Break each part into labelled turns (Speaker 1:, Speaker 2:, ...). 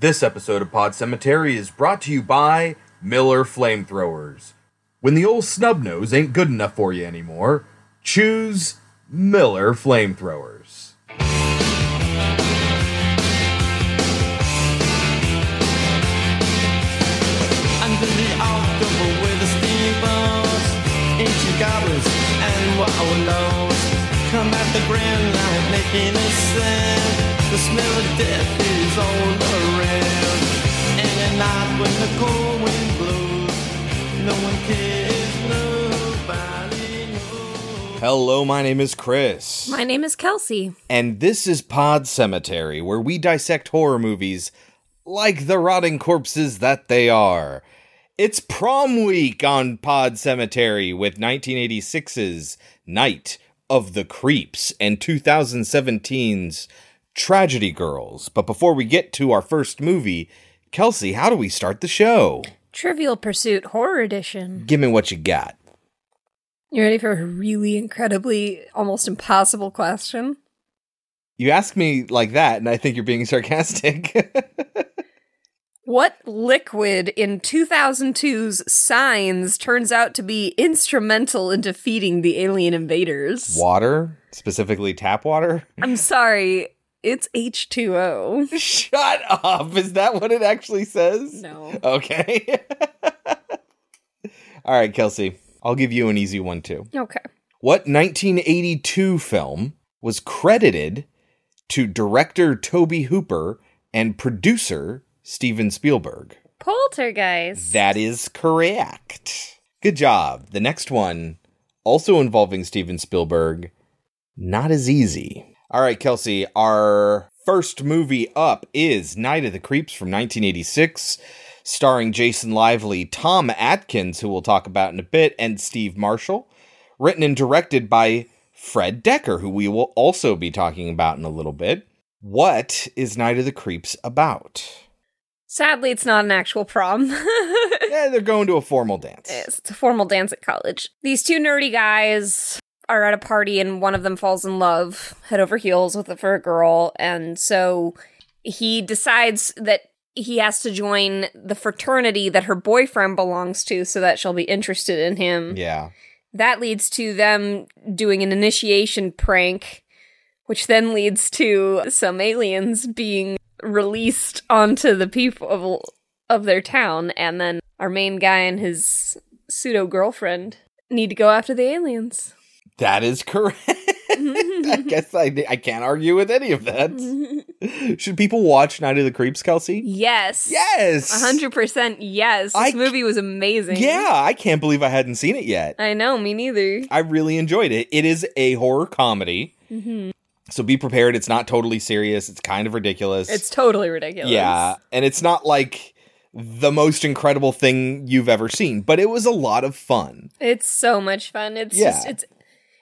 Speaker 1: This episode of Pod Cemetery is brought to you by Miller Flamethrowers. When the old snub nose ain't good enough for you anymore, choose Miller Flamethrowers.
Speaker 2: Under the October with the steamboats, ancient goblins and wallows come at the grand light making a sound. The smell of death is all around, and at night when the cold wind blows, no one cares, nobody knows.
Speaker 1: Hello, my name is Chris.
Speaker 3: My name is Kelsey.
Speaker 1: And this is Pod Cemetery, where we dissect horror movies like the rotting corpses that they are. It's prom week on Pod Cemetery with 1986's Night of the Creeps and 2017's Tragedy Girls. But before we get to our first movie, Kelsey, how do we start the show?
Speaker 3: Trivial Pursuit Horror Edition.
Speaker 1: Give me what you got.
Speaker 3: You ready for a really incredibly, almost impossible question?
Speaker 1: You ask me like that, and I think you're being sarcastic.
Speaker 3: What liquid in 2002's Signs turns out to be instrumental in defeating the alien invaders?
Speaker 1: water, specifically tap water.
Speaker 3: I'm sorry, it's H2O.
Speaker 1: Shut up. Is that what it actually says?
Speaker 3: No.
Speaker 1: Okay. All right, Kelsey. I'll give you an easy one too.
Speaker 3: Okay.
Speaker 1: What 1982 film was credited to director Tobe Hooper and producer Steven Spielberg?
Speaker 3: Poltergeist.
Speaker 1: That is correct. Good job. The next one, also involving Steven Spielberg, not as easy. All right, Kelsey, our first movie up is Night of the Creeps from 1986, starring Jason Lively, Tom Atkins, who we'll talk about in a bit, and Steve Marshall. Written and directed by Fred Dekker, who we will also be talking about in a little bit. What is Night of the Creeps about?
Speaker 3: Sadly, it's not an actual prom.
Speaker 1: Yeah, they're going to a formal dance.
Speaker 3: Yes, it's a formal dance at college. These two nerdy guys are at a party and one of them falls in love head over heels with a for a girl and so he decides that he has to join the fraternity that her boyfriend belongs to so that she'll be interested in him.
Speaker 1: Yeah.
Speaker 3: That leads to them doing an initiation prank which then leads to some aliens being released onto the people of, of their town and then our main guy and his pseudo girlfriend need to go after the aliens.
Speaker 1: That is correct. I guess I, I can't argue with any of that. Should people watch Night of the Creeps, Kelsey?
Speaker 3: Yes.
Speaker 1: Yes.
Speaker 3: Hundred percent yes. This
Speaker 1: I-
Speaker 3: movie was amazing.
Speaker 1: Yeah, I can't believe I hadn't seen it yet.
Speaker 3: I know, me neither.
Speaker 1: I really enjoyed it. It is a horror comedy.
Speaker 3: Mm-hmm.
Speaker 1: So be prepared. It's not totally serious. It's kind of ridiculous.
Speaker 3: It's totally ridiculous.
Speaker 1: Yeah. And it's not like the most incredible thing you've ever seen, but it was a lot of fun.
Speaker 3: It's so much fun. It's
Speaker 1: Yeah.
Speaker 3: just it's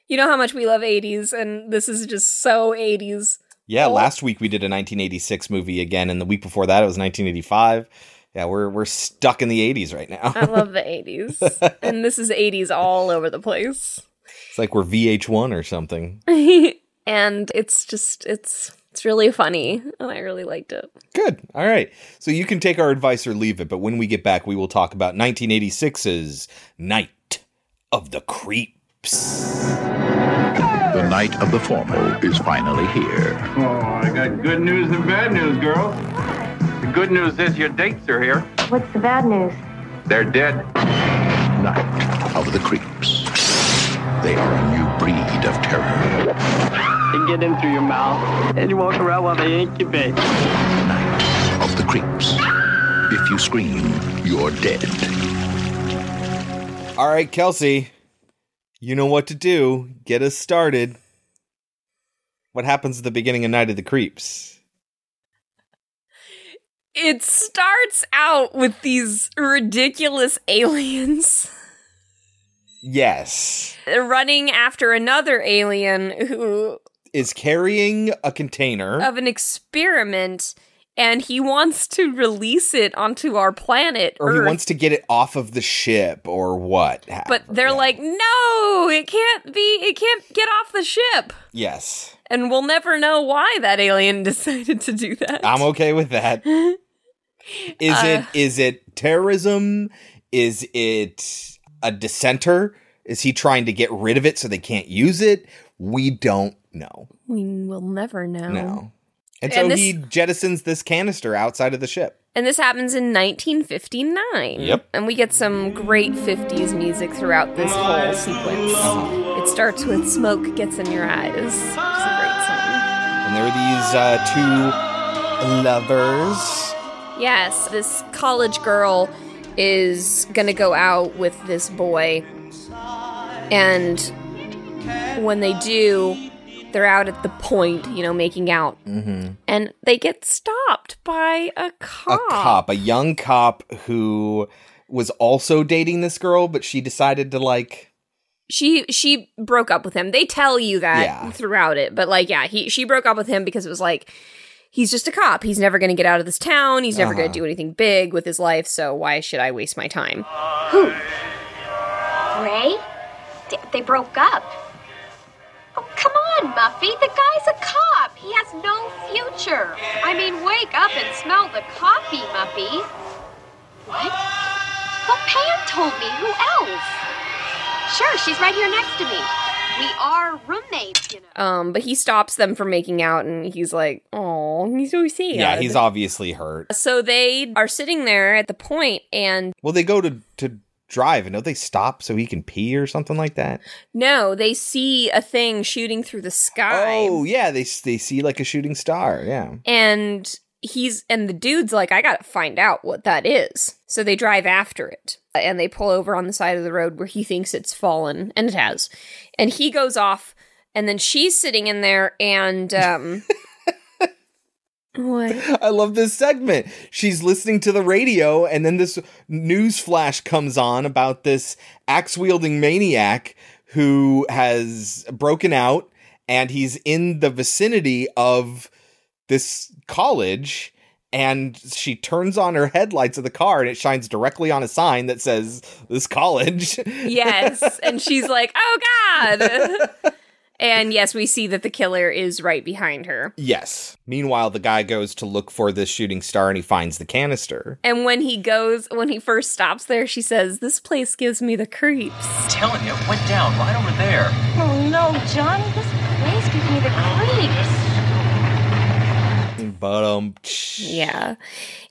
Speaker 3: you know how much we love 80s and this is just so 80s.
Speaker 1: Yeah, last week we did a 1986 movie again, and the week before that it was 1985. Yeah, we're we're stuck in the 80s right now.
Speaker 3: I love the 80s. and this is 80s all over the place.
Speaker 1: it's like we're VH1 or something.
Speaker 3: and it's just it's it's really funny and I really liked it.
Speaker 1: Good. All right. So you can take our advice or leave it, but when we get back, we will talk about 1986's Night of the Creeps.
Speaker 4: The night of the formal is finally here.
Speaker 5: Oh, I got good news and bad news, girl. The good news is your dates are here.
Speaker 6: What's the bad news?
Speaker 5: They're dead.
Speaker 4: Night of the creeps. They are a new breed of terror.
Speaker 7: They get in through your mouth, and you walk around while they incubate.
Speaker 4: Night of the creeps. If you scream, you're dead.
Speaker 1: All right, Kelsey, you know what to do. Get us started. What happens at the beginning of Night of the Creeps?
Speaker 3: It starts out with these ridiculous aliens
Speaker 1: Yes.
Speaker 3: running after another alien who
Speaker 1: Is carrying a container.
Speaker 3: of an experiment and he wants to release it onto our planet
Speaker 1: or he wants to get it off of the ship or what.
Speaker 3: but they're
Speaker 1: Yeah.
Speaker 3: like, "No, it can't be. It can't get off the ship."
Speaker 1: Yes.
Speaker 3: And we'll never know why that alien decided to do that.
Speaker 1: I'm okay with that. Is
Speaker 3: Uh.
Speaker 1: it is it terrorism? Is it a dissenter? Is he trying to get rid of it so they can't use it? We don't know.
Speaker 3: We will never know.
Speaker 1: No. And so
Speaker 3: And this-
Speaker 1: he jettisons this canister outside of the ship.
Speaker 3: And this happens in 1959.
Speaker 1: Yep.
Speaker 3: And we get some great 50s music throughout this whole sequence. It starts with Smoke Gets in Your Eyes, which is a great song.
Speaker 1: And there are these uh, two lovers.
Speaker 3: Yes, this college girl is gonna go out with this boy. And when they do, they're out at the point, you know, making out. Mm-hmm. And they get stopped by a cop.
Speaker 1: A cop, a young cop who was also dating this girl, but she decided to like
Speaker 3: she she broke up with him. They tell you that
Speaker 1: Yeah.
Speaker 3: throughout it, but like yeah, he she broke up with him because it was like he's just a cop. He's never going to get out of this town. He's never going
Speaker 1: Uh-huh.
Speaker 3: to do anything big with his life, so why should I waste my time? Who?
Speaker 6: Ray? They, they broke up. Oh, come on, Muffy. The guy's a cop. He has no future. I mean, wake up and smell the coffee, Muffy. What? Well, Pam told me. Who else? Sure, she's right here next to me. We are roommates, you know.
Speaker 3: Um, but he stops them from making out, and he's like, "Oh, he's so sad."
Speaker 1: Yeah, he's obviously hurt.
Speaker 3: So they are sitting there at the point, and
Speaker 1: Well, they go to to drive and don't they stop so he can pee or something like that?
Speaker 3: no, they see a thing shooting through the sky.
Speaker 1: Oh, yeah, they they see like a shooting star. Yeah.
Speaker 3: and he's and the dude's like i gotta find out what that is so they drive after it and they pull over on the side of the road where he thinks it's fallen and it has and he goes off and then she's sitting in there and um what
Speaker 1: I love this segment. She's listening to the radio, and then this news flash comes on about this axe wielding maniac who has broken out, and he's in the vicinity of this college. And she turns on her headlights of the car, and it shines directly on a sign that says "This college."
Speaker 3: yes and she's like oh god and yes we see that the killer is right behind her
Speaker 1: yes. Meanwhile, the guy goes to look for this shooting star, and he finds the canister.
Speaker 3: and when he goes when he first stops there she says this place gives me the creeps
Speaker 8: telling you, it went down right over there.
Speaker 6: Oh no, Johnny, this place gives me the creeps.
Speaker 1: But um,
Speaker 3: Yeah.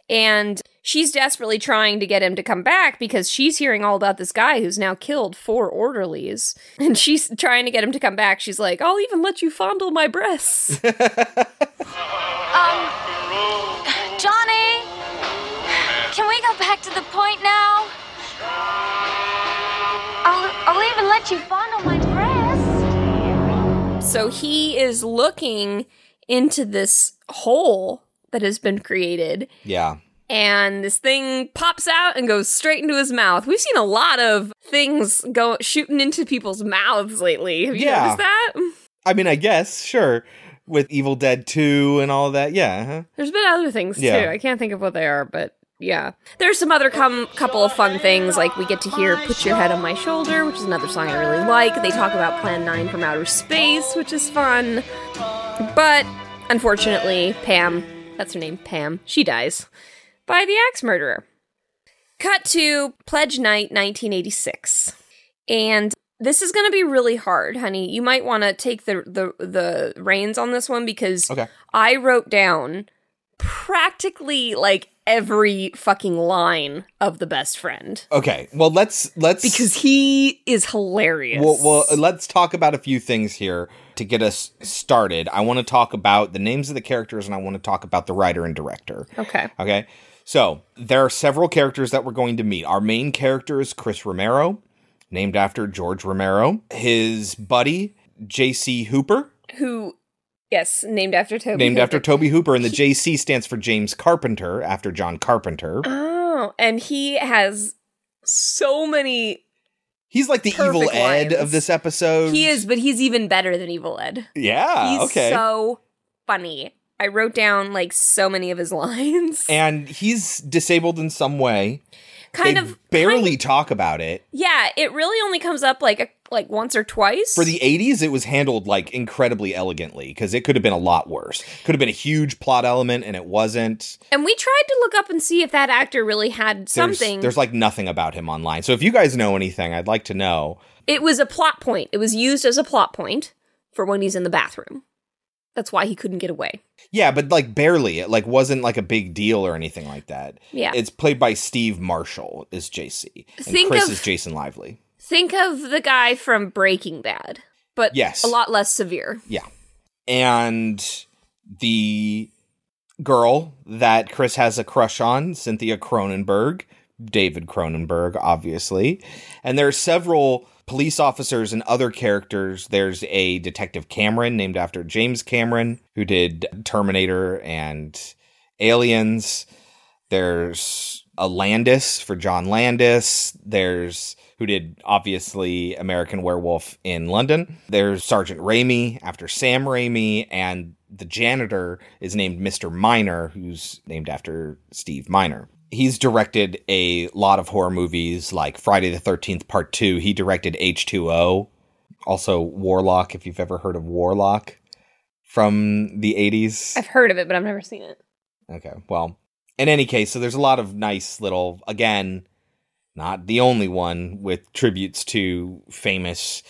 Speaker 3: And she's desperately trying to get him to come back because she's hearing all about this guy who's now killed four orderlies. And she's trying to get him to come back. She's like, I'll even let you fondle my breasts.
Speaker 6: Um, Johnny, can we go back to the point now? I'll, I'll even let you fondle my breast.
Speaker 3: so he is looking into this hole that has been created.
Speaker 1: yeah.
Speaker 3: And this thing pops out and goes straight into his mouth. We've seen a lot of things go shooting into people's mouths lately. Have you
Speaker 1: Yeah.
Speaker 3: noticed that?
Speaker 1: I mean, I guess, sure. With Evil Dead 2 and all of that, yeah. uh-huh.
Speaker 3: There's been other things
Speaker 1: Yeah.
Speaker 3: too. I can't think of what they are, but yeah. There's some other com- couple of fun things, like we get to hear Put Your Head on My Shoulder, which is another song I really like. They talk about Plan 9 from Outer Space, which is fun. But unfortunately, Pam, that's her name, Pam, she dies by the axe murderer. Cut to Pledge Night 1986. And this is going to be really hard, honey. You might want to take the, the the reins on this one because
Speaker 1: Okay.
Speaker 3: I wrote down practically like every fucking line of the best friend
Speaker 1: Okay. Well, let's let's
Speaker 3: because he is hilarious.
Speaker 1: well, well let's talk about a few things here to get us started. I want to talk about the names of the characters and I want to talk about the writer and director.
Speaker 3: okay.
Speaker 1: Okay. So, there are several characters that we're going to meet. Our main character is Chris Romero, named after George Romero. His buddy, JC Hooper,
Speaker 3: Who? Yes, named after Tobe.
Speaker 1: named
Speaker 3: Hooper.
Speaker 1: after Tobe Hooper, and the JC stands for James Carpenter, after John Carpenter.
Speaker 3: Oh, and he has so many.
Speaker 1: He's like the evil
Speaker 3: Perfect
Speaker 1: Ed of this episode.
Speaker 3: He is, but he's even better than Evil Ed.
Speaker 1: Yeah.
Speaker 3: He's
Speaker 1: okay.
Speaker 3: so funny. I wrote down like so many of his lines.
Speaker 1: and he's disabled in some way.
Speaker 3: kind
Speaker 1: they
Speaker 3: of
Speaker 1: barely
Speaker 3: kind-
Speaker 1: talk about it.
Speaker 3: yeah, it really only comes up like a, like once or twice.
Speaker 1: For the 80s, it was handled like incredibly elegantly because it could have been a lot worse. Could have been a huge plot element, and it wasn't.
Speaker 3: and we tried to look up and see if that actor really had
Speaker 1: There's,
Speaker 3: something.
Speaker 1: there's like nothing about him online. So if you guys know anything, I'd like to know.
Speaker 3: it was a plot point. It was used as a plot point for when he's in the bathroom. That's why he couldn't get away.
Speaker 1: Yeah, but like barely. It like wasn't like a big deal or anything like that.
Speaker 3: Yeah.
Speaker 1: It's played by Steve Marshall is JC. And
Speaker 3: Think
Speaker 1: Chris
Speaker 3: of-
Speaker 1: is Jason Lively.
Speaker 3: Think of the guy from Breaking Bad, but
Speaker 1: Yes.
Speaker 3: a lot less severe.
Speaker 1: Yeah. And the girl that Chris has a crush on, Cynthia Cronenberg, David Cronenberg, obviously. And there are several police officers and other characters. There's a Detective Cameron named after James Cameron, who did Terminator and Aliens. There's a Landis for John Landis. There's who did obviously American Werewolf in London. There's Sergeant Raimi after Sam Raimi, and the janitor is named Mr. Miner, who's named after Steve Miner. He's directed a lot of horror movies like Friday the 13th Part 2. He directed H2O, also Warlock, if you've ever heard of Warlock from the 80s.
Speaker 3: I've heard of it, but I've never seen it.
Speaker 1: Okay. Well, in any case, so there's a lot of nice little, again, not the only one with tributes to famous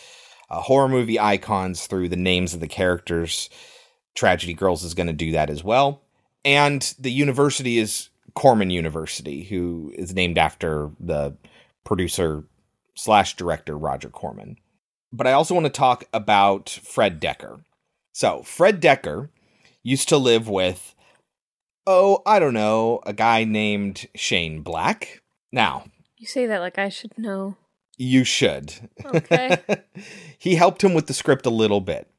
Speaker 1: uh, horror movie icons through the names of the characters. Tragedy Girls is going to do that as well. And the university is Corman University, who is named after the producer slash director Roger Corman. But I also want to talk about Fred Dekker. So, Fred Dekker used to live with oh, I don't know, a guy named Shane Black. Now,
Speaker 3: You say that like I should know.
Speaker 1: you should.
Speaker 3: Okay.
Speaker 1: he helped him with the script a little bit.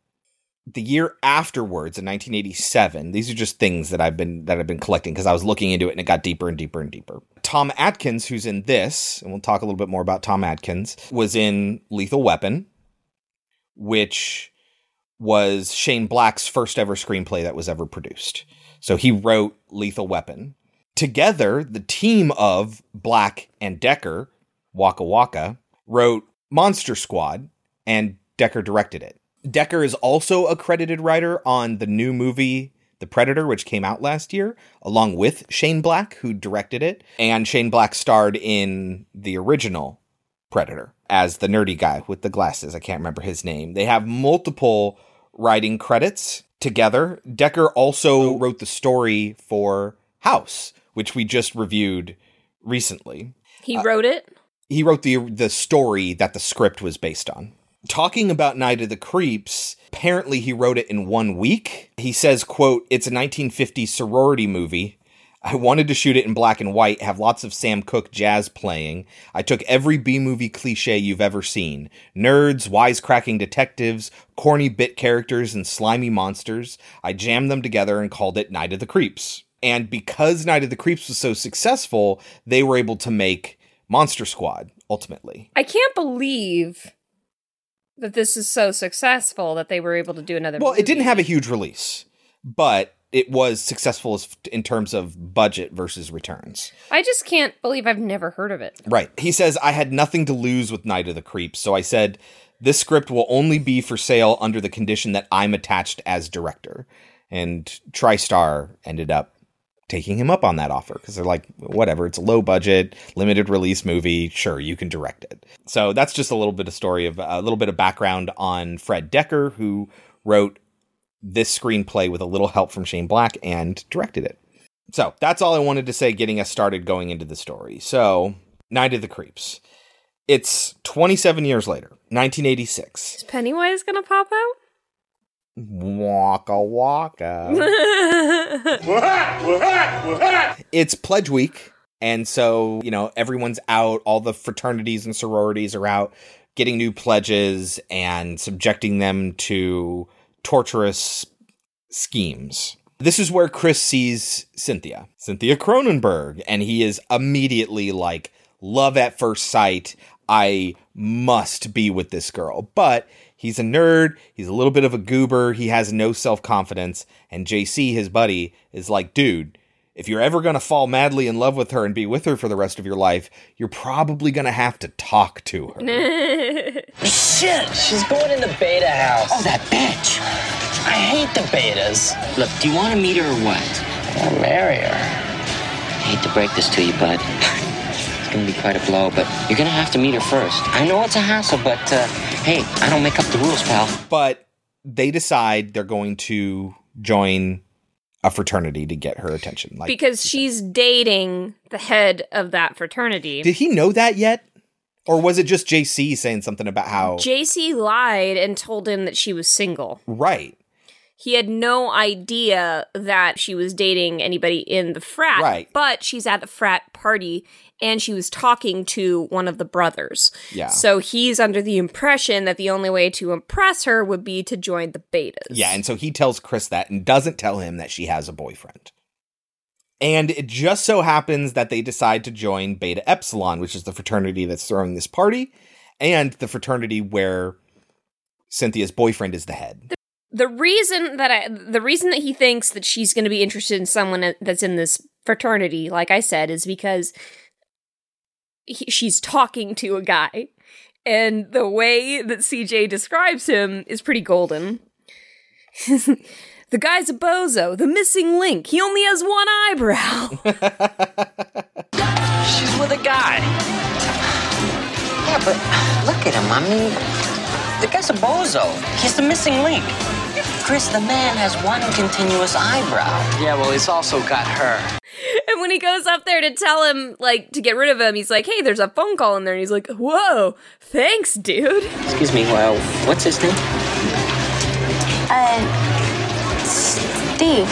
Speaker 1: The year afterwards, in 1987, these are just things that I've been that I've been collecting because I was looking into it and it got deeper and deeper and deeper. Tom Atkins, who's in this, and we'll talk a little bit more about Tom Atkins, was in Lethal Weapon, which was Shane Black's first ever screenplay that was ever produced. So he wrote Lethal Weapon. Together, the team of Black and Decker, Waka Waka, wrote Monster Squad, and Dekker directed it. Dekker is also a credited writer on the new movie The Predator, which came out last year, along with Shane Black, who directed it. And Shane Black starred in the original Predator as the nerdy guy with the glasses. I can't remember his name. They have multiple writing credits together. Dekker also wrote the story for House, which we just reviewed recently.
Speaker 3: He wrote it.
Speaker 1: He wrote the the story that the script was based on. Talking about Night of the Creeps, apparently he wrote it in one week. He says, quote, it's a 1950s sorority movie. I wanted to shoot it in black and white, have lots of Sam Cooke jazz playing. I took every B movie cliche you've ever seen nerds, wisecracking detectives, corny bit characters, and slimy monsters. I jammed them together and called it Night of the Creeps. And because Night of the Creeps was so successful, they were able to make Monster Squad ultimately.
Speaker 3: I can't believe that this is so successful that they were able to do another.
Speaker 1: Well, it didn't have a huge release, but it was successful as, in terms of budget versus returns.
Speaker 3: I just can't believe I've never heard of it.
Speaker 1: Right. He says, I had nothing to lose with Night of the Creeps, so I said, this script will only be for sale under the condition that I'm attached as director. And TriStar ended up taking him up on that offer because they're like, whatever, it's a low budget, limited release movie. Sure, you can direct it. So that's just a little bit of story of a little bit of background on Fred Dekker, who wrote this screenplay with a little help from Shane Black and directed it. So that's all I wanted to say, getting us started going into the story. So, Night of the Creeps. It's 27 years later, 1986.
Speaker 3: Is Pennywise gonna pop out?
Speaker 1: Waka waka. it's Pledge Week. And so, you know, everyone's out. All the fraternities and sororities are out getting new pledges and subjecting them to torturous schemes. This is where Chris sees Cynthia, Cynthia Cronenberg, and he is immediately like, love at first sight. I must be with this girl. But he's a nerd. He's a little bit of a goober. He has no self confidence. And JC, his buddy, is like, dude, if you're ever going to fall madly in love with her and be with her for the rest of your life, you're probably going to have to talk to her.
Speaker 9: Shit! She's going in the beta house. Oh, that bitch! I hate the betas.
Speaker 10: Look, do you want to meet her or what?
Speaker 9: I'll marry her.
Speaker 10: I hate to break this to you, bud. It's gonna be quite a blow, but you're gonna have to meet her first. I know it's a hassle, but uh, hey, I don't make up the rules, pal.
Speaker 1: But they decide they're going to join a fraternity to get her attention. Like,
Speaker 3: because she's dating the head of that fraternity.
Speaker 1: did he know that yet? Or was it just JC saying something about how.
Speaker 3: JC lied and told him that she was single.
Speaker 1: right.
Speaker 3: He had no idea that she was dating anybody in the frat.
Speaker 1: Right.
Speaker 3: But she's at the frat party and she was talking to one of the brothers.
Speaker 1: Yeah.
Speaker 3: So he's under the impression that the only way to impress her would be to join the betas.
Speaker 1: Yeah, and so he tells Chris that and doesn't tell him that she has a boyfriend. And it just so happens that they decide to join Beta Epsilon, which is the fraternity that's throwing this party, and the fraternity where Cynthia's boyfriend is the head.
Speaker 3: The reason that I, the reason that he thinks that she's going to be interested in someone that's in this fraternity, like I said, is because he, she's talking to a guy, and the way that CJ describes him is pretty golden. the guy's a bozo, the missing link. He only has one eyebrow.
Speaker 9: She's with a guy.
Speaker 10: Yeah, but look at him. I mean, the guy's a bozo. He's the missing link. Chris, the man has one continuous eyebrow.
Speaker 9: Yeah, well, he's also got her.
Speaker 3: and when he goes up there to tell him, like, to get rid of him, he's like, "Hey, there's a phone call in there." And he's like, "Whoa, thanks, dude."
Speaker 10: Excuse me, well, what's his name?
Speaker 6: Uh, Steve.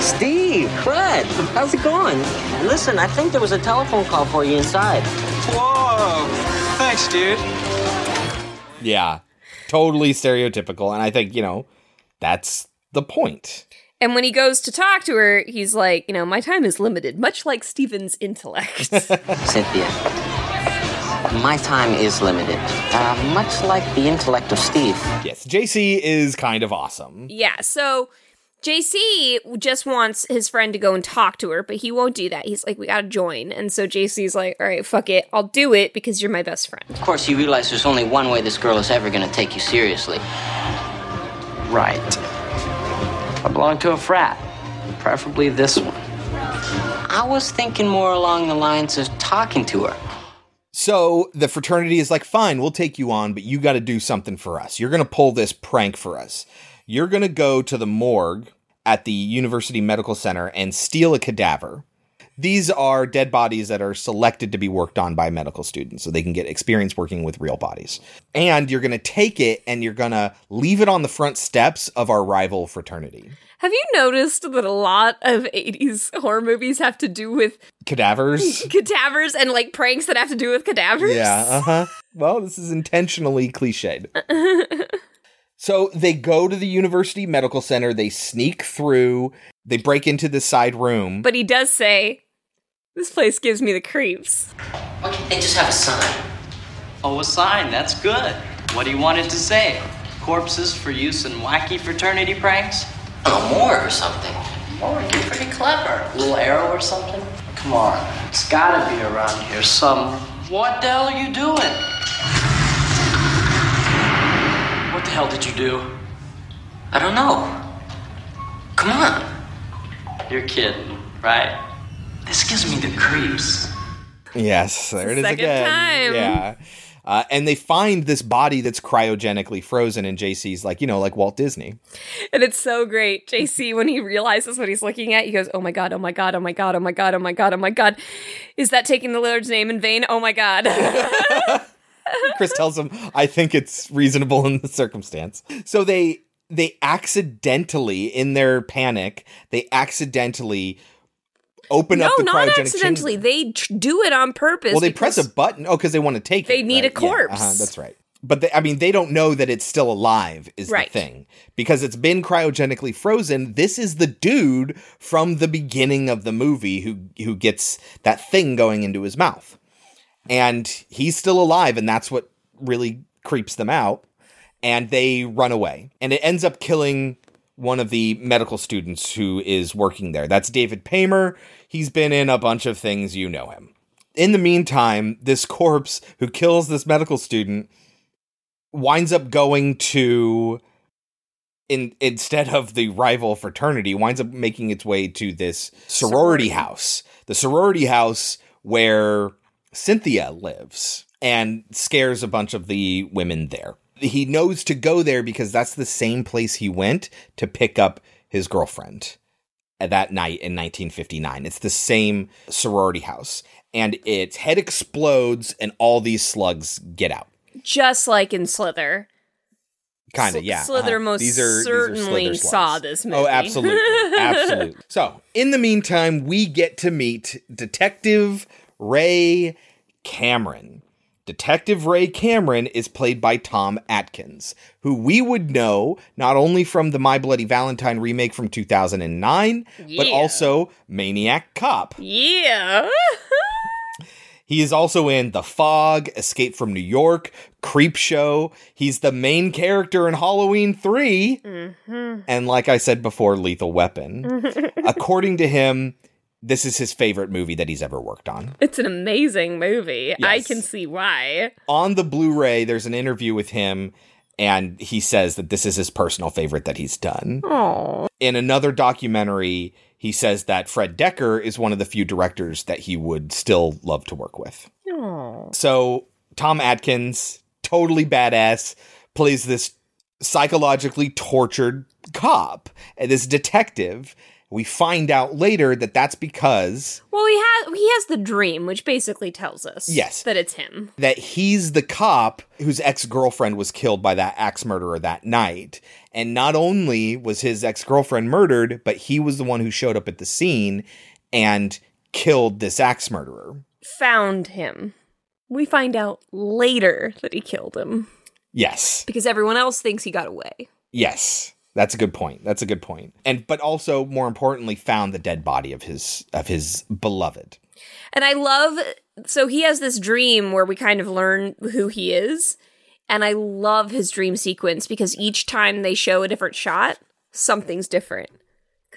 Speaker 10: Steve, Fred, how's it going? Listen, I think there was a telephone call for you inside.
Speaker 7: Whoa! Thanks, dude.
Speaker 1: Yeah, totally stereotypical. And I think, you know, that's the point.
Speaker 3: And when he goes to talk to her, he's like, you know, my time is limited, much like Steven's intellect.
Speaker 10: Cynthia, my time is limited, uh, much like the intellect of Steve.
Speaker 1: Yes, JC is kind of awesome.
Speaker 3: yeah, so JC just wants his friend to go and talk to her, but he won't do that. He's like, we gotta join. And so JC's like, all right, fuck it. I'll do it because you're my best friend.
Speaker 10: Of course, you realize there's only one way this girl is ever going to take you seriously.
Speaker 9: Right. I belong to a frat. Preferably this one.
Speaker 10: I was thinking more along the lines of talking to her.
Speaker 1: So the fraternity is like, fine, we'll take you on, but you got to do something for us. You're going to pull this prank for us. You're going to go to the morgue at the University Medical Center and steal a cadaver. These are dead bodies that are selected to be worked on by medical students so they can get experience working with real bodies. And you're going to take it and you're going to leave it on the front steps of our rival fraternity.
Speaker 3: Have you noticed that a lot of 80s horror movies have to do with
Speaker 1: Cadavers?
Speaker 3: cadavers and like pranks that have to do with cadavers?
Speaker 1: Yeah, uh huh. Well, this is intentionally cliched. so they go to the University Medical Center, they sneak through, they break into the side room.
Speaker 3: But he does say, this place gives me the creeps.
Speaker 10: Why can't they just have a sign?
Speaker 7: Oh, a sign. That's good. What do you want it to say? Corpses for use in wacky fraternity pranks?
Speaker 10: A morgue or something.
Speaker 7: Or you're pretty clever. A little arrow or something? Come on. It's gotta be around here some. What the hell are you doing? What the hell did you do?
Speaker 10: I don't know. Come on.
Speaker 7: You're kidding, right? This gives me the creeps.
Speaker 1: Yes, there it is
Speaker 3: second
Speaker 1: again.
Speaker 3: time.
Speaker 1: Yeah. Uh, and they find this body that's cryogenically frozen, and JC's like, you know, like Walt Disney.
Speaker 3: And it's so great. JC, when he realizes what he's looking at, he goes, Oh my God, oh my God, oh my God, oh my God, oh my God, oh my God. Is that taking the Lord's name in vain? Oh my God.
Speaker 1: Chris tells him, I think it's reasonable in the circumstance. So they they accidentally, in their panic, they accidentally open
Speaker 3: no,
Speaker 1: up the
Speaker 3: not
Speaker 1: cryogenic
Speaker 3: accidentally.
Speaker 1: chamber.
Speaker 3: They tr- do it on purpose.
Speaker 1: Well, they press a button. Oh, because they want to take it.
Speaker 3: They need
Speaker 1: right?
Speaker 3: a corpse.
Speaker 1: Yeah, uh-huh, that's right. But they, I mean, they don't know that it's still alive. Is
Speaker 3: Right.
Speaker 1: the thing because it's been cryogenically frozen. This is the dude from the beginning of the movie who who gets that thing going into his mouth, and he's still alive, and that's what really creeps them out. And they run away, and it ends up killing one of the medical students who is working there. That's David Paymer. He's been in a bunch of things, you know him. In the meantime, this corpse who kills this medical student winds up going to in instead of the rival fraternity winds up making its way to this sorority house the sorority house where cynthia lives and scares a bunch of the women there he knows to go there because that's the same place he went to pick up his girlfriend at that night in 1959 it's the same sorority house and its head explodes and all these slugs get out
Speaker 3: Just like in Slither.
Speaker 1: Kind of,
Speaker 3: Sl-
Speaker 1: yeah.
Speaker 3: Slither
Speaker 1: uh-huh.
Speaker 3: most
Speaker 1: These are- these are
Speaker 3: certainly
Speaker 1: Slither
Speaker 3: saw this movie.
Speaker 1: Oh, absolutely. absolutely. So, in the meantime, we get to meet Detective Ray Cameron. Detective Ray Cameron is played by Tom Atkins, who we would know not only from the My Bloody Valentine remake from 2009, but also Maniac Cop.
Speaker 3: Yeah.
Speaker 1: He is also in The Fog, Escape from New York, Creepshow. He's the main character in Halloween 3.
Speaker 3: Mm-hmm.
Speaker 1: And like I said before, Lethal Weapon. According to him, this is his favorite movie that he's ever worked on.
Speaker 3: It's an amazing movie. I can see why.
Speaker 1: On the Blu ray, there's an interview with him, and he says that this is his personal favorite that he's done.
Speaker 3: Oh.
Speaker 1: In another documentary, he says that Fred Dekker is one of the few directors that he would still love to work with.
Speaker 3: Oh.
Speaker 1: So Tom Atkins, totally badass, plays this psychologically tortured cop, and this detective. We find out later that that's because
Speaker 3: Well, he has he has the dream, which basically tells us
Speaker 1: Yes.
Speaker 3: that it's him.
Speaker 1: that he's the cop whose ex-girlfriend was killed by that axe murderer that night. And not only was his ex-girlfriend murdered, but he was the one who showed up at the scene and killed this axe murderer.
Speaker 3: Found him. We find out later that he killed him
Speaker 1: Yes.
Speaker 3: because everyone else thinks he got away.
Speaker 1: Yes. That's a good point. That's a good point. And but also more importantly found the dead body of his of his beloved.
Speaker 3: And I love so he has this dream where we kind of learn who he is. And I love his dream sequence because each time they show a different shot, something's different.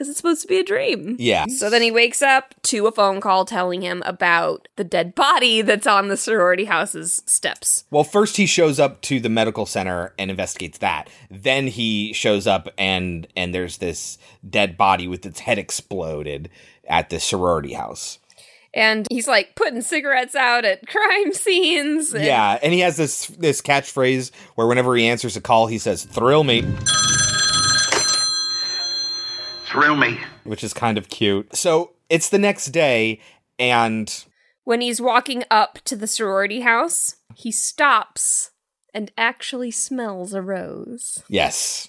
Speaker 3: Because it's supposed to be a dream.
Speaker 1: Yeah.
Speaker 3: So then he wakes up to a phone call telling him about the dead body that's on the sorority house's steps.
Speaker 1: Well, first he shows up to the medical center and investigates that. Then he shows up and and there's this dead body with its head exploded at the sorority house.
Speaker 3: And he's like putting cigarettes out at crime scenes. and-
Speaker 1: Yeah, and he has this this catchphrase where whenever he answers a call, he says "thrill me,"
Speaker 4: Thrill me.
Speaker 1: which is kind of cute. So it's the next day, and
Speaker 3: When he's walking up to the sorority house, he stops and actually smells a rose.
Speaker 1: yes,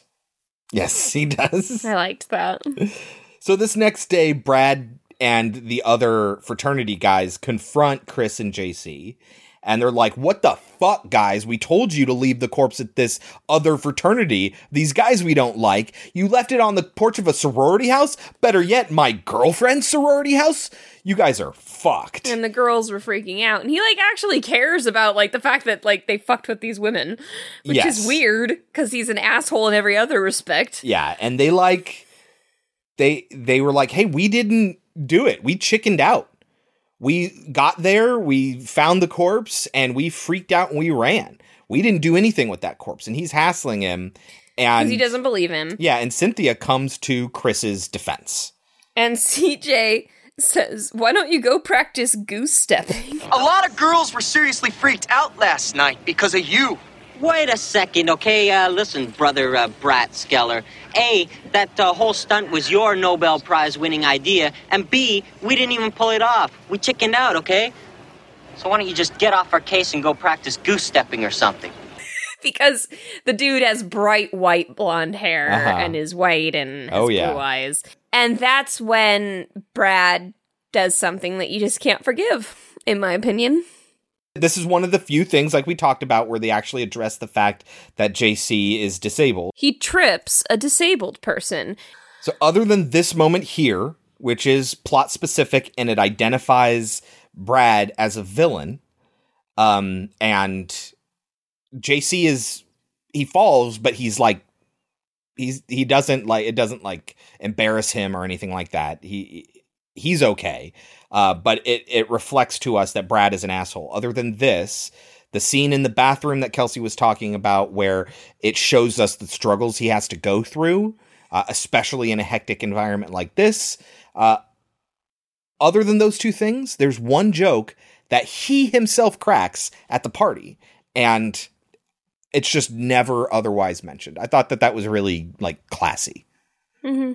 Speaker 1: yes, he does.
Speaker 3: I liked that.
Speaker 1: So this next day, Brad and the other fraternity guys confront Chris and JC. And they're like, what the fuck, guys? We told you to leave the corpse at this other fraternity. These guys we don't like. You left it on the porch of a sorority house? Better yet, my girlfriend's sorority house? You guys are fucked.
Speaker 3: And the girls were freaking out. And he like actually cares about like the fact that like they fucked with these women, which
Speaker 1: Yes.
Speaker 3: is weird because he's an asshole in every other respect.
Speaker 1: Yeah, and they like they they were like, "Hey, we didn't do it. We chickened out. We got there, we found the corpse, and we freaked out and we ran. We didn't do anything with that corpse." And he's hassling him, and
Speaker 3: he doesn't believe him.
Speaker 1: Yeah, and Cynthia comes to Chris's defense.
Speaker 3: And CJ says, Why don't you go practice goose stepping?
Speaker 9: A lot of girls were seriously freaked out last night because of you.
Speaker 10: Wait a second, okay? Uh, listen, brother uh, Brat Skeller. A, that uh, whole stunt was your Nobel Prize winning idea, and B, we didn't even pull it off. We chickened out, okay? So why don't you just get off our case and go practice goose stepping or something?
Speaker 3: because the dude has bright white blonde hair
Speaker 1: Uh-huh.
Speaker 3: and is white and has
Speaker 1: Oh, yeah.
Speaker 3: blue eyes. And that's when Brad does something that you just can't forgive, in my opinion.
Speaker 1: This is one of the few things, like we talked about, where they actually address the fact that JC is disabled.
Speaker 3: He trips a disabled person.
Speaker 1: So, other than this moment here, which is plot specific and it identifies Brad as a villain, um, and JC is he falls, but he's like he's he doesn't like it doesn't like embarrass him or anything like that. He he's okay. Uh, but it it reflects to us that Brad is an asshole. Other than this, the scene in the bathroom that Kelsey was talking about, where it shows us the struggles he has to go through, uh, especially in a hectic environment like this. Uh, other than those two things, there's one joke that he himself cracks at the party, and it's just never otherwise mentioned. I thought that that was really like classy.
Speaker 3: Mm-hmm.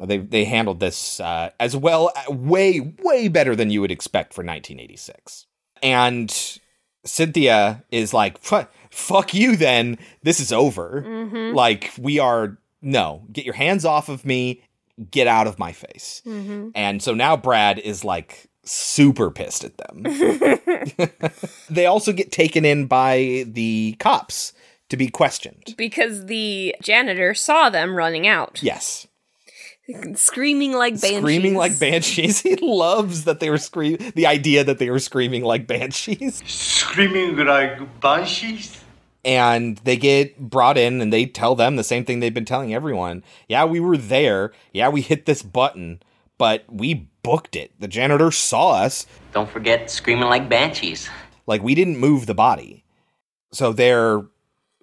Speaker 1: They they handled this uh, as well, way way better than you would expect for 1986. And Cynthia is like, "Fuck you, then. This is over.
Speaker 3: Mhm.
Speaker 1: Like we are no, get your hands off of me. Get out of my face."
Speaker 3: Mhm.
Speaker 1: And so now Brad is like super pissed at them. they also get taken in by the cops to be questioned.
Speaker 3: because the janitor saw them running out,
Speaker 1: Yes.
Speaker 3: screaming like banshees.
Speaker 1: Screaming like banshees. He loves that they were screaming the idea that they were screaming like banshees.
Speaker 11: Screaming like banshees?
Speaker 1: And they get brought in and they tell them the same thing they've been telling everyone. Yeah, we were there. Yeah, we hit this button, but we booked it. The janitor saw us.
Speaker 10: Don't forget screaming like banshees.
Speaker 1: Like we didn't move the body. So they're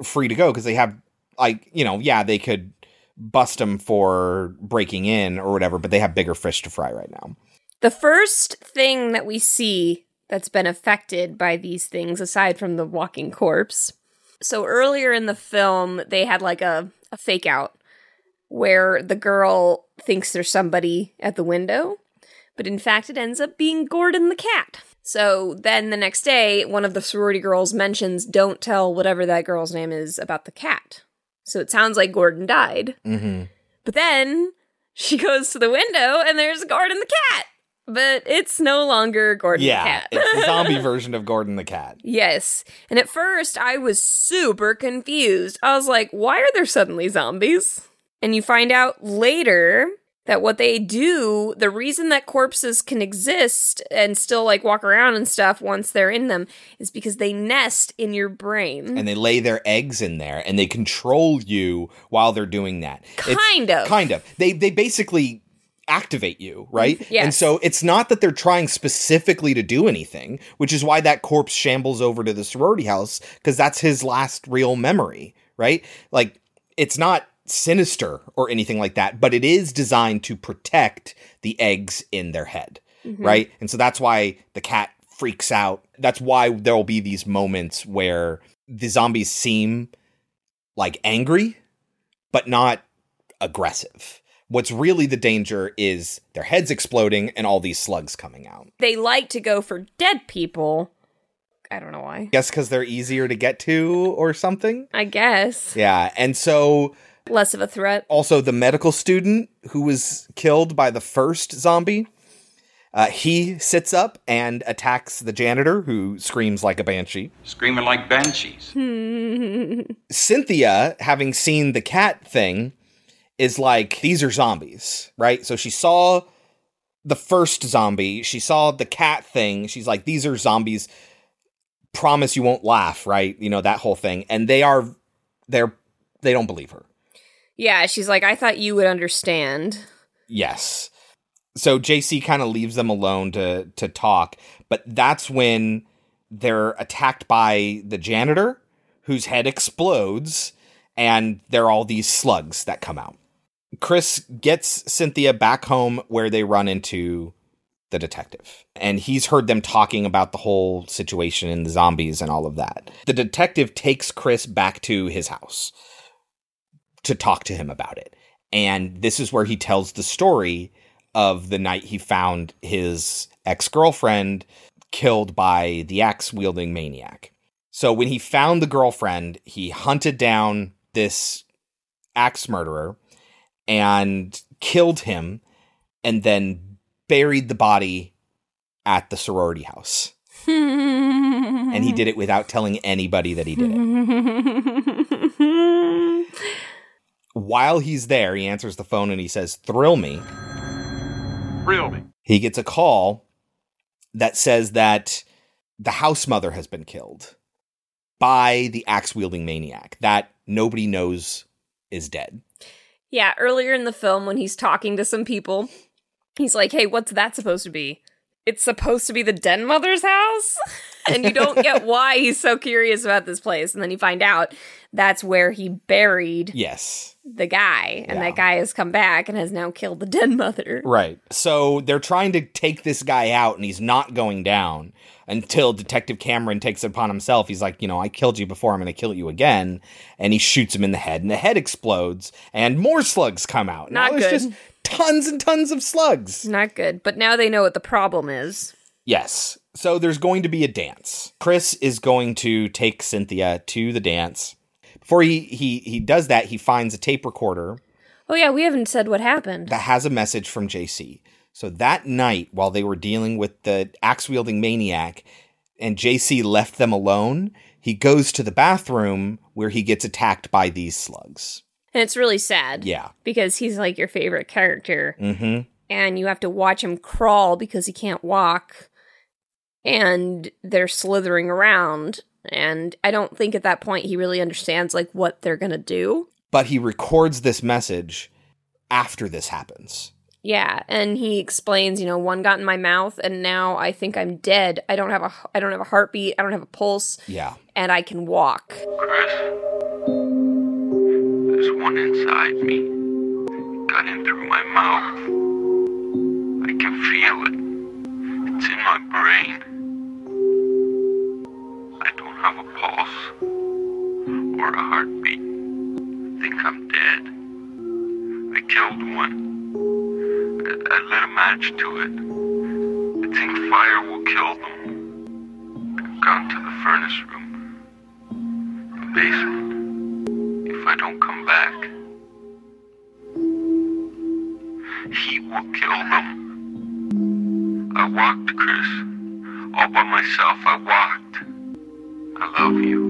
Speaker 1: free to go because they have like, you know, yeah, they could bust them for breaking in or whatever, but they have bigger fish to fry right now.
Speaker 3: The first thing that we see that's been affected by these things, aside from the walking corpse. So earlier in the film, they had like a, a fake out where the girl thinks there's somebody at the window, but in fact, it ends up being Gordon the cat. So then the next day, one of the sorority girls mentions, Don't tell whatever that girl's name is about the cat. So it sounds like Gordon died.
Speaker 1: Mm-hmm.
Speaker 3: But then she goes to the window and there's Gordon the cat. But it's no longer Gordon
Speaker 1: Yeah,
Speaker 3: the cat.
Speaker 1: it's the zombie version of Gordon the cat.
Speaker 3: yes. And at first I was super confused. I was like, why are there suddenly zombies? And you find out later that what they do, the reason that corpses can exist and still like walk around and stuff once they're in them is because they nest in your brain.
Speaker 1: and they lay their eggs in there and they control you while they're doing that. It's-
Speaker 3: Kind of.
Speaker 1: Kind of. They they basically activate you, right?
Speaker 3: Yes.
Speaker 1: And so it's not that they're trying specifically to do anything, which is why that corpse shambles over to the sorority house because that's his last real memory, right? Like it's not sinister or anything like that, but it is designed to protect the eggs in their head,
Speaker 3: Mhm.
Speaker 1: right? And so that's why the cat freaks out. That's why there will be these moments where the zombies seem like angry, but not aggressive. What's really the danger is their heads exploding and all these slugs coming out.
Speaker 3: They like to go for dead people. I don't know why.
Speaker 1: Guess because they're easier to get to or something?
Speaker 3: I guess.
Speaker 1: Yeah. And so
Speaker 3: Less of a threat.
Speaker 1: also the medical student who was killed by the first zombie. Uh, he sits up and attacks the janitor who screams like a banshee.
Speaker 5: Screaming like banshees.
Speaker 1: Cynthia, having seen the cat thing, is like, these are zombies, right? So she saw the first zombie, she saw the cat thing. She's like, these are zombies. Promise you won't laugh, right? You know, that whole thing. And they are, they're, they don't believe her.
Speaker 3: Yeah, she's like, I thought you would understand.
Speaker 1: Yes. So JC kind of leaves them alone to to talk, but that's when they're attacked by the janitor whose head explodes and there are all these slugs that come out. Chris gets Cynthia back home where they run into the detective. And he's heard them talking about the whole situation and the zombies and all of that. The detective takes Chris back to his house to talk to him about it. And this is where he tells the story of the night he found his ex girlfriend killed by the axe wielding maniac. So when he found the girlfriend, he hunted down this axe murderer and killed him and then buried the body at the sorority house. And he did it without telling anybody that he did it. While he's there, he answers the phone and he says, Thrill me.
Speaker 5: Thrill me.
Speaker 1: He gets a call that says that the house mother has been killed by the axe wielding maniac that nobody knows is dead.
Speaker 3: Yeah, earlier in the film when he's talking to some people, he's like, "Hey, what's that supposed to be?" It's supposed to be the den mother's house, and you don't get why he's so curious about this place. And then you find out that's where he buried
Speaker 1: Yes.
Speaker 3: the guy, and
Speaker 1: Yeah.
Speaker 3: that guy has come back and has now killed the den mother.
Speaker 1: Right. So they're trying to take this guy out, and he's not going down until Detective Cameron takes it upon himself. He's like, you know, I killed you before, I'm going to kill you again. And he shoots him in the head, and the head explodes, and more slugs come out.
Speaker 3: Not
Speaker 1: now it's
Speaker 3: good.
Speaker 1: just tons and tons of slugs.
Speaker 3: Not good, but now they know what the problem is.
Speaker 1: Yes. So there's going to be a dance. Chris is going to take Cynthia to the dance. Before he he he does that, he finds a tape recorder
Speaker 3: Oh yeah, we haven't said what happened.
Speaker 1: that has a message from JC. So that night, while they were dealing with the axe wielding maniac, and JC left them alone, he goes to the bathroom where he gets attacked by these slugs.
Speaker 3: And it's really sad.
Speaker 1: Yeah.
Speaker 3: Because he's like your favorite character.
Speaker 1: Mm-hmm.
Speaker 3: and you have to watch him crawl because he can't walk and they're slithering around and i don't think at that point he really understands like what they're gonna do
Speaker 1: But he records this message after this happens.
Speaker 3: yeah and he explains you know one got in my mouth and now i think i'm dead i don't have a i don't have a heartbeat i don't have a pulse
Speaker 1: Yeah.
Speaker 3: and i can walk
Speaker 12: Chris, there's one inside me. Got in through my mouth. I can feel it. It's in my brain. Have a pulse or a heartbeat. think I'm dead. I killed one. I, I lit a match to it. I think fire will kill them. I've gone to the furnace room the basement if I don't come back. He will kill them. I walked, Chris. All by myself, I walked. I love you.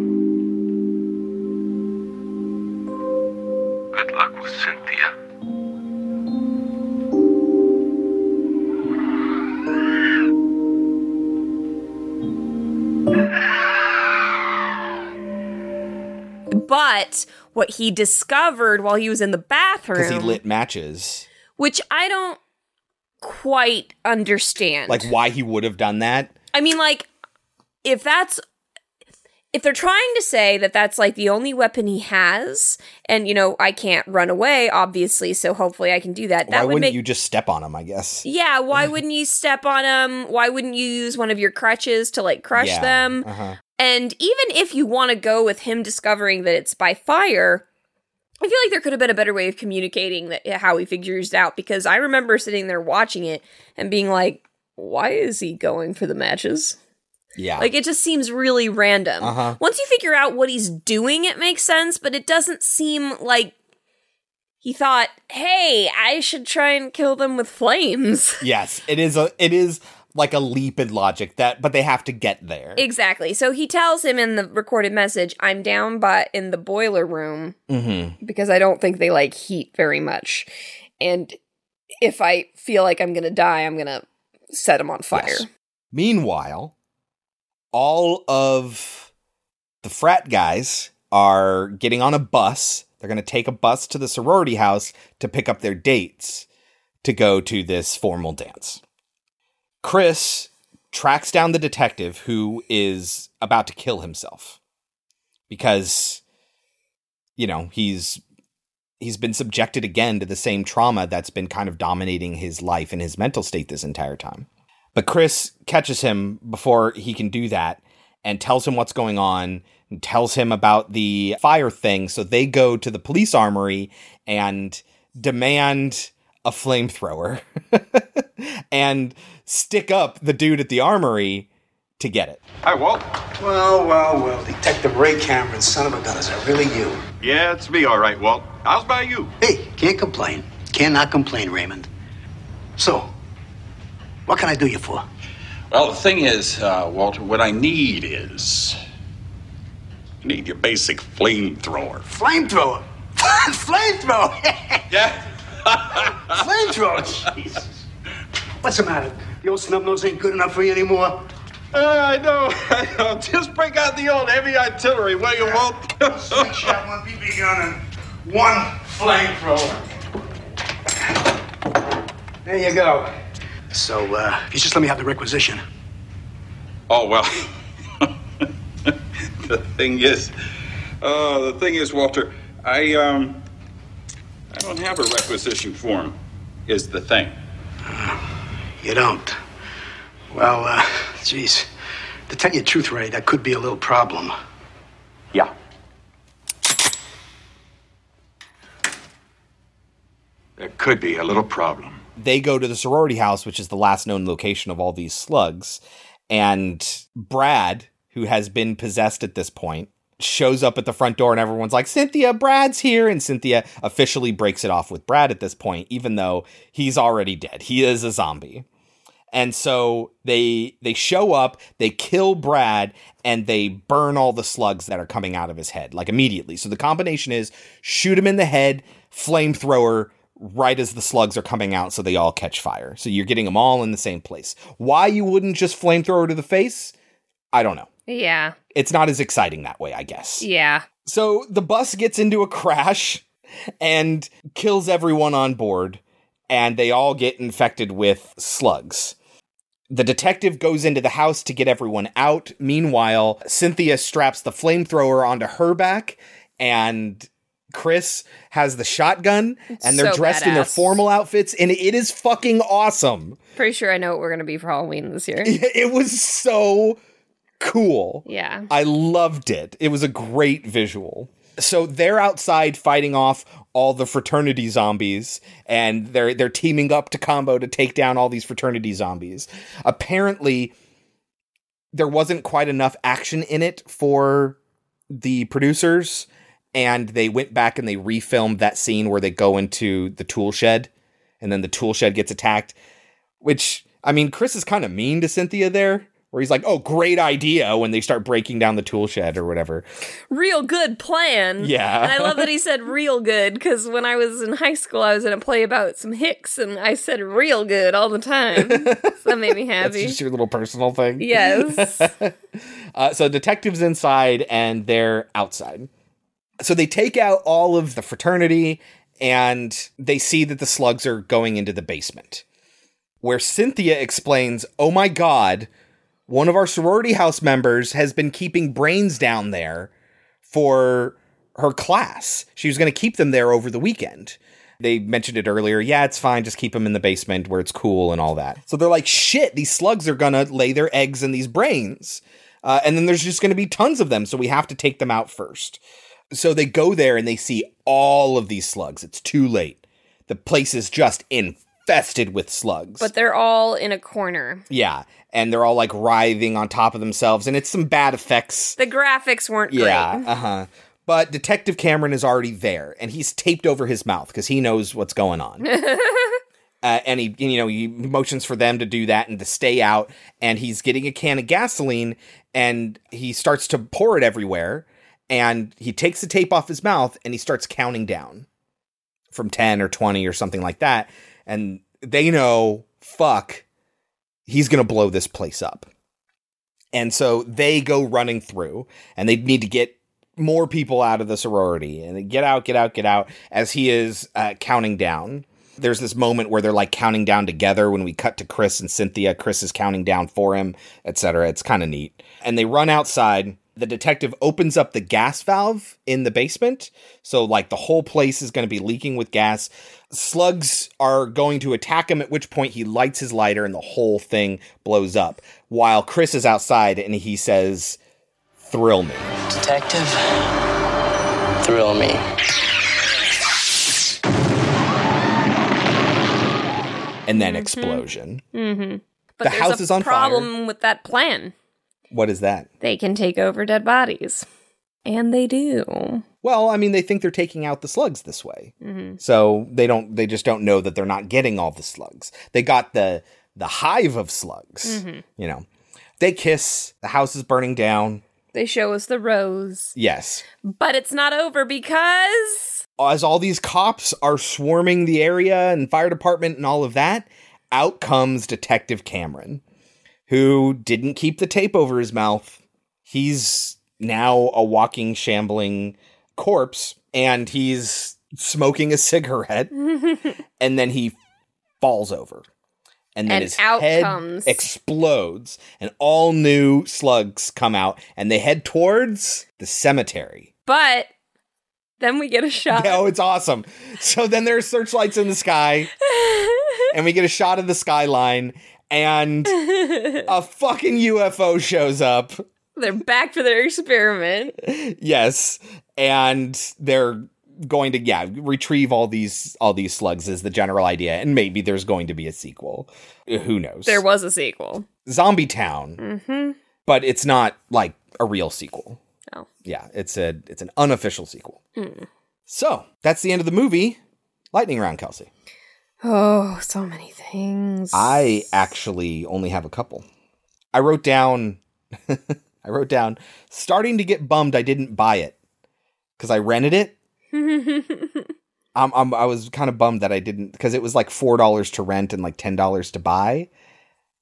Speaker 12: Good luck with Cynthia.
Speaker 3: but what he discovered while he was in the bathroom
Speaker 1: Because he lit matches.
Speaker 3: which i don't quite understand
Speaker 1: Like why he would have done that.
Speaker 3: I mean, like, if that's if they're trying to say that that's like the only weapon he has, and you know, I can't run away, obviously, so hopefully I can do that. That
Speaker 1: why
Speaker 3: would
Speaker 1: wouldn't
Speaker 3: make
Speaker 1: you just step on him, I guess?
Speaker 3: yeah. Why wouldn't you step on him? Why wouldn't you use one of your crutches to like crush
Speaker 1: Yeah,
Speaker 3: them?
Speaker 1: uh-huh.
Speaker 3: And even if you want to go with him discovering that it's by fire, I feel like there could have been a better way of communicating that how he figures it out because I remember sitting there watching it and being like, why is he going for the matches?
Speaker 1: Yeah.
Speaker 3: Like it just seems really random.
Speaker 1: Uh-huh.
Speaker 3: Once you figure out what he's doing, it makes sense, but it doesn't seem like he thought, "Hey, I should try and kill them with flames."
Speaker 1: yes, it is a it is like a leap in logic that but they have to get there.
Speaker 3: exactly. So he tells him in the recorded message, "I'm down but in the boiler room
Speaker 1: mm-hmm.
Speaker 3: because I don't think they like heat very much, and if I feel like I'm gonna die, I'm gonna set them on fire."
Speaker 1: Yes. Meanwhile, all of the frat guys are getting on a bus. They're going to take a bus to the sorority house to pick up their dates to go to this formal dance. Chris tracks down the detective who is about to kill himself because you know, he's he's been subjected again to the same trauma that's been kind of dominating his life and his mental state this entire time. But Chris catches him before he can do that and tells him what's going on and tells him about the fire thing. So they go to the police armory and demand a flamethrower and stick up the dude at the armory to get it.
Speaker 13: Hi, Walt.
Speaker 14: Well, well, well, Detective Ray Cameron, son of a gun, is that really you?
Speaker 13: Yeah, it's me, all right, Walt. How's about you?
Speaker 14: Hey, can't complain. Cannot complain, Raymond. So, what can I do you for?
Speaker 15: Well, the thing is, uh, Walter, what I need is. I need your basic flamethrower.
Speaker 14: Flamethrower? Flamethrower?
Speaker 15: Yeah.
Speaker 14: Flamethrower? Jesus. What's the matter? The old snub nose ain't good enough for you anymore?
Speaker 13: Uh, I know, I know. Just break out the old heavy artillery, will you, Walt?
Speaker 14: Slingshot, one BB gun, and one
Speaker 11: flamethrower.
Speaker 14: There you go. So, uh, if you just let me have the requisition.
Speaker 15: Oh, well. the thing is, uh, the thing is, Walter, I, um, I don't have a requisition form, is the thing.
Speaker 14: You don't. Well, uh, geez. To tell you the truth, Ray, that could be a little problem.
Speaker 15: Yeah.
Speaker 4: There could be a little problem.
Speaker 1: They go to the sorority house, which is the last known location of all these slugs. And Brad, who has been possessed at this point, shows up at the front door and everyone's like, Cynthia, Brad's here. And Cynthia officially breaks it off with Brad at this point, even though he's already dead. He is a zombie. And so they they show up, they kill Brad, and they burn all the slugs that are coming out of his head, like immediately. So the combination is shoot him in the head, flamethrower, right as the slugs are coming out, so they all catch fire. So you're getting them all in the same place. Why you wouldn't just flamethrower to the face? I don't know.
Speaker 3: Yeah.
Speaker 1: It's not as exciting that way, I guess.
Speaker 3: Yeah.
Speaker 1: So the bus gets into a crash and kills everyone on board, and they all get infected with slugs. The detective goes into the house to get everyone out. Meanwhile, Cynthia straps the flamethrower onto her back, and Chris has the shotgun, and they're
Speaker 3: so
Speaker 1: dressed in their formal outfits, and it is fucking awesome.
Speaker 3: Pretty sure I know what we're going to be for Halloween this year.
Speaker 1: It was so cool.
Speaker 3: Yeah.
Speaker 1: I loved it. It was a great visual. So they're outside fighting off all the fraternity zombies and they're they're teaming up to combo to take down all these fraternity zombies. Apparently there wasn't quite enough action in it for the producers and they went back and they refilmed that scene where they go into the tool shed and then the tool shed gets attacked which I mean Chris is kind of mean to Cynthia there where he's like, "Oh, great idea" when they start breaking down the tool shed or whatever.
Speaker 3: Real good plan.
Speaker 1: Yeah.
Speaker 3: And I love that he said real good because when I was in high school, I was in a play about some hicks and I said real good all the time. so that made me happy.
Speaker 1: just your little personal thing.
Speaker 3: Yes.
Speaker 1: uh, so detectives inside and they're outside. So they take out all of the fraternity and they see that the slugs are going into the basement. Where Cynthia explains, "Oh my god, one of our sorority house members has been keeping brains down there for her class. She was going to keep them there over the weekend." They mentioned it earlier. Yeah, it's fine. Just keep them in the basement where it's cool and all that. So they're like, shit, these slugs are going to lay their eggs in these brains. Uh, and then there's just going to be tons of them. So we have to take them out first. So they go there and they see all of these slugs. It's too late. The place is just infested with slugs.
Speaker 3: but they're all in a corner.
Speaker 1: yeah. And they're all like writhing on top of themselves. And it's some bad effects.
Speaker 3: The graphics weren't
Speaker 1: Yeah.
Speaker 3: great.
Speaker 1: Uh huh. But Detective Cameron is already there and he's taped over his mouth because he knows what's going on. Uh, and he, you know, he motions for them to do that and to stay out. And he's getting a can of gasoline and he starts to pour it everywhere. And he takes the tape off his mouth and he starts counting down from 10 or 20 or something like that. And they know, fuck, he's going to blow this place up. And so they go running through and they need to get more people out of the sorority and get out, get out, get out as he is uh, counting down. There's this moment where they're like counting down together when we cut to Chris and Cynthia. Chris is counting down for him, etc. It's kind of neat. And they run outside. The detective opens up the gas valve in the basement. So, like, the whole place is going to be leaking with gas. Slugs are going to attack him, at which point he lights his lighter and the whole thing blows up. While Chris is outside and he says, Thrill me.
Speaker 9: Detective, thrill me.
Speaker 1: And then explosion.
Speaker 3: Mm-hmm. But
Speaker 1: The
Speaker 3: there's
Speaker 1: house
Speaker 3: a
Speaker 1: is on fire.
Speaker 3: problem with that plan.
Speaker 1: What is that?
Speaker 3: They can take over dead bodies. And they do.
Speaker 1: Well, I mean, they think they're taking out the slugs this way.
Speaker 3: Mhm.
Speaker 1: So they don't they just don't know that they're not getting all the slugs. They got the the hive of slugs.
Speaker 3: Mhm.
Speaker 1: You know. They kiss, the house is burning down.
Speaker 3: They show us the rose.
Speaker 1: Yes.
Speaker 3: But it's not over because
Speaker 1: As all these cops are swarming the area and fire department and all of that, out comes Detective Cameron, who didn't keep the tape over his mouth. He's now a walking, shambling corpse, and he's smoking a cigarette, and then he falls over. And then
Speaker 3: And
Speaker 1: his head
Speaker 3: comes-
Speaker 1: explodes, and all new slugs come out, and they head towards the cemetery.
Speaker 3: But then we get a shot.
Speaker 1: Oh, it's awesome. So then there are searchlights in the sky, and we get a shot of the skyline, and a fucking UFO shows up.
Speaker 3: They're back for their experiment.
Speaker 1: Yes, and they're going to yeah retrieve all these all these slugs is the general idea, and maybe there's going to be a sequel. Who knows?
Speaker 3: There was a sequel.
Speaker 1: Zombie Town,
Speaker 3: Mm-hmm.
Speaker 1: but it's not like a real sequel.
Speaker 3: Oh.
Speaker 1: Yeah, it's a it's an unofficial sequel.
Speaker 3: Mm.
Speaker 1: So that's the end of the movie. Lightning round, Kelsey.
Speaker 3: Oh, so many things.
Speaker 1: I actually only have a couple. I wrote down I wrote down starting to get bummed I didn't buy it cuz I rented it. I'm, I'm I was kind of bummed that I didn't because it was like $4 to rent and like $10 to buy.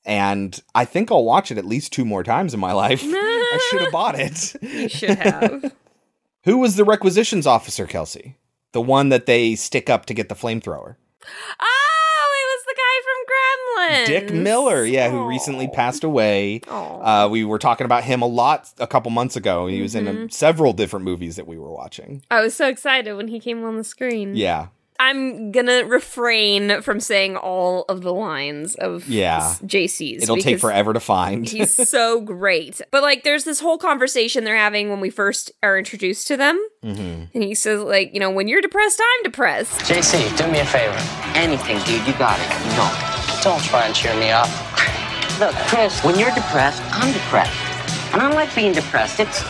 Speaker 1: And I think I'll watch it at least two more times in my life. I should have bought it.
Speaker 3: you should have.
Speaker 1: Who was the requisitions officer, Kelsey? The one that they stick up to get the flamethrower.
Speaker 3: Oh, it was the guy from Gremlins.
Speaker 1: Dick Miller, yeah, who recently passed away. Uh, we were talking about him a lot a couple months ago. He was in
Speaker 3: Mhm.
Speaker 1: um, several different movies that we were watching.
Speaker 3: I was so excited when he came on the screen.
Speaker 1: Yeah.
Speaker 3: I'm gonna refrain from saying all of the lines of
Speaker 1: Yeah.
Speaker 3: JC's.
Speaker 1: It'll take forever to find.
Speaker 3: He's so great. But like there's this whole conversation they're having when we first are introduced to them.
Speaker 1: mm-hmm.
Speaker 3: And he says, like, you know, when you're depressed, I'm depressed.
Speaker 9: JC, do me a favor.
Speaker 10: Anything, dude. You got it. No.
Speaker 9: Don't try and cheer me up.
Speaker 10: Look, Chris, when you're depressed, I'm depressed. And I like being depressed. It's,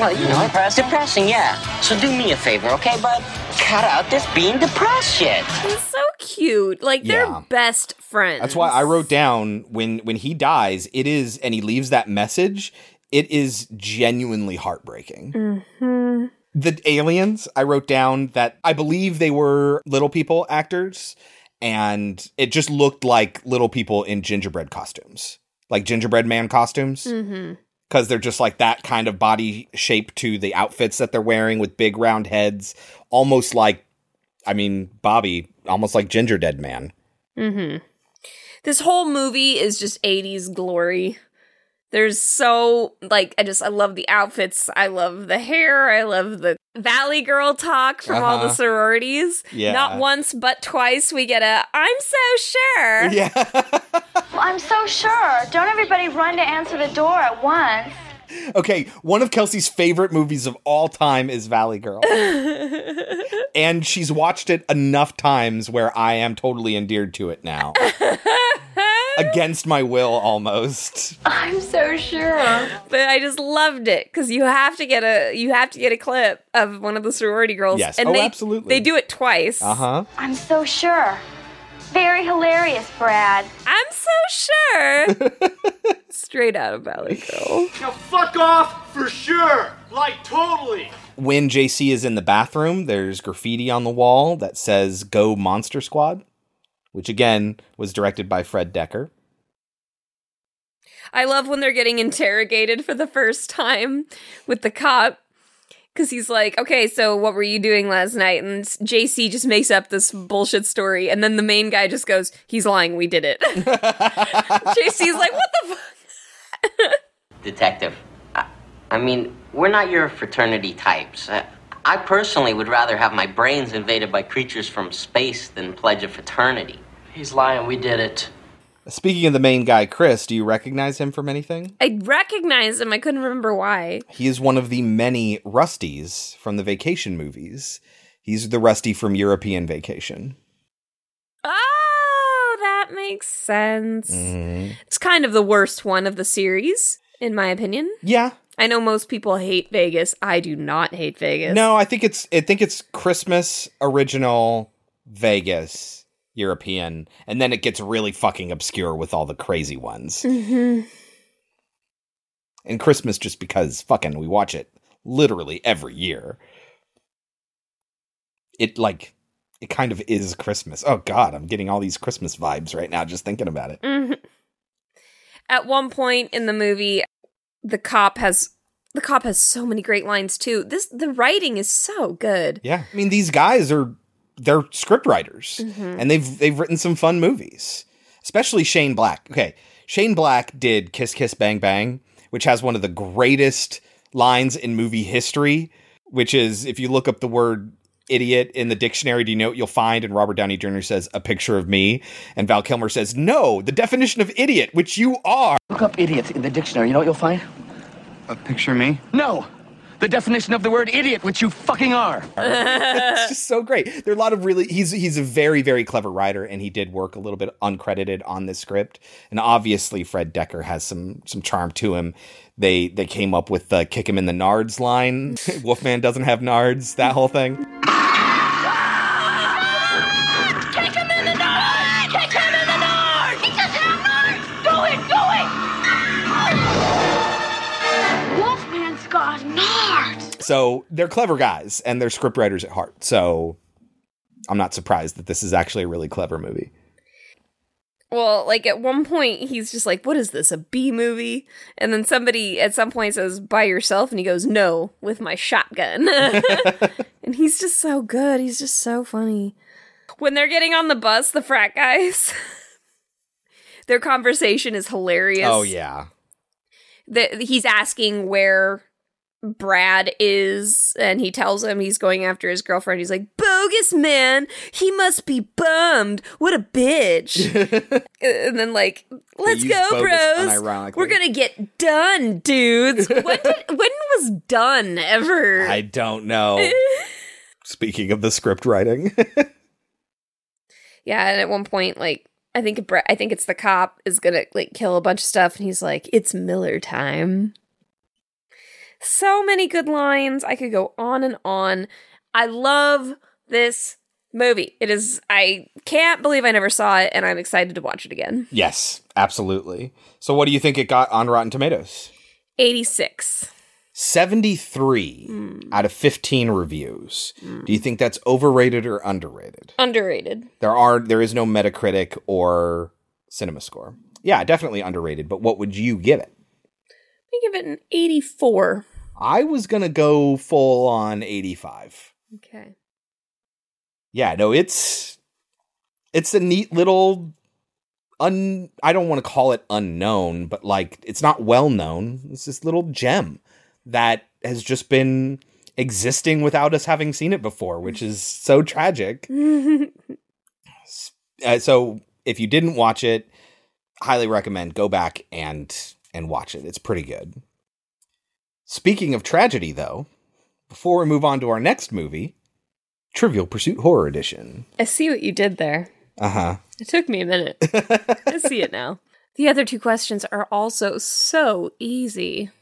Speaker 10: well, you know,
Speaker 9: Depressing?
Speaker 10: depressing, yeah. So do me a favor, okay, bud? Cut out this being depressed shit.
Speaker 3: He's so cute. Like they're
Speaker 1: Yeah.
Speaker 3: best friends.
Speaker 1: That's why I wrote down when when he dies, it is and he leaves that message, it is genuinely heartbreaking.
Speaker 3: hmm
Speaker 1: The aliens, I wrote down that I believe they were little people actors and it just looked like little people in gingerbread costumes. Like gingerbread man costumes.
Speaker 3: hmm
Speaker 1: because they're just like that kind of body shape to the outfits that they're wearing with big round heads, almost like, I mean, Bobby, almost like Gingerdead Man.
Speaker 3: Mm-hmm. This whole movie is just 80s glory. There's so like I just I love the outfits. I love the hair. I love the Valley Girl talk from all the
Speaker 1: Uh-huh.
Speaker 3: sororities.
Speaker 1: Yeah.
Speaker 3: Not once but twice we get a I'm so sure.
Speaker 1: Yeah.
Speaker 16: Well, I'm so sure. Don't everybody run to answer the door at once.
Speaker 1: Okay, one of Kelsey's favorite movies of all time is Valley Girl. and she's watched it enough times where I am totally endeared to it now. Against my will almost.
Speaker 3: I'm so sure. But I just loved it because you have to get a you have to get a clip of one of the sorority girls.
Speaker 1: Yes.
Speaker 3: and
Speaker 1: Oh,
Speaker 3: they,
Speaker 1: absolutely.
Speaker 3: They do it twice.
Speaker 1: Uh-huh.
Speaker 16: I'm so sure. Very hilarious, Brad.
Speaker 3: I'm so sure. Straight out of Valley Girl.
Speaker 13: Now fuck off for sure. Like totally.
Speaker 1: When JC is in the bathroom, there's graffiti on the wall that says Go Monster Squad, which again was directed by Fred Dekker.
Speaker 3: I love when they're getting interrogated for the first time with the cop. Cause he's like, okay, so what were you doing last night? And JC just makes up this bullshit story, and then the main guy just goes, "He's lying. We did it." JC's like, "What the fuck?"
Speaker 10: Detective, I, I mean, we're not your fraternity types. I, I personally would rather have my brains invaded by creatures from space than pledge a fraternity.
Speaker 9: He's lying. We did it.
Speaker 1: Speaking of the main guy, Chris, do you recognize him from anything?
Speaker 3: I recognize him. I couldn't remember why.
Speaker 1: He is one of the many Rusties from the vacation movies. He's the Rusty from European Vacation.
Speaker 3: Oh, that makes sense. Mm-hmm. It's kind of the worst one of the series, in my opinion.
Speaker 1: Yeah.
Speaker 3: I know most people hate Vegas. I do not hate Vegas.
Speaker 1: No, I think it's I think it's Christmas original Vegas European, and then it gets really fucking obscure with all the crazy ones.
Speaker 3: hmm
Speaker 1: And Christmas just because fucking we watch it literally every year. It like it kind of is Christmas. Oh god, I'm getting all these Christmas vibes right now just thinking about it.
Speaker 3: Mhm. At one point in the movie, the cop has the cop has so many great lines too. This the writing is so good.
Speaker 1: Yeah. I mean, these guys are they're script writers
Speaker 3: Mhm.
Speaker 1: and they've they've written some fun movies. Especially Shane Black. Okay. Shane Black did Kiss Kiss Bang Bang, which has one of the greatest lines in movie history, which is if you look up the word idiot in the dictionary, do you know what you'll find? And Robert Downey Jr. says, a picture of me. And Val Kilmer says, no, the definition of idiot, which you are.
Speaker 9: Look up idiot in the dictionary. You know what you'll find?
Speaker 17: A picture of me?
Speaker 9: No! The definition of the word idiot, which you fucking are.
Speaker 1: it's just so great. There are a lot of really he's he's a very very clever writer and he did work a little bit uncredited on this script. And obviously Fred Dekker has some some charm to him. They they came up with the kick him in the nards line. Wolfman doesn't have nards, that whole thing. So they're clever guys and they're scriptwriters at heart. So I'm not surprised that this is actually a really clever movie.
Speaker 3: Well, like at one point he's just like, "What is this? A B movie?" And then somebody at some point says, "By yourself," and he goes, "No, with my shotgun." and he's just so good. He's just so funny. When they're getting on the bus, the frat guys, their conversation is hilarious.
Speaker 1: Oh yeah.
Speaker 3: that he's asking where Brad is, and he tells him he's going after his girlfriend. He's like, "Bogus man, he must be bummed. What a bitch!" and then like, "Let's go, bros. We're gonna get done, dudes." when did, when was done ever?
Speaker 1: I don't know. Speaking of the script writing.
Speaker 3: Yeah, and at one point, like I think Brett, I think it's the cop is gonna like kill a bunch of stuff, and he's like, "It's Miller time." So many good lines. I could go on and on. I love this movie. It is. I can't believe I never saw it, and I'm excited to watch it again.
Speaker 1: yes, absolutely. So what do you think it got on Rotten Tomatoes?
Speaker 3: Eighty six.
Speaker 1: 73 hmm. out of 15 reviews. Do you think that's overrated or underrated?
Speaker 3: Underrated.
Speaker 1: There are there is no Metacritic or Cinema Score. Yeah, definitely underrated, but what would you give it?
Speaker 3: I give it an eighty four.
Speaker 1: I was going to go full on 85.
Speaker 3: Okay.
Speaker 1: Yeah, no, it's it's a neat little un I don't want to call it unknown, but like it's not well known. It's this little gem that has just been existing without us having seen it before, which is so tragic. Uh, so if you didn't watch it, highly recommend go back and and watch it. It's pretty good. Speaking of tragedy though, before we move on to our next movie, Trivial Pursuit Horror Edition.
Speaker 3: I see what you did there.
Speaker 1: Uh-huh.
Speaker 3: It took me a minute. I see it now. The other two questions are also so easy.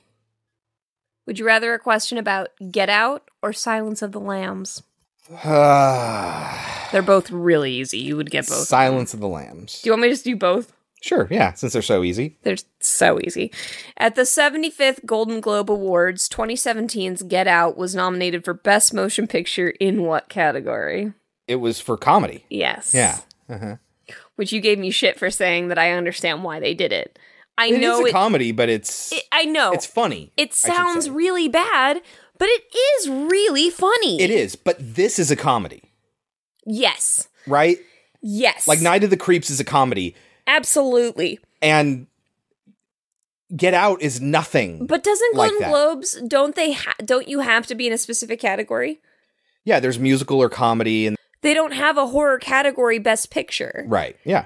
Speaker 3: Would you rather a question about Get Out or Silence of the Lambs? They're both really easy. You would get both.
Speaker 1: Silence of the Lambs.
Speaker 3: Do you want me to just do both?
Speaker 1: Sure, yeah, since they're so easy.
Speaker 3: They're so easy. At the 75th Golden Globe Awards, 2017's Get Out was nominated for Best Motion Picture in what category?
Speaker 1: It was for comedy.
Speaker 3: Yes.
Speaker 1: Yeah. Uh-huh.
Speaker 3: Which you gave me shit for saying that I understand why they did it. I
Speaker 1: It
Speaker 3: know
Speaker 1: is a comedy, but it's
Speaker 3: it- I know.
Speaker 1: it's funny.
Speaker 3: It sounds really bad, but it is really funny.
Speaker 1: It is, but this is a comedy,
Speaker 3: Yes.
Speaker 1: right?
Speaker 3: Yes.
Speaker 1: Like Night of the Creeps is a comedy,
Speaker 3: Absolutely.
Speaker 1: and Get Out is nothing.
Speaker 3: But doesn't
Speaker 1: like
Speaker 3: Golden
Speaker 1: that.
Speaker 3: Globes don't they ha- don't you have to be in a specific category?
Speaker 1: Yeah, there's musical or comedy, and
Speaker 3: They don't have a horror category best picture.
Speaker 1: right, yeah.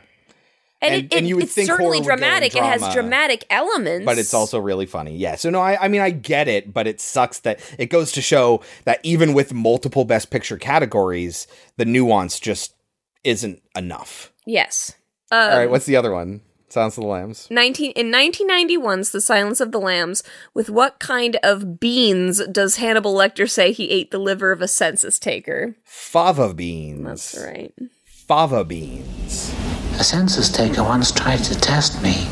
Speaker 3: And,
Speaker 1: And-
Speaker 3: it,
Speaker 1: and you would
Speaker 3: it's
Speaker 1: think
Speaker 3: certainly
Speaker 1: horror would go in
Speaker 3: dramatic. It has dramatic elements.
Speaker 1: but it's also really funny. Yeah. So no, I, I mean I get it, but it sucks that it goes to show that even with multiple best picture categories, the nuance just isn't enough.
Speaker 3: Yes. Um,
Speaker 1: All right, what's the other one? Silence of the Lambs.
Speaker 3: 19 in 1991's The Silence of the Lambs, with what kind of beans does Hannibal Lecter say he ate the liver of a census taker?
Speaker 1: Fava beans.
Speaker 3: That's right.
Speaker 1: Fava beans.
Speaker 18: A census taker once tried to test me.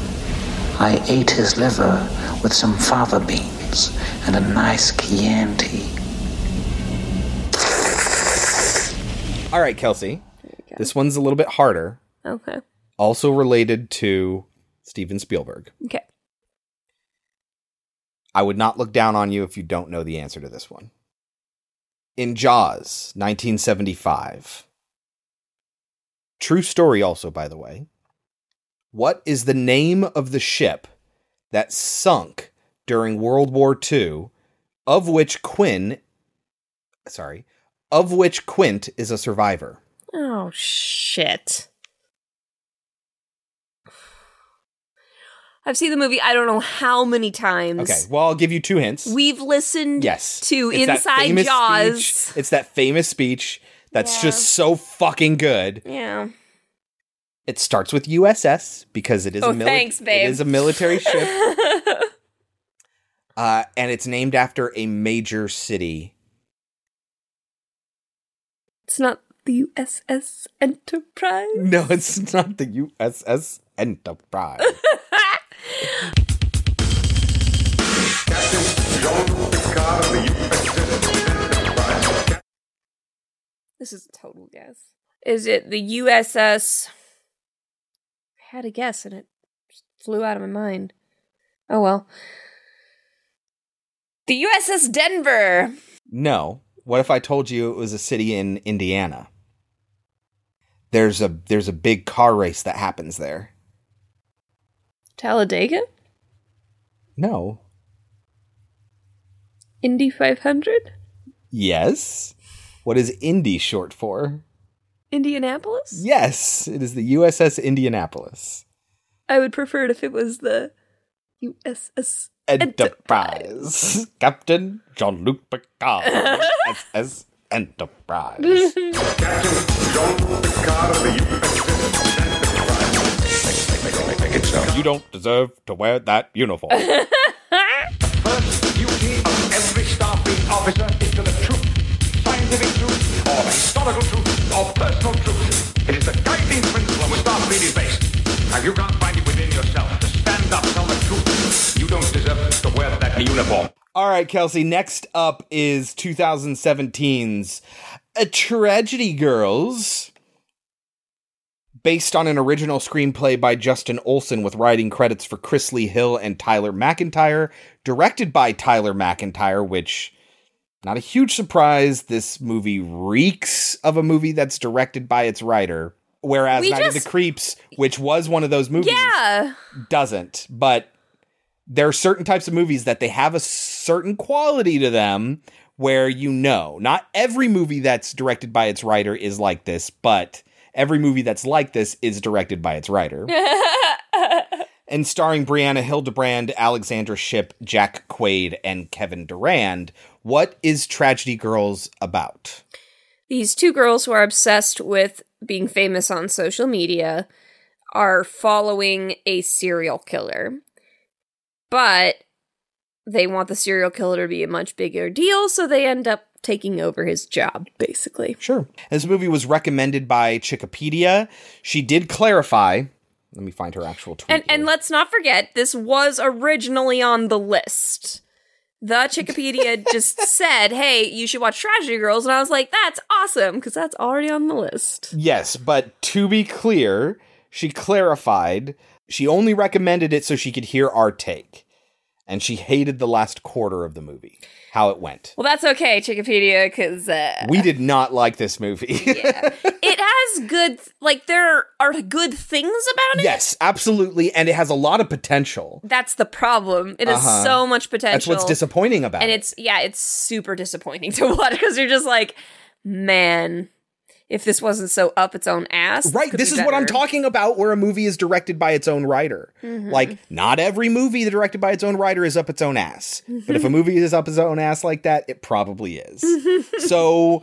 Speaker 18: I ate his liver with some fava beans and a nice Chianti.
Speaker 1: All right, Kelsey. This one's a little bit harder.
Speaker 3: Okay.
Speaker 1: Also related to Steven Spielberg.
Speaker 3: Okay.
Speaker 1: I would not look down on you if you don't know the answer to this one. In Jaws, 1975. True story, also, by the way. What is the name of the ship that sunk during World War II, of which Quinn, sorry, of which Quint is a survivor?
Speaker 3: Oh shit. I've seen the movie I don't know how many times.
Speaker 1: Okay, well, I'll give you two hints.
Speaker 3: We've listened
Speaker 1: Yes.
Speaker 3: to
Speaker 1: It's
Speaker 3: Inside Jaws.
Speaker 1: speech- It's that famous speech that's
Speaker 3: Yeah.
Speaker 1: just so fucking good.
Speaker 3: Yeah.
Speaker 1: It starts with USS because it is
Speaker 3: Oh,
Speaker 1: a mili-
Speaker 3: thanks, babe.
Speaker 1: It is a military ship, uh, and it's named after a major city.
Speaker 3: It's not the USS Enterprise.
Speaker 1: No, it's not the USS Enterprise.
Speaker 3: This is a total guess. Is it the USS? I had a guess and it just flew out of my mind. Oh well. The USS Denver.
Speaker 1: no. What if I told you it was a city in Indiana? There's a there's a big car race that happens there.
Speaker 3: Talladega?
Speaker 1: No.
Speaker 3: Indy 500?
Speaker 1: Yes. What is Indy short for?
Speaker 3: Indianapolis?
Speaker 1: Yes, it is the USS Indianapolis.
Speaker 3: I would prefer it if it was the USS
Speaker 1: Enterprise. Captain Jean Luc Picard. USS Enterprise. You don't deserve to wear that uniform.
Speaker 13: Duty of every Starfleet officer is to the truth, scientific truth, or historical truth, or personal truth. It is the guiding principle on which Starfleet is based. Now, you can't find it within yourself to stand up, tell the truth. You don't deserve to wear that uniform.
Speaker 1: All right, Kelsey, next up is 2017's A Tragedy Girls. Based on an original screenplay by Justin Olson with writing credits for Chris Lee Hill and Tyler McIntyre, directed by Tyler McIntyre, which not a huge surprise. This movie reeks of a movie that's directed by its writer. Whereas
Speaker 3: We
Speaker 1: Night of the Creeps, which was one of those movies,
Speaker 3: Yeah.
Speaker 1: doesn't. But there are certain types of movies that they have a certain quality to them where you know. Not every movie that's directed by its writer is like this, but every movie that's like this is directed by its writer. and starring Brianna Hildebrand, Alexandra Shipp, Jack Quaid, and Kevin Durand. What is Tragedy Girls about?
Speaker 3: These two girls who are obsessed with being famous on social media are following a serial killer. But they want the serial killer to be a much bigger deal, so they end up taking over his job, basically.
Speaker 1: Sure. This movie was recommended by Chikipedia. She did clarify. Let me find her actual tweet.
Speaker 3: And and let's not forget, this was originally on the list. The Chikipedia just said, "Hey, you should watch Tragedy Girls," and I was like, "That's awesome," because that's already on the list.
Speaker 1: Yes, but to be clear, she clarified she only recommended it so she could hear our take. And she hated the last quarter of the movie, how it went.
Speaker 3: Well, that's okay, Chikipedia, because uh,
Speaker 1: We did not like this movie. yeah.
Speaker 3: it has good, like there are good things about it.
Speaker 1: yes, absolutely. And it has a lot of potential.
Speaker 3: That's the problem. It has
Speaker 1: Uh-huh.
Speaker 3: so much potential.
Speaker 1: That's what's disappointing about
Speaker 3: and
Speaker 1: it.
Speaker 3: it's yeah, it's super disappointing to watch because you're just like, man, if this wasn't so up its own ass,
Speaker 1: Right, this is what I'm talking about where a movie is directed by its own writer.
Speaker 3: Mhm.
Speaker 1: Like, not every movie directed by its own writer is up its own ass. But if a movie is up its own ass like that, it probably is. so,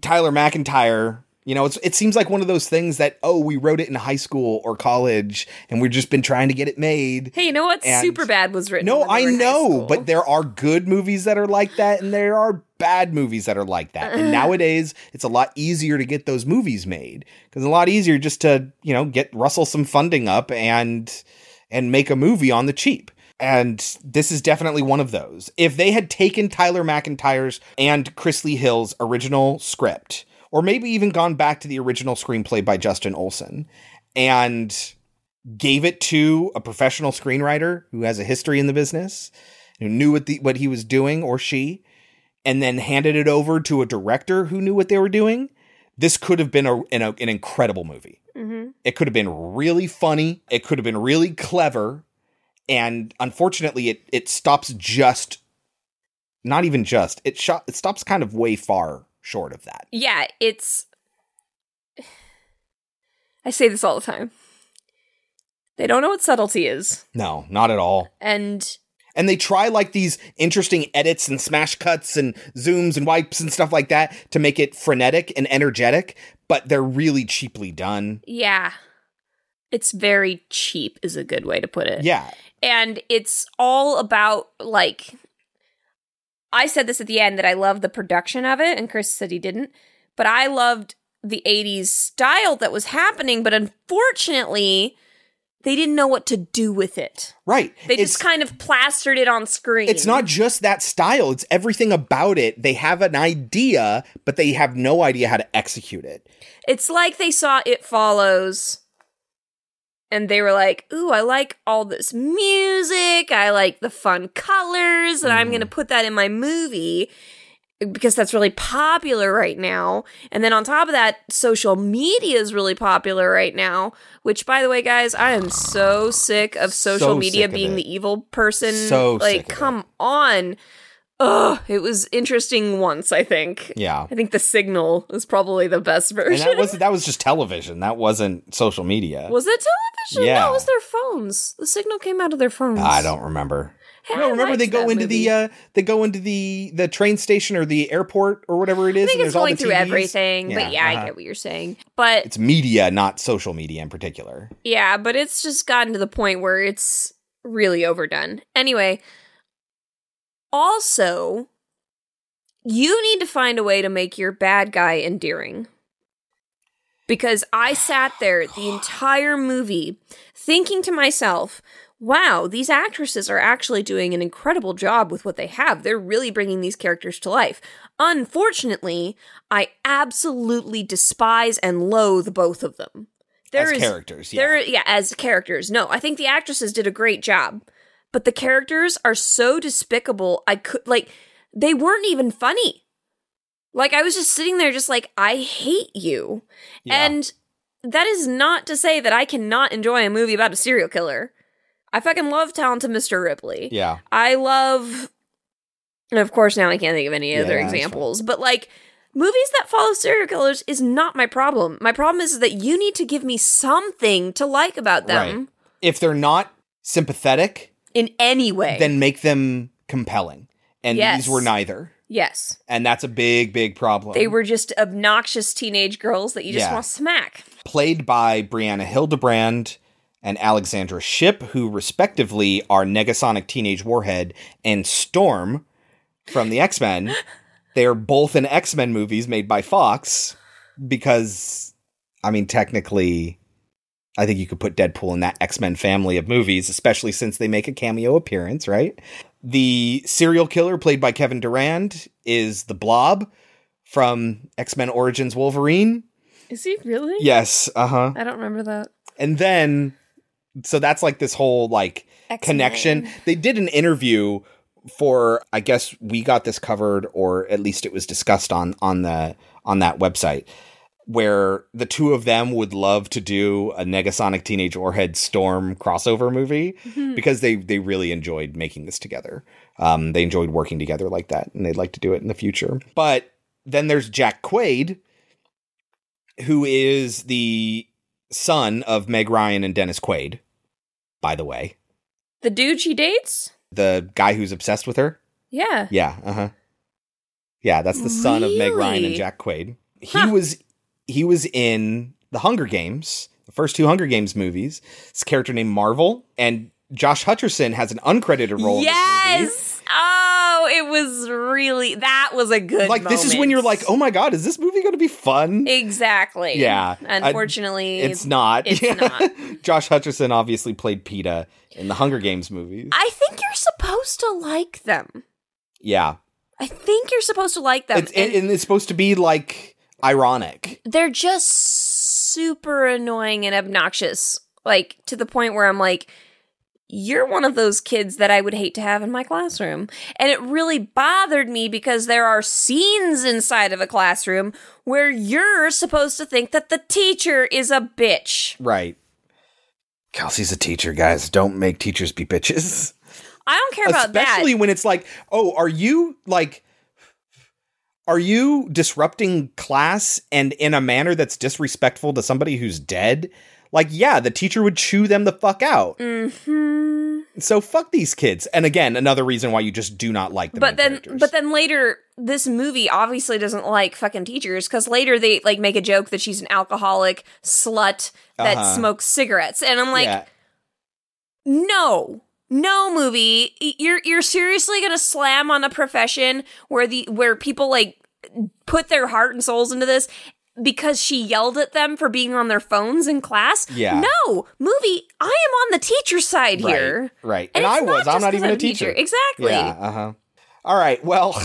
Speaker 1: Tyler McIntyre, you know, it's, it seems like one of those things that, oh, we wrote it in high school or college and we've just been trying to get it made.
Speaker 3: Hey, you know what?
Speaker 1: And-
Speaker 3: Super bad was written.
Speaker 1: No, I know, but there are good movies that are like that, and there are bad movies that are like that. And nowadays, it's a lot easier to get those movies made because it's a lot easier just to you know get Russell some funding up and and make a movie on the cheap. And this is definitely one of those. If they had taken Tyler McIntyre's and Chris Lee Hill's original script, or maybe even gone back to the original screenplay by Justin Olson, and gave it to a professional screenwriter who has a history in the business, who knew what the, what he was doing or she, and then handed it over to a director who knew what they were doing, this could have been a, an, a, an incredible movie.
Speaker 3: Mm-hmm.
Speaker 1: It could have been really funny. It could have been really clever. And unfortunately, it it stops just, not even just. It shot. It stops kind of way far short of that.
Speaker 3: Yeah, it's. I say this all the time. They don't know what subtlety is.
Speaker 1: No, not at all.
Speaker 3: And
Speaker 1: And they try like these interesting edits and smash cuts and zooms and wipes and stuff like that to make it frenetic and energetic, but they're really cheaply done.
Speaker 3: yeah, it's very cheap, is a good way to put it.
Speaker 1: Yeah.
Speaker 3: And it's all about, like, I said this at the end that I loved the production of it, and Chris said he didn't, but I loved the 80s style that was happening, but unfortunately, they didn't know what to do with it.
Speaker 1: Right.
Speaker 3: They
Speaker 1: It's-
Speaker 3: just kind of plastered it on screen.
Speaker 1: It's not just that style, it's everything about it. They have an idea, but they have no idea how to execute it.
Speaker 3: It's like they saw It Follows and they were like, Ooh, I like all this music. I like the fun colors, and I'm going to mm. put that in my movie because that's really popular right now. And then on top of that, social media is really popular right now, which, by the way, guys, I am so sick of social
Speaker 1: So
Speaker 3: media being the evil person.
Speaker 1: So
Speaker 3: like,
Speaker 1: sick of it.
Speaker 3: come on. Ugh, it was interesting once, I think.
Speaker 1: Yeah.
Speaker 3: I think the signal is probably the best version.
Speaker 1: And that was that was just television. That wasn't social media.
Speaker 3: Was it television?
Speaker 1: Yeah.
Speaker 3: No, it was their phones. The signal came out of their phones.
Speaker 1: I don't remember.
Speaker 3: Hey,
Speaker 1: no,
Speaker 3: I
Speaker 1: remember they go into
Speaker 3: movie.
Speaker 1: the uh they go into the the train station or the airport or whatever it is.
Speaker 3: I think
Speaker 1: and
Speaker 3: it's going through
Speaker 1: TVs.
Speaker 3: everything, but yeah, I
Speaker 1: uh-huh.
Speaker 3: get what you're saying. But
Speaker 1: It's media, not social media in particular.
Speaker 3: yeah, but it's just gotten to the point where it's really overdone. Anyway, also, you need to find a way to make your bad guy endearing. Because I sat there the entire movie thinking to myself, wow, these actresses are actually doing an incredible job with what they have. They're really bringing these characters to life. Unfortunately, I absolutely despise and loathe both of them.
Speaker 1: There As characters, yeah.
Speaker 3: There, yeah, as characters. No, I think the actresses did a great job, but the characters are so despicable. I could like they weren't even funny. Like I was just sitting there, just like I hate you,
Speaker 1: Yeah.
Speaker 3: and that is not to say that I cannot enjoy a movie about a serial killer. I fucking love Talented Mr. Ripley.
Speaker 1: Yeah.
Speaker 3: I love, and of course, now I can't think of any
Speaker 1: Yeah,
Speaker 3: other examples, but like movies that follow serial killers is not my problem. My problem is that you need to give me something to like about them
Speaker 1: Right. If they're not sympathetic,
Speaker 3: in any way.
Speaker 1: then make them compelling. And
Speaker 3: Yes.
Speaker 1: these were neither.
Speaker 3: yes,
Speaker 1: And that's a big, big problem.
Speaker 3: they were just obnoxious teenage girls that you just
Speaker 1: Yeah.
Speaker 3: want to smack.
Speaker 1: played by Brianna Hildebrand and Alexandra Shipp, who respectively are Negasonic Teenage Warhead and Storm from the X Men. they are both in X Men movies made by Fox because, I mean, technically, I think you could put Deadpool in that X Men family of movies, especially since they make a cameo appearance, right? The serial killer played by Kevin Durand is the Blob from X Men Origins Wolverine.
Speaker 3: Is he really?
Speaker 1: Yes, uh huh.
Speaker 3: I don't remember that.
Speaker 1: And then, so that's like this whole like
Speaker 3: X-Men.
Speaker 1: connection. They did an interview for, I guess we got this covered, or at least it was discussed on on the on that website, where the two of them would love to do a Negasonic Teenage Warhead Storm crossover movie
Speaker 3: Mhm.
Speaker 1: because they they really enjoyed making this together. Um, they enjoyed working together like that, and they'd like to do it in the future. But then there's Jack Quaid, who is the son of Meg Ryan and Dennis Quaid, by the way.
Speaker 3: The dude she dates?
Speaker 1: The guy who's obsessed with her?
Speaker 3: Yeah.
Speaker 1: Yeah, uh-huh. Yeah, that's the son of Meg Ryan and Jack Quaid. He was he was in The Hunger Games, the first two Hunger Games movies. This character named Marvel and Josh Hutcherson has an uncredited role in.
Speaker 3: Yes. Oh, it was really that was a good.
Speaker 1: Like this is when you're like, "Oh my god, is this movie going to be fun?"
Speaker 3: exactly.
Speaker 1: Yeah.
Speaker 3: Unfortunately,
Speaker 1: I- it's not.
Speaker 3: It's not.
Speaker 1: Josh Hutcherson obviously played Peeta in the Hunger Games movies.
Speaker 3: I think you're supposed to like them.
Speaker 1: yeah.
Speaker 3: I think you're supposed to like them.
Speaker 1: It's, and, and it's supposed to be like ironic.
Speaker 3: they're just super annoying and obnoxious like to the point where I'm like, you're one of those kids that I would hate to have in my classroom. And it really bothered me because there are scenes inside of a classroom where you're supposed to think that the teacher is a bitch.
Speaker 1: Right. Kelsey's a teacher, guys. Don't make teachers be bitches.
Speaker 3: I don't care about that.
Speaker 1: Especially when it's like, oh, are you like are you disrupting class and in a manner that's disrespectful to somebody who's dead? Like, yeah, the teacher would chew them the fuck out.
Speaker 3: hmm
Speaker 1: So fuck these kids. And again, another reason why you just do not like them.
Speaker 3: But then, but then later, this movie obviously doesn't like fucking teachers because later they like make a joke that she's an alcoholic slut that
Speaker 1: Uh-huh.
Speaker 3: smokes cigarettes, and I'm like,
Speaker 1: yeah.
Speaker 3: no, no movie, you're you're seriously gonna slam on a profession where the where people like put their heart and souls into this because she yelled at them for being on their phones in class.
Speaker 1: Yeah.
Speaker 3: no movie. I am on the teacher side
Speaker 1: Right,
Speaker 3: here.
Speaker 1: Right.
Speaker 3: And
Speaker 1: And, I
Speaker 3: not
Speaker 1: was. I'm not even
Speaker 3: I'm
Speaker 1: a teacher.
Speaker 3: Exactly.
Speaker 1: Yeah. Uh huh. All right. Well,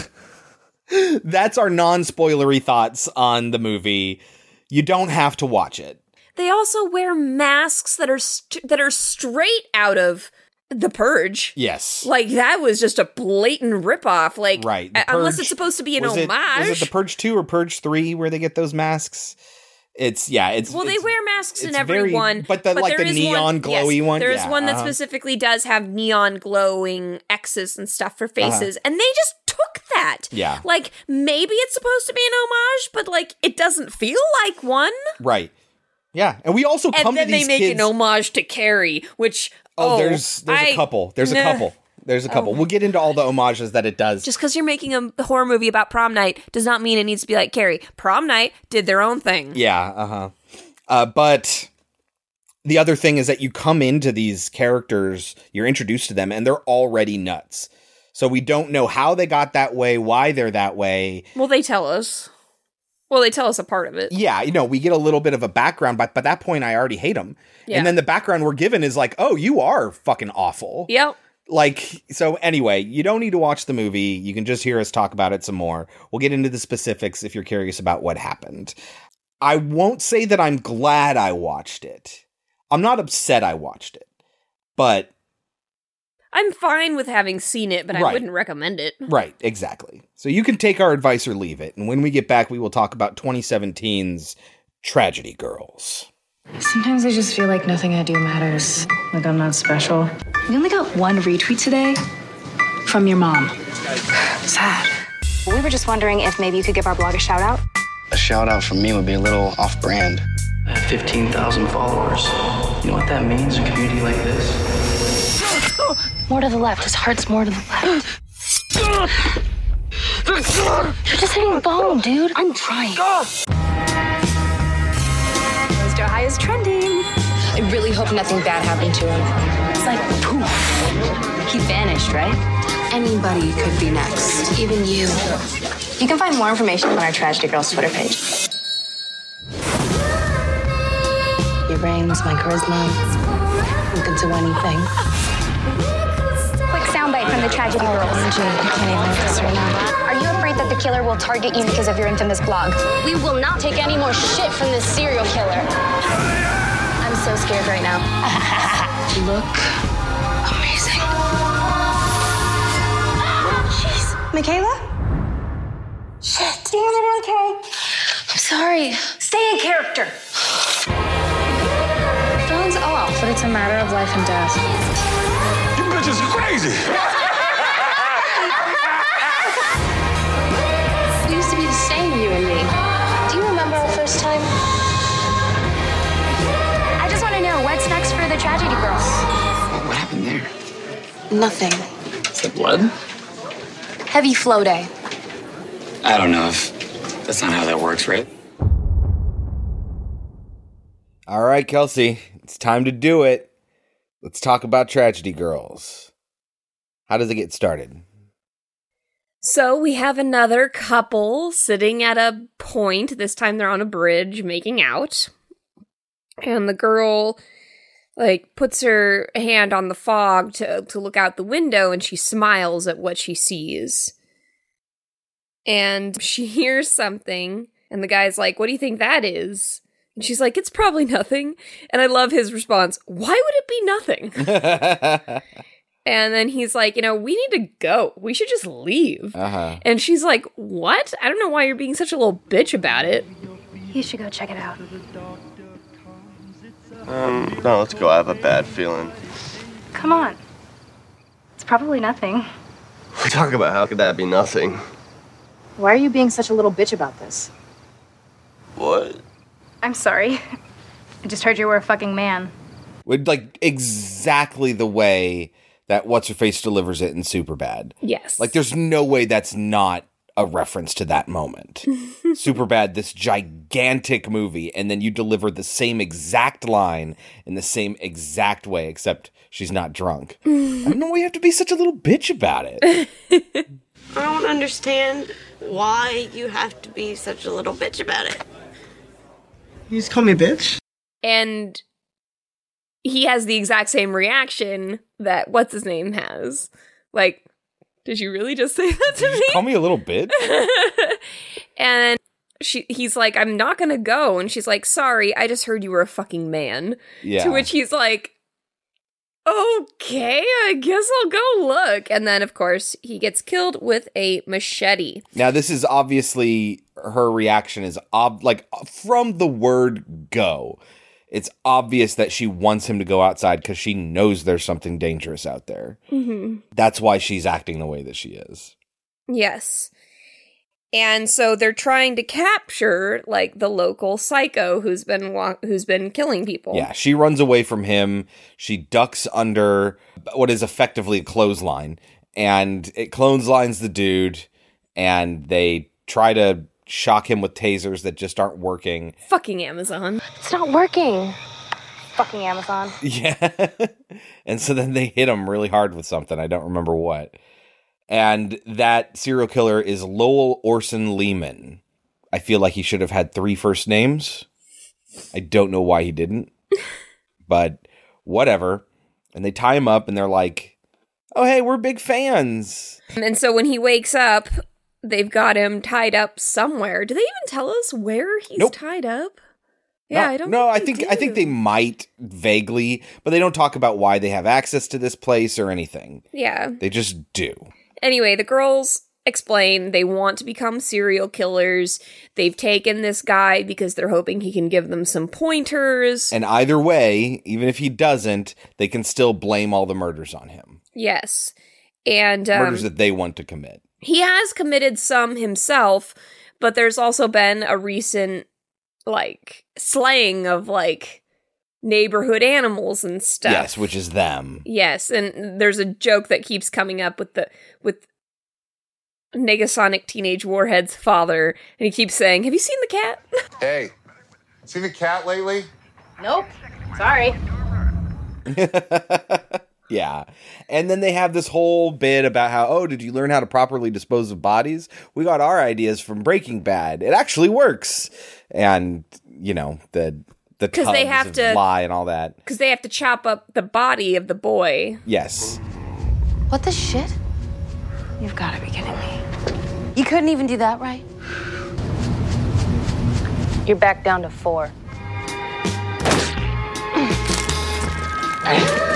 Speaker 1: that's our non spoilery thoughts on the movie. You don't have to watch it.
Speaker 3: They also wear masks that are st- that are straight out of the purge.
Speaker 1: Yes.
Speaker 3: Like that was just a blatant ripoff. Like,
Speaker 1: Right.
Speaker 3: Uh, unless it's supposed to be an
Speaker 1: was it-
Speaker 3: homage.
Speaker 1: was it the Purge 2 or Purge 3 where they get those masks? It's, yeah, it's.
Speaker 3: well, they wear masks in every
Speaker 1: very-
Speaker 3: one,
Speaker 1: but the- like
Speaker 3: there
Speaker 1: the
Speaker 3: is
Speaker 1: neon glowy
Speaker 3: yes,
Speaker 1: one?
Speaker 3: There is
Speaker 1: Yeah,
Speaker 3: one that
Speaker 1: uh-huh.
Speaker 3: specifically does have neon glowing X's and stuff for
Speaker 1: Uh-huh.
Speaker 3: faces, and they just took that.
Speaker 1: Yeah.
Speaker 3: like maybe it's supposed to be an homage, but like it doesn't feel like one.
Speaker 1: Right. Yeah. And we also
Speaker 3: And
Speaker 1: come
Speaker 3: then they make
Speaker 1: kids.
Speaker 3: an homage to Carrie, which
Speaker 1: oh,
Speaker 3: oh,
Speaker 1: there's there's
Speaker 3: I-
Speaker 1: a couple. There's a couple. There's a couple.
Speaker 3: Oh.
Speaker 1: We'll get into all the homages that it does.
Speaker 3: Just because you're making a horror movie about prom night does not mean it needs to be like Carrie. Prom night did their own thing.
Speaker 1: Yeah, uh-huh. Uh but the other thing is that you come into these characters, you're introduced to them and they're already nuts. So we don't know how they got that way, why they're that way.
Speaker 3: Well, they tell us. Well, they tell us a part of it.
Speaker 1: Yeah, you know, we get a little bit of a background, but by that point I already hate them.
Speaker 3: Yeah.
Speaker 1: And then the background we're given is like, "Oh, you are fucking awful."
Speaker 3: Yep.
Speaker 1: like so anyway you don't need to watch the movie you can just hear us talk about it some more we'll get into the specifics if you're curious about what happened i won't say that i'm glad i watched it i'm not upset i watched it but
Speaker 3: I'm fine with having seen it, but I wouldn't recommend it.
Speaker 1: right exactly so you can take our advice or leave it and when we get back we will talk about 2017's tragedy girls
Speaker 19: Sometimes I just feel like nothing I do matters. Like I'm not special. We only got one retweet today from your mom. Sad.
Speaker 20: We were just wondering if maybe you could give our blog a shout out.
Speaker 9: A shout out from me would be a little off brand.
Speaker 7: I have 15,000 followers. You know what that means? A community like this?
Speaker 20: More to the left. His heart's more to the left. You're just hitting bone, dude. I'm trying.
Speaker 16: Mr. High is trending. I really hope nothing bad happened to him. It's like poof. He vanished, right? Anybody could be next, even you.
Speaker 20: You can find more information on our Tragedy Girls Twitter page. Your brains, my charisma. You can do anything.
Speaker 6: Quick soundbite from the Tragedy oh, Girls.
Speaker 20: I can't even with this right now.
Speaker 6: Are you afraid that the killer will target you because of your infamous blog?
Speaker 20: We will not take any more shit from this serial killer. I'm so scared right now. Look amazing.
Speaker 16: Jeez. Michaela? Shit. Damn it, okay.
Speaker 20: I'm sorry.
Speaker 16: Stay in character.
Speaker 19: Phone's off, but it's a matter of life and death.
Speaker 13: You bitches crazy.
Speaker 20: We used to be the same, you and me. Do you remember our first time?
Speaker 6: I just want to know what's next for the Tragedy Girls.
Speaker 9: What happened there?
Speaker 20: Nothing.
Speaker 9: Is that blood?
Speaker 20: Heavy flow day.
Speaker 9: I don't know if that's not how that works, right?
Speaker 1: all right kelsey it's time to do it let's talk about tragedy girls how does it get started
Speaker 3: So we have another couple sitting at a point. This time they're on a bridge making out. And the girl like puts her hand on the fog to to look out the window and she smiles at what she sees. And she hears something and the guy's like, "What do you think that is?" And she's like, it's probably nothing. And I love his response, why would it be nothing? and then he's like, you know, we need to go. We should just leave.
Speaker 1: Uh-huh.
Speaker 3: And she's like, what? I don't know why you're being such a little bitch about it.
Speaker 6: You should go check it out.
Speaker 21: Um, no, let's go. I have a bad feeling.
Speaker 6: Come on. It's probably nothing.
Speaker 21: We talk about how could that be nothing?
Speaker 19: Why are you being such a little bitch about this?
Speaker 21: What?
Speaker 6: I'm sorry. I just heard you were a fucking man.
Speaker 1: Would like exactly the way that what's her face delivers it in Superbad.
Speaker 3: Yes.
Speaker 1: Like there's no way that's not a reference to that moment. Superbad, this gigantic movie, and then you deliver the same exact line in the same exact way, except she's not drunk. I don't know why you have to be such a little bitch about it.
Speaker 22: I don't understand why you have to be such a little bitch about it.
Speaker 23: You just call me a bitch?
Speaker 3: And he has the exact same reaction that what's his name has. Like, did you really just say that to me?
Speaker 1: Call me a little bitch.
Speaker 3: and she he's like, I'm not gonna go. And she's like, Sorry, I just heard you were a fucking man.
Speaker 1: Yeah.
Speaker 3: To which he's like, Okay, I guess I'll go look. And then of course he gets killed with a machete.
Speaker 1: Now, this is obviously her reaction is ob- like from the word go. It's obvious that she wants him to go outside because she knows there's something dangerous out there.
Speaker 3: Mm-hmm.
Speaker 1: That's why she's acting the way that she is.
Speaker 3: Yes. And so they're trying to capture like the local psycho who's been wa- who's been killing people.
Speaker 1: Yeah, she runs away from him. She ducks under what is effectively a clothesline, and it clotheslines the dude. And they try to shock him with tasers that just aren't working.
Speaker 3: Fucking Amazon.
Speaker 6: It's not working. Fucking Amazon.
Speaker 1: Yeah, and so then they hit him really hard with something. I don't remember what. And that serial killer is Lowell Orson Lehman. I feel like he should have had three first names. I don't know why he didn't, but whatever. And they tie him up and they're like, oh, hey, we're big fans.
Speaker 3: And so when he wakes up, they've got him tied up somewhere. Do they even tell us where he's
Speaker 1: Nope.
Speaker 3: tied up? Yeah,
Speaker 1: No-
Speaker 3: I don't know.
Speaker 1: No, I
Speaker 3: think
Speaker 1: think
Speaker 3: they
Speaker 1: I think they might vaguely, but they don't talk about why they have access to this place or anything.
Speaker 3: Yeah.
Speaker 1: They just do.
Speaker 3: Anyway, the girls explain they want to become serial killers. They've taken this guy because they're hoping he can give them some pointers.
Speaker 1: And either way, even if he doesn't, they can still blame all the murders on him.
Speaker 3: yes. And um,
Speaker 1: murders that they want to commit.
Speaker 3: He has committed some himself, but there's also been a recent like slaying of like neighborhood animals and stuff.
Speaker 1: Yes, which is them.
Speaker 3: Yes, and there's a joke that keeps coming up with the with Negasonic Teenage Warhead's father, and he keeps saying, "Have you seen the cat?"
Speaker 24: Hey, seen the cat lately?
Speaker 6: Nope. Sorry.
Speaker 1: Yeah. And then they have this whole bit about how, oh, did you learn how to properly dispose of bodies? We got our ideas from Breaking Bad. It actually works. And, you know, the the
Speaker 3: 'Cause they have
Speaker 1: of
Speaker 3: to-
Speaker 1: lie and all that.
Speaker 3: Because they have to chop up the body of the boy.
Speaker 1: Yes.
Speaker 16: What the shit?
Speaker 6: You've got to be kidding me.
Speaker 16: You couldn't even do that right?
Speaker 6: You're back down to four.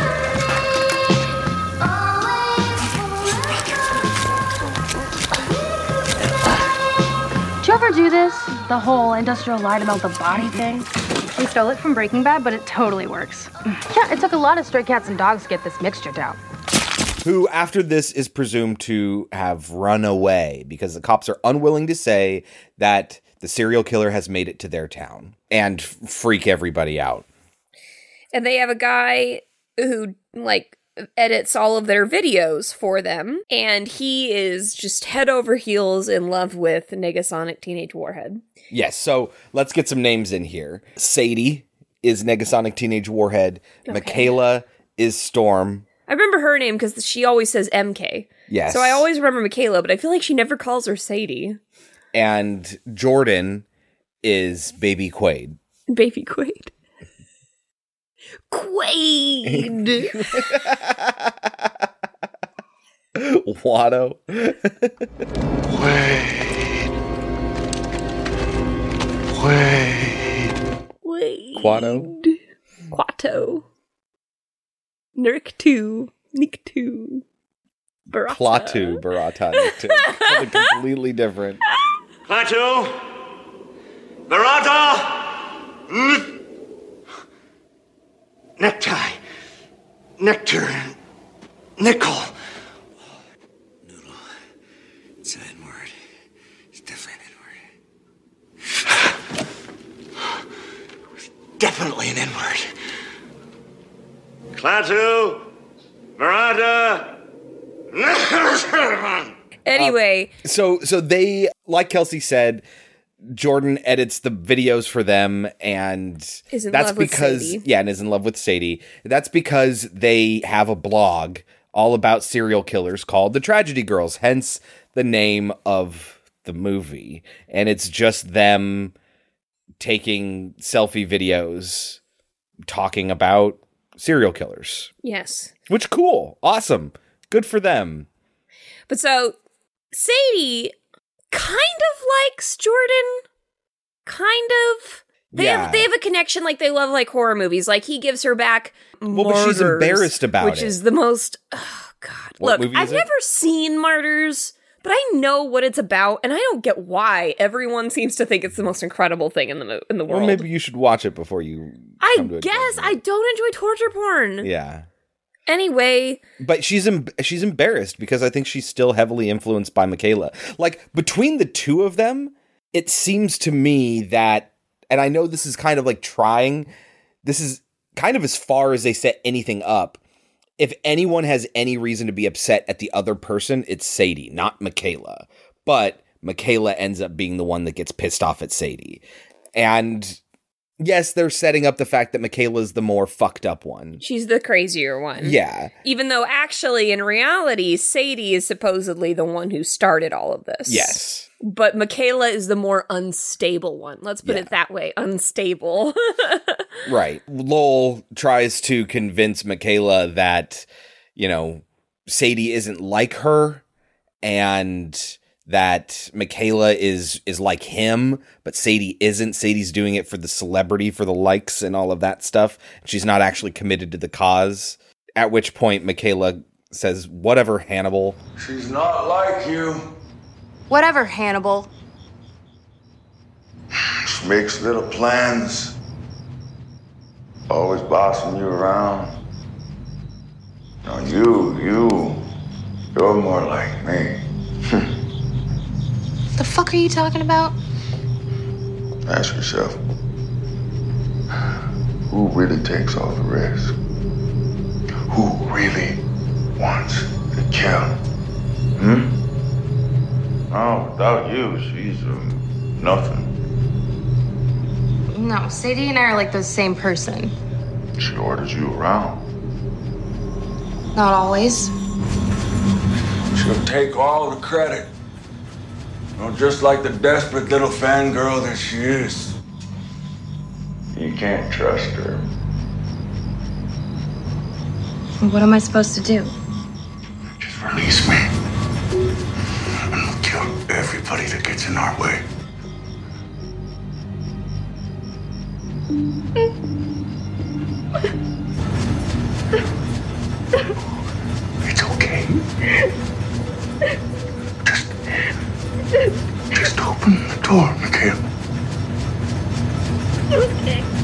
Speaker 19: you ever do this? The whole industrial lie about the body thing?
Speaker 6: We stole it from Breaking Bad, but it totally works.
Speaker 19: Yeah, it took a lot of stray cats and dogs to get this mixture down.
Speaker 1: Who, after this, is presumed to have run away because the cops are unwilling to say that the serial killer has made it to their town and freak everybody out.
Speaker 3: And they have a guy who, like, edits all of their videos for them. And he is just head over heels in love with Negasonic Teenage Warhead.
Speaker 1: Yes, so let's get some names in here. Sadie is Negasonic Teenage Warhead. Michaela is Storm.
Speaker 3: I remember her name because she always says MK.
Speaker 1: Yes.
Speaker 3: So I always remember Michaela, but I feel like she never calls her Sadie.
Speaker 1: And Jordan is Baby Quaid.
Speaker 3: Baby Quaid. Quaid!
Speaker 1: Watto.
Speaker 24: Wait. Wait.
Speaker 1: Quado.
Speaker 3: Kuato. Nurk 2. Nick 2. Barada.
Speaker 1: Klaatu Barada. Something completely different.
Speaker 2: Klaatu, Barada, mm, necktie, nectar, nickel. Noodle. It's an N word. It's definitely an N word. It's definitely an N word. Klaatu, Barada, uh,
Speaker 3: Anyway,
Speaker 1: So so they like Kelsey said, Jordan edits the videos for them and
Speaker 3: Is in
Speaker 1: that's
Speaker 3: love with
Speaker 1: because
Speaker 3: Sadie.
Speaker 1: yeah, and is in love with Sadie. That's because they have a blog all about serial killers called The Tragedy Girls, hence the name of the movie. And it's just them taking selfie videos talking about serial killers.
Speaker 3: yes.
Speaker 1: Which cool. Awesome. Good for them.
Speaker 3: But so Sadie kind of likes Jordan. Kind of. They
Speaker 1: Yeah.
Speaker 3: have they have a connection like they love like horror movies. Like he gives her back
Speaker 1: Well, but she's embarrassed about it.
Speaker 3: which is the most oh god.
Speaker 1: What
Speaker 3: Look, I've
Speaker 1: it?
Speaker 3: never seen Martyrs, but I know what it's about and I don't get why everyone seems to think it's the most incredible thing in the mo- in the world.
Speaker 1: Or maybe you should watch it before you
Speaker 3: I guess I don't enjoy torture porn.
Speaker 1: Yeah.
Speaker 3: Anyway,
Speaker 1: But she's em- she's embarrassed because I think she's still heavily influenced by Michaela. Like between the two of them, it seems to me that and I know this is kind of like trying this is kind of as far as they set anything up. If anyone has any reason to be upset at the other person, it's Sadie, not Michaela. But Michaela ends up being the one that gets pissed off at Sadie. And yes, they're setting up the fact that Michaela's the more fucked up one.
Speaker 3: she's the crazier one.
Speaker 1: Yeah.
Speaker 3: Even though actually in reality Sadie is supposedly the one who started all of this.
Speaker 1: Yes.
Speaker 3: But Michaela is the more unstable one. Let's put it that way. Unstable.
Speaker 1: Right. Lowell tries to convince Michaela that, you know, Sadie isn't like her and that Michaela is is like him, but Sadie isn't. Sadie's doing it for the celebrity, for the likes and all of that stuff. She's not actually committed to the cause. At which point Michaela says, "Whatever, Hannibal."
Speaker 12: She's not like you.
Speaker 6: Whatever, Hannibal.
Speaker 12: She makes little plans. Always bossing you around. No, you, you, you're more like me.
Speaker 6: The fuck are you talking about?
Speaker 12: Ask yourself, who really takes all the risk? Who really wants to kill? Hmm? Oh, without you, she's um, nothing.
Speaker 6: No, Sadie and I are like the same person.
Speaker 12: She orders you around.
Speaker 6: Not always.
Speaker 12: She'll take all the credit. Know, just like the desperate little fangirl that she is. You can't trust her.
Speaker 6: What am I supposed to do?
Speaker 12: Just release me. And we'll kill everybody that gets in our way. It's okay. Just, just open the door, Mikhail.
Speaker 25: Okay.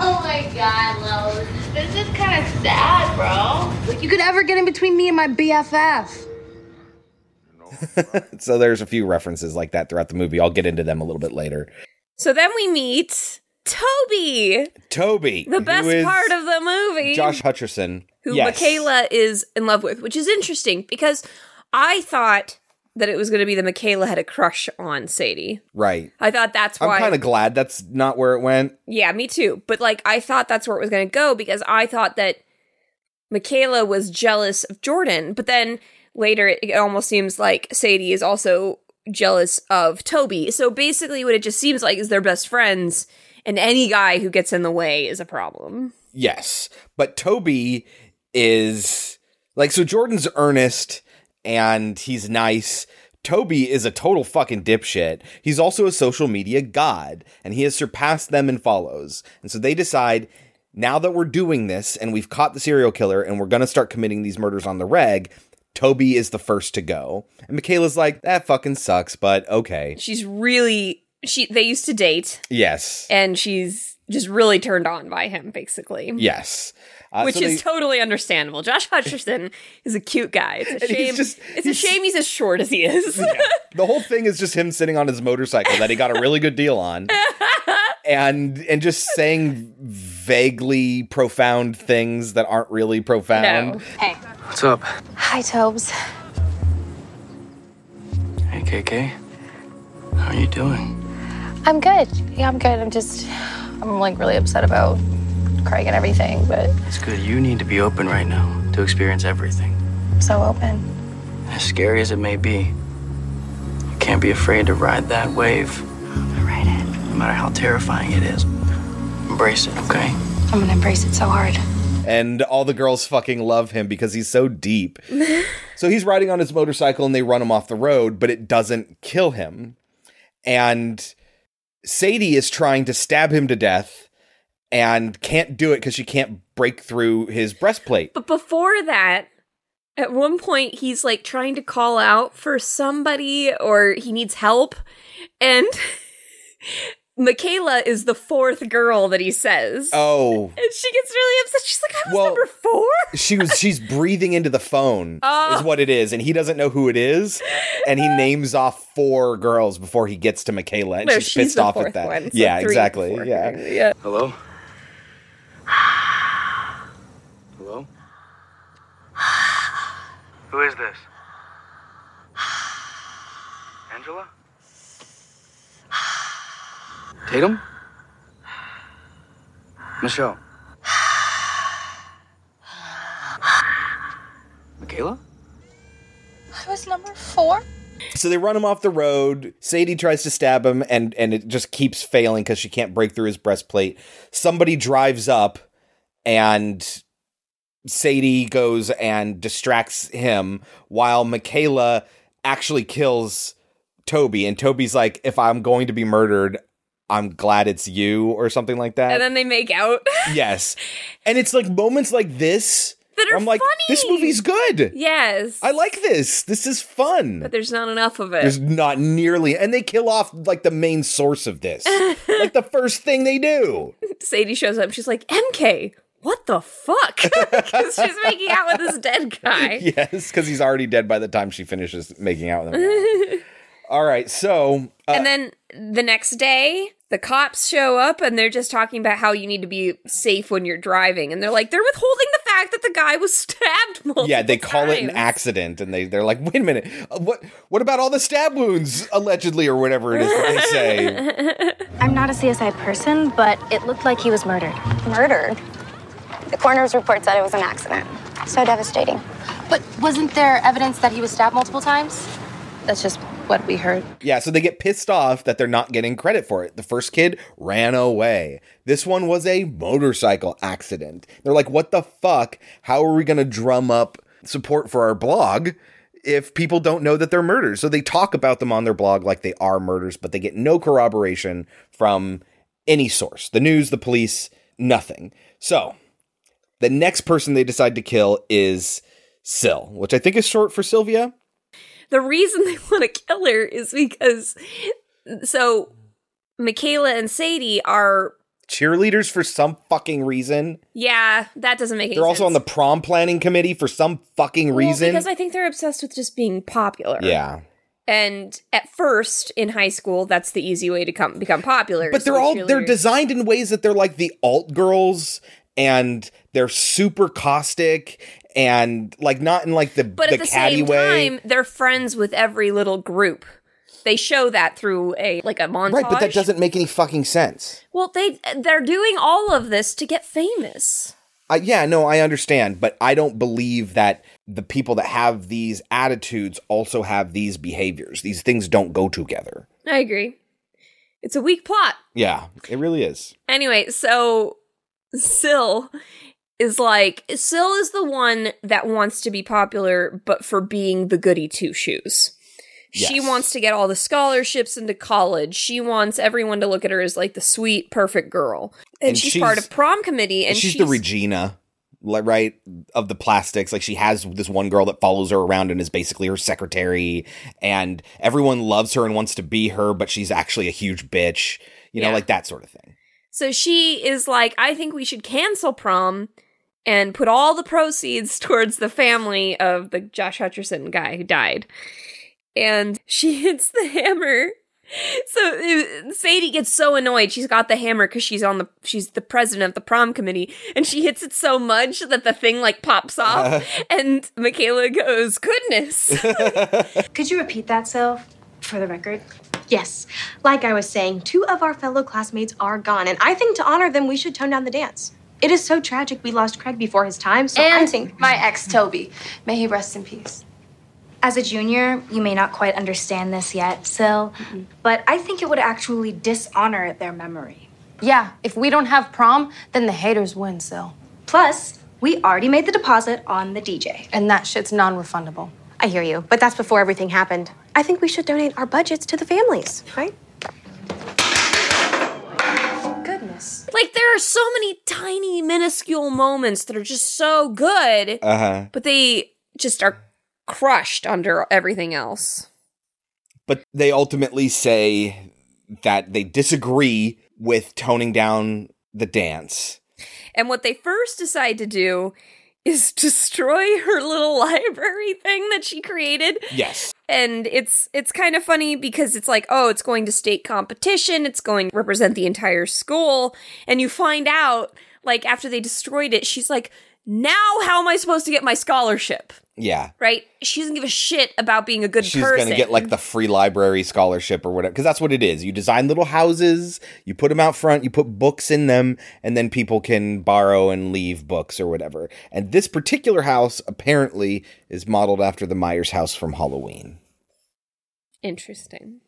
Speaker 6: Oh my god, Lois. This is kind of sad, bro. You could ever get in between me and my BFF.
Speaker 1: so there's a few references like that throughout the movie. I'll get into them a little bit later.
Speaker 3: so then we meet Toby,
Speaker 1: Toby,
Speaker 3: the best part of the movie.
Speaker 1: Josh Hutcherson,
Speaker 3: who
Speaker 1: Yes.
Speaker 3: Michaela is in love with, which is interesting because I thought that it was going to be that Michaela had a crush on Sadie.
Speaker 1: Right.
Speaker 3: I thought that's why.
Speaker 1: I'm kind of glad that's not where it went.
Speaker 3: yeah, me too. But like, I thought that's where it was going to go because I thought that Michaela was jealous of Jordan. But then later, it, it almost seems like Sadie is also jealous of Toby. So basically, what it just seems like is they're best friends, and any guy who gets in the way is a problem.
Speaker 1: Yes, but Toby is like so. Jordan's earnest and he's nice. Toby is a total fucking dipshit. He's also a social media god, and he has surpassed them in follows. And so they decide now that we're doing this and we've caught the serial killer and we're going to start committing these murders on the reg, Toby is the first to go. And Michaela's like, that fucking sucks, but okay.
Speaker 3: She's really she they used to date
Speaker 1: Yes.
Speaker 3: and she's just really turned on by him basically.
Speaker 1: Yes. Uh,
Speaker 3: Which
Speaker 1: so
Speaker 3: is
Speaker 1: they-
Speaker 3: totally understandable. Josh Hutcherson is a cute guy. It's a
Speaker 1: And he's
Speaker 3: shame.
Speaker 1: just-
Speaker 3: it's a shame he's as short as he is.
Speaker 1: the whole thing is just him sitting on his motorcycle that he got a really good deal on. And and just saying vaguely profound things that aren't really profound.
Speaker 16: Hey.
Speaker 21: What's up?
Speaker 16: Hi, Tobes.
Speaker 21: Hey, KK. How are you doing?
Speaker 16: I'm good. Yeah, I'm good. I'm just, I'm like really upset about Craig and everything, but
Speaker 21: It's good. You need to be open right now to experience everything.
Speaker 16: I'm so open.
Speaker 21: As scary as it may be, you can't be afraid to ride that wave.
Speaker 16: I'm gonna Ride it.
Speaker 21: No matter how terrifying it is. Embrace it, okay?
Speaker 16: I'm gonna embrace it so hard.
Speaker 1: And all the girls fucking love him because he's so deep. so he's riding on his motorcycle and they run him off the road, but it doesn't kill him. And Sadie is trying to stab him to death and can't do it because she can't break through his breastplate.
Speaker 3: But before that, at one point he's like trying to call out for somebody or he needs help. And Michaela is the fourth girl that he says.
Speaker 1: Oh,
Speaker 3: And she gets really upset. She's like, I was
Speaker 1: Well,
Speaker 3: number four.
Speaker 1: she was she's breathing into the phone
Speaker 3: Oh.
Speaker 1: is what it is and he doesn't know who it is and he names off four girls before he gets to Michaela and
Speaker 3: No,
Speaker 1: she's,
Speaker 3: she's
Speaker 1: pissed
Speaker 3: the
Speaker 1: off
Speaker 3: fourth
Speaker 1: at that.
Speaker 3: one. It's
Speaker 1: yeah,
Speaker 3: three
Speaker 1: exactly.
Speaker 3: before
Speaker 1: Yeah.
Speaker 3: Yeah.
Speaker 21: Hello? Hello? Who is this? Angela? Tatum? Michelle? Michaela?
Speaker 16: I was number four.
Speaker 1: So they run him off the road. Sadie tries to stab him and and it just keeps failing cuz she can't break through his breastplate. Somebody drives up and Sadie goes and distracts him while Michaela actually kills Toby and Toby's like if I'm going to be murdered I'm glad it's you or something like that.
Speaker 3: And then they make out.
Speaker 1: yes. And it's like moments like this
Speaker 3: That are
Speaker 1: I'm like this movie's good.
Speaker 3: yes.
Speaker 1: I like this. This is fun.
Speaker 3: But there's not enough of it.
Speaker 1: There's not nearly, and they kill off like the main source of this, like the first thing they do.
Speaker 3: Sadie shows up. She's like, MK, what the fuck? Because she's making out with this dead guy.
Speaker 1: Yes, because he's already dead by the time she finishes making out with him. All right, so uh,
Speaker 3: and then the next day, the cops show up and they're just talking about how you need to be safe when you're driving. And they're like, they're withholding the fact that the guy was stabbed multiple
Speaker 1: yeah, they call it an accident, and they they're like, wait a minute, uh, what what about all the stab wounds allegedly or whatever it is that they say?
Speaker 26: I'm not a CSI person, but it looked like he was murdered.
Speaker 20: Murdered? The coroner's report said it was an accident. So devastating.
Speaker 26: But wasn't there evidence that he was stabbed multiple times? That's just what we heard.
Speaker 1: Yeah, so they get pissed off that they're not getting credit for it. The first kid ran away. This one was a motorcycle accident. They're like, what the fuck? How are we going to drum up support for our blog if people don't know that they're murders? So they talk about them on their blog like they are murders, but they get no corroboration from any source the news, the police, nothing. So the next person they decide to kill is Sil, which I think is short for Sylvia.
Speaker 3: The reason they want to kill her is because so Michaela and Sadie are
Speaker 1: Cheerleaders for some fucking reason.
Speaker 3: yeah, that doesn't make any sense.
Speaker 1: They're
Speaker 3: sense.
Speaker 1: also on the prom planning committee for some fucking
Speaker 3: Well,
Speaker 1: reason.
Speaker 3: because I think they're obsessed with just being popular.
Speaker 1: yeah.
Speaker 3: And at first in high school, that's the easy way to come become popular.
Speaker 1: But they're all they're designed in ways that they're like the alt girls and they're super caustic and like not in like the
Speaker 3: But
Speaker 1: the,
Speaker 3: at the same
Speaker 1: way.
Speaker 3: time, they're friends with every little group. They show that through a like a montage.
Speaker 1: Right, but that doesn't make any fucking sense.
Speaker 3: Well, they they're doing all of this to get famous.
Speaker 1: I, yeah, no, I understand, but I don't believe that the people that have these attitudes also have these behaviors. These things don't go together.
Speaker 3: I agree. It's a weak plot.
Speaker 1: Yeah, it really is.
Speaker 3: Anyway, so Syl is like Syl is the one that wants to be popular, but for being the goody two shoes. She
Speaker 1: Yes.
Speaker 3: wants to get all the scholarships into college. She wants everyone to look at her as like the sweet, perfect girl. And,
Speaker 1: And
Speaker 3: she's,
Speaker 1: she's-
Speaker 3: part of prom committee. And
Speaker 1: she's, the Regina, right of the plastics. Like she has this one girl that follows her around and is basically her secretary, and everyone loves her and wants to be her, but she's actually a huge bitch. You know,
Speaker 3: Yeah.
Speaker 1: like that sort of thing.
Speaker 3: So she is like, I think we should cancel prom and put all the proceeds towards the family of the Josh Hutcherson guy who died. And she hits the hammer. So uh, Sadie gets so annoyed. She's got the hammer because she's on the she's the president of the prom committee, and she hits it so much that the thing like pops off. and Michaela goes, "Goodness!"
Speaker 27: Could you repeat that, Sil, for the record?
Speaker 28: Yes. Like I was saying, two of our fellow classmates are gone, and I think to honor them, we should tone down the dance. It is so tragic we lost Craig before his time, so I
Speaker 26: and
Speaker 28: think.
Speaker 26: my ex Toby. May he rest in peace.
Speaker 27: As a junior, you may not quite understand this yet, Sil, but I think it would actually dishonor their memory.
Speaker 26: Yeah, if we don't have prom, then the haters win, Sil.
Speaker 27: Plus, we already made the deposit on the DJ.
Speaker 26: And that shit's non refundable.
Speaker 28: I hear you, but that's before everything happened. I think we should donate our budgets to the families, right?
Speaker 27: Goodness.
Speaker 3: like there are so many tiny, minuscule moments that are just so good,
Speaker 1: Uh huh.
Speaker 3: but they just are crushed under everything else.
Speaker 1: But they ultimately say that they disagree with toning down the dance.
Speaker 3: And what they first decide to do is destroy her little library thing that she created.
Speaker 1: Yes.
Speaker 3: And it's it's kind of funny because it's like, oh, it's going to state competition, it's going to represent the entire school, and you find out like after they destroyed it, she's like, "Now how am I supposed to get my scholarship?"
Speaker 1: Yeah.
Speaker 3: Right? She doesn't give a shit about being a good
Speaker 1: She's
Speaker 3: person.
Speaker 1: She's going to get like the free library scholarship or whatever. Because that's what it is. You design little houses, you put them out front, you put books in them, and then people can borrow and leave books or whatever. And this particular house apparently is modeled after the Myers house from Halloween.
Speaker 3: Interesting.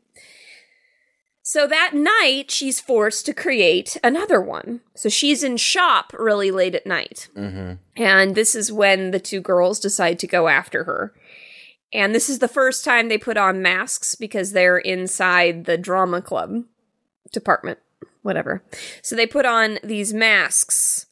Speaker 3: So that night, she's forced to create another one. So she's in shop really late at night.
Speaker 1: Mm-hmm.
Speaker 3: And this is when the two girls decide to go after her. And this is the first time they put on masks because they're inside the drama club department, whatever. So they put on these masks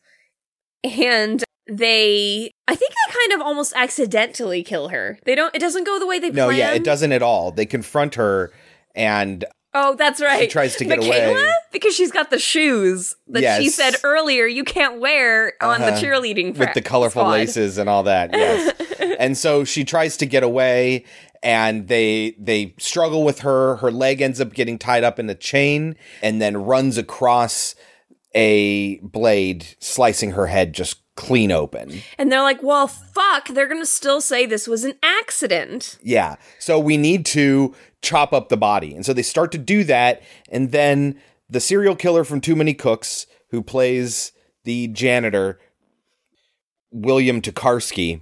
Speaker 3: and they I think they kind of almost accidentally kill her. They don't it doesn't go the way they
Speaker 1: No,
Speaker 3: planned.
Speaker 1: yeah, it doesn't at all. They confront her and
Speaker 3: Oh, that's right.
Speaker 1: She tries to get
Speaker 3: Michaela?
Speaker 1: away.
Speaker 3: because she's got the shoes that she said earlier you can't wear on the
Speaker 1: Uh-huh.
Speaker 3: cheerleading
Speaker 1: with the colorful
Speaker 3: squad.
Speaker 1: laces and all that. Yes. and so she tries to get away and they they struggle with her. Her leg ends up getting tied up in a chain and then runs across a blade slicing her head just clean open.
Speaker 3: And they're like, "Well, fuck, they're going to still say this was an accident."
Speaker 1: Yeah. So we need to chop up the body. And so they start to do that. And then the serial killer from Too Many Cooks, who plays the janitor, William Tokarsky,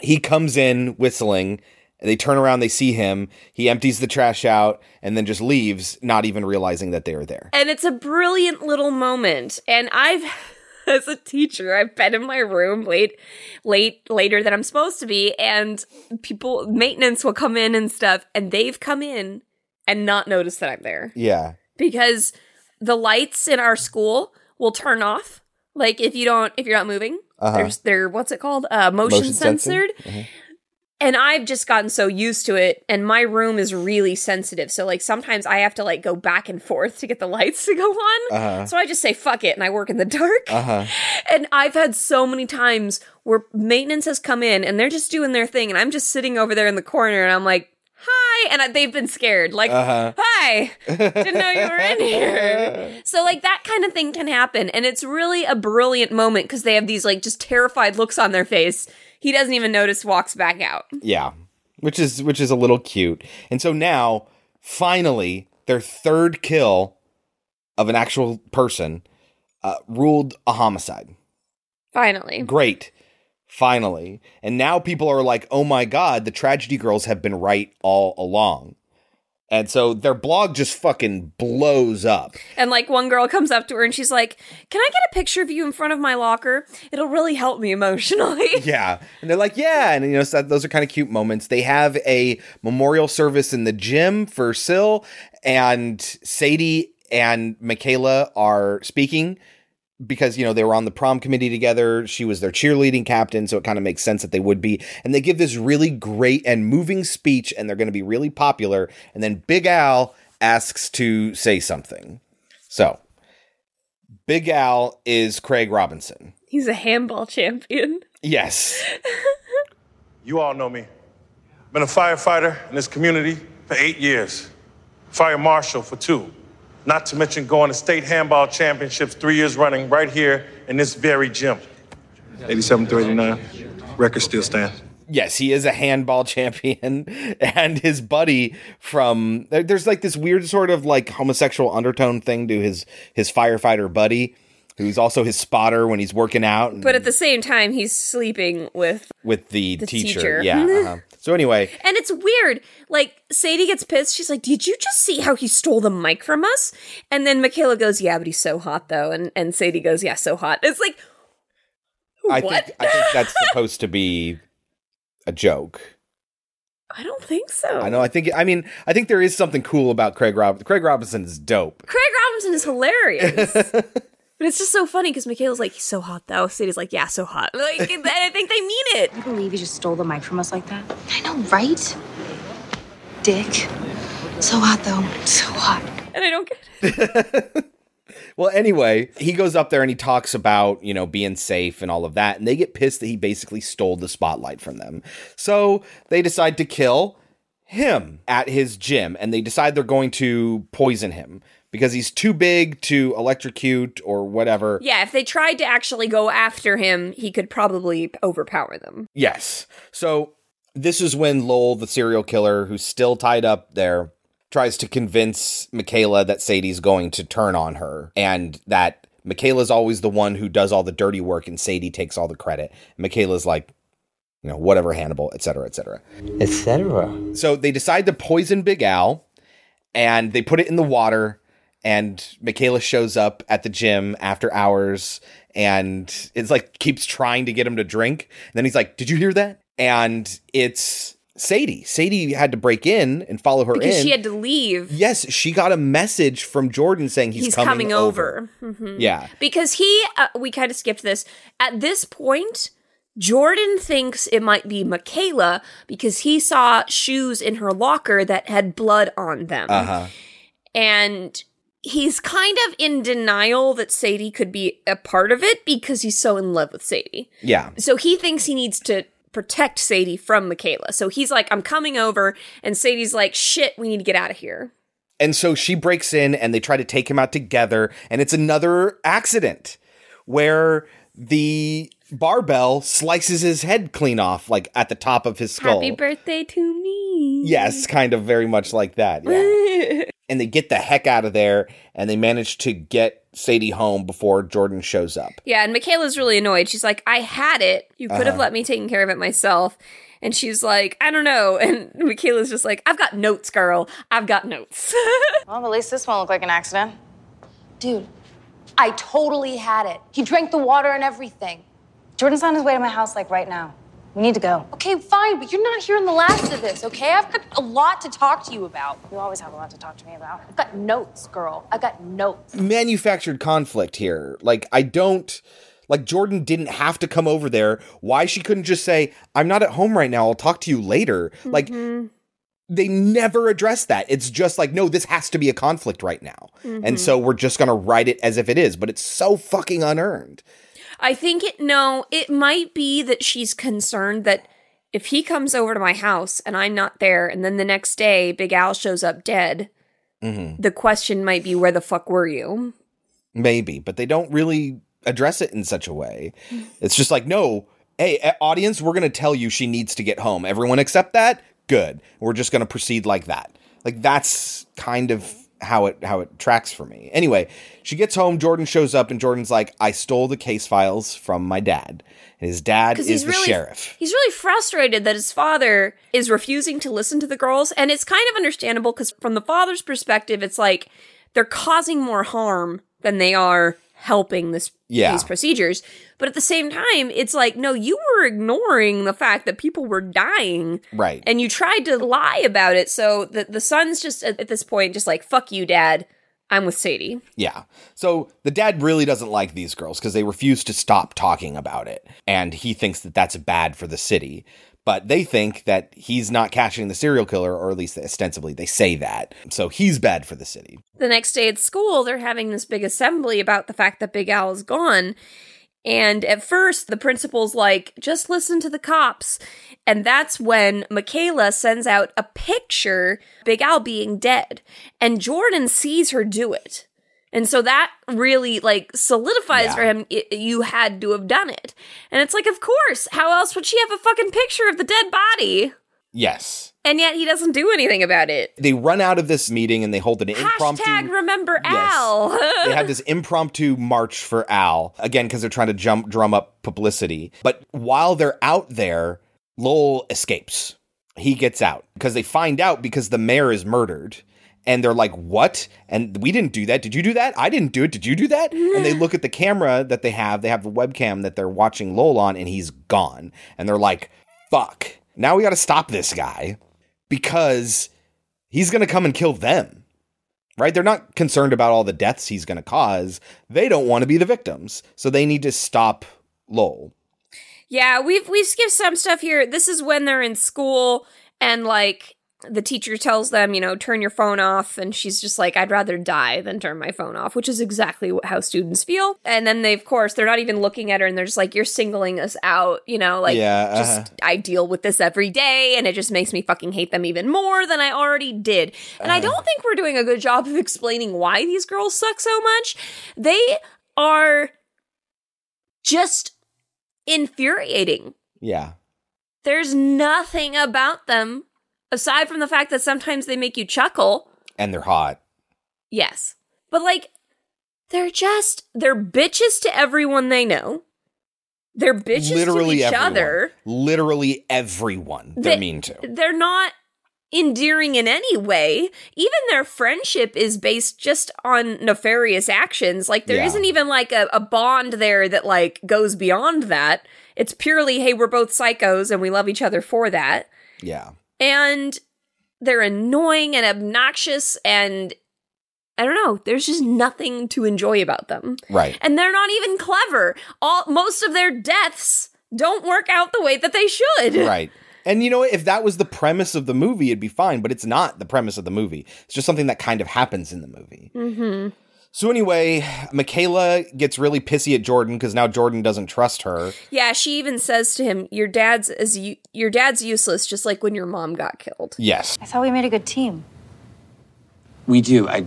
Speaker 1: he comes in whistling. They turn around, they see him. He empties the trash out and then just leaves, not even realizing that they are there.
Speaker 3: And it's a brilliant little moment. And I've as a teacher, I've been in my room late late later than I'm supposed to be and people maintenance will come in and stuff and they've come in and not noticed that I'm there.
Speaker 1: Yeah.
Speaker 3: because the lights in our school will turn off like if you don't if you're not moving
Speaker 1: Uh-huh.
Speaker 3: there's they're what's it called uh motion,
Speaker 1: Motion
Speaker 3: censored
Speaker 1: Mhm.
Speaker 3: And i've just gotten so used to it and my room is really sensitive so like sometimes i have to like go back and forth to get the lights to go on
Speaker 1: Uh-huh.
Speaker 3: so i just say fuck it and i work in the dark
Speaker 1: Uh-huh.
Speaker 3: and I've had so many times where maintenance has come in and they're just doing their thing, and I'm just sitting over there in the corner, and I'm like, "Hi," and I, they've been scared, like,
Speaker 1: Uh-huh.
Speaker 3: "Hi, didn't know you were in here." so like that kind of thing can happen, and it's really a brilliant moment because they have these like just terrified looks on their face. He doesn't even notice, walks back out.
Speaker 1: Yeah, which is which is a little cute. And so now, finally, their third kill of an actual person uh, ruled a homicide.
Speaker 3: Finally,
Speaker 1: Great, finally. And now people are like, "Oh my god, the tragedy girls have been right all along." And so their blog just fucking blows up.
Speaker 3: And like one girl comes up to her and she's like, "Can I get a picture of you in front of my locker? It'll really help me emotionally."
Speaker 1: Yeah. And they're like, yeah. And, you know, so those are kind of cute moments. They have a memorial service in the gym for Syl, and Sadie and Michaela are speaking because, you know, they were on the prom committee together. She was their cheerleading captain. So it kind of makes sense that they would be. And they give this really great and moving speech, and they're going to be really popular. And then Big Al asks to say something. So, Big Al is Craig Robinson.
Speaker 3: He's a handball champion.
Speaker 1: Yes.
Speaker 29: You all know me. I've been a firefighter in this community for eight years, fire marshal for two. Not to mention going to state handball championships three years running right here in this very gym. 87 to 89. Record still stands.
Speaker 1: yes, he is a handball champion, and his buddy from there's like this weird sort of like homosexual undertone thing to his his firefighter buddy, who's also his spotter when he's working out and-
Speaker 3: But at the same time, he's sleeping with.
Speaker 1: with the,
Speaker 3: The
Speaker 1: teacher.
Speaker 3: teacher.
Speaker 1: Yeah. uh-huh. So anyway,
Speaker 3: And it's weird. Like, Sadie gets pissed. She's like, Did you just see how he stole the mic from us? And then Michaela goes, Yeah, but he's so hot, though. And, and Sadie goes, Yeah, so hot. It's like,
Speaker 1: I think I think that's supposed to be a joke.
Speaker 3: I don't think so.
Speaker 1: I know. I think. I mean, I think there is something cool about Craig Rob. Craig Robinson is dope.
Speaker 3: Craig Robinson is hilarious. but it's just so funny because Michaela's like, He's so hot, though. Sadie's like, Yeah, so hot. Like, and I think they mean it.
Speaker 27: You believe you just stole the mic from us like that? I know, right? Dick. So hot, though. So hot.
Speaker 3: And I don't get it.
Speaker 1: Well, anyway, he goes up there and he talks about, you know, being safe and all of that. And they get pissed that he basically stole the spotlight from them. So they decide to kill him at his gym and they decide they're going to poison him because he's too big to electrocute or whatever.
Speaker 3: Yeah, if they tried to actually go after him, he could probably overpower them.
Speaker 1: Yes. So this is when Lowell, the serial killer, who's still tied up there, tries to convince Michaela that Sadie's going to turn on her and that Michaela's always the one who does all the dirty work and Sadie takes all the credit. Michaela's like, you know, whatever, Hannibal, et cetera, et cetera.
Speaker 18: Etc.
Speaker 1: So they decide to poison Big Al and they put it in the water. And Michaela shows up at the gym after hours and it's like keeps trying to get him to drink. And then he's like, Did you hear that? And it's Sadie. Sadie had to break in and follow her
Speaker 3: Because
Speaker 1: in.
Speaker 3: she had to leave.
Speaker 1: yes, she got a message from Jordan saying he's,
Speaker 3: He's,
Speaker 1: coming,
Speaker 3: coming, over. Mhm.
Speaker 1: Yeah.
Speaker 3: Because he, uh, we kind of skipped this. At this point, Jordan thinks it might be Michaela because he saw shoes in her locker that had blood on them.
Speaker 1: Uh huh.
Speaker 3: And he's kind of in denial that Sadie could be a part of it because he's so in love with Sadie.
Speaker 1: Yeah.
Speaker 3: So he thinks he needs to protect Sadie from Michaela. So he's like, I'm coming over. And Sadie's like, shit, we need to get out of here.
Speaker 1: And so she breaks in and they try to take him out together. And it's another accident where the barbell slices his head clean off, like at the top of his skull.
Speaker 3: Happy birthday to me.
Speaker 1: Yes, kind of very much like that. Yeah. and they get the heck out of there and they manage to get Sadie home before Jordan shows up.
Speaker 3: Yeah, and Michaela's really annoyed. She's like, I had it. You could have
Speaker 1: Uh-huh.
Speaker 3: let me take care of it myself. And she's like, I don't know. And Michaela's just like, I've got notes, girl. I've got notes.
Speaker 26: Well, at least this won't look like an accident. Dude, I totally had it. He drank the water and everything. Jordan's on his way to my house, like right now. We need to go. Okay, fine, but you're not hearing the last of this, okay? I've got a lot to talk to you about. You always have a lot to talk to me about. I've got notes, girl. I've got notes.
Speaker 1: Manufactured conflict here. Like, I don't. Like, Jordan didn't have to come over there. Why she couldn't just say, I'm not at home right now. I'll talk to you later. Like, they never address that. It's just like, no, this has to be a conflict right now.
Speaker 3: Mhm.
Speaker 1: And so we're just going to write it as if it is, but it's so fucking unearned.
Speaker 3: I think it, no, it might be that she's concerned that if he comes over to my house and I'm not there, and then the next day Big Al shows up dead,
Speaker 1: Mm-hmm.
Speaker 3: the question might be, where the fuck were you?
Speaker 1: Maybe, but they don't really address it in such a way. It's just like, no, hey, audience, we're going to tell you she needs to get home. Everyone accept that? Good. We're just going to proceed like that. Like, that's kind of how it how it tracks for me. Anyway, she gets home, Jordan shows up and Jordan's like, "I stole the case files from my dad." And his dad is the
Speaker 3: really
Speaker 1: sheriff.
Speaker 3: he's really frustrated that his father is refusing to listen to the girls, and it's kind of understandable because from the father's perspective, it's like they're causing more harm than they are helping this
Speaker 1: Yeah.
Speaker 3: these procedures. But at the same time, it's like no, you were ignoring the fact that people were dying,
Speaker 1: Right.
Speaker 3: and you tried to lie about it. So the the son's just at, at this point just like fuck you, dad. I'm with Sadie.
Speaker 1: Yeah. So the dad really doesn't like these girls because they refuse to stop talking about it. And he thinks that that's bad for the city. But they think that he's not catching the serial killer, or at least ostensibly they say that. So he's bad for the city.
Speaker 3: the next day at school, they're having this big assembly about the fact that Big Al is gone. And at first, the principal's like, just listen to the cops. And that's when Michaela sends out a picture, Big Al being dead. And Jordan sees her do it. And so that really like solidifies
Speaker 1: Yeah.
Speaker 3: for him, you had to have done it. And it's like, of course, how else would she have a fucking picture of the dead body?
Speaker 1: Yes.
Speaker 3: And yet he doesn't do anything about it.
Speaker 1: They run out of this meeting and they hold an impromptu.
Speaker 3: Hashtag remember Al.
Speaker 1: they have this impromptu march for Al again because they're trying to jump drum up publicity. But while they're out there, Lowell escapes. He gets out because they find out because the mayor is murdered. And they're like, "What?" And we didn't do that. Did you do that? I didn't do it. Did you do that? and they look at the camera that they have. They have the webcam that they're watching Lowell on, and he's gone. And they're like, "Fuck! Now we got to stop this guy because he's gonna come and kill them." right? They're not concerned about all the deaths he's going to cause. They don't want to be the victims. So they need to stop Lowell.
Speaker 3: Yeah, we've we've skipped some stuff here. This is when they're in school and like the teacher tells them, you know, turn your phone off and she's just like I'd rather die than turn my phone off, which is exactly how students feel. And then they of course, they're not even looking at her and they're just like you're singling us out, you know, like
Speaker 1: Yeah,
Speaker 3: just
Speaker 1: uh-huh.
Speaker 3: I deal with this every day and it just makes me fucking hate them even more than I already did. And I
Speaker 1: Uh-huh.
Speaker 3: don't think we're doing a good job of explaining why these girls suck so much. They are just infuriating.
Speaker 1: Yeah.
Speaker 3: There's nothing about them aside from the fact that sometimes they make you chuckle.
Speaker 1: And they're hot.
Speaker 3: Yes. But like they're just they're bitches to everyone they know. They're bitches
Speaker 1: Literally
Speaker 3: to each
Speaker 1: everyone.
Speaker 3: other.
Speaker 1: Literally everyone they're
Speaker 3: They-
Speaker 1: mean to.
Speaker 3: They're not endearing in any way. Even their friendship is based just on nefarious actions. Like there
Speaker 1: Yeah.
Speaker 3: not even like a, a bond there that like goes beyond that. It's purely, hey, we're both psychos and we love each other for that.
Speaker 1: Yeah.
Speaker 3: And they're annoying and obnoxious and I don't know, there's just nothing to enjoy about them.
Speaker 1: Right.
Speaker 3: And they're not even clever. All most of their deaths don't work out the way that they should.
Speaker 1: Right. And you know? If that was the premise of the movie, it'd be fine, but it's not the premise of the movie. It's just something that kind of happens in the movie.
Speaker 3: Mhm.
Speaker 1: So anyway, Michaela gets really pissy at Jordan because now Jordan doesn't trust her.
Speaker 3: Yeah, she even says to him, "Your dad's is u- your dad's useless just like when your mom got killed."
Speaker 1: Yes.
Speaker 26: I thought we made a good team.
Speaker 30: We do. I.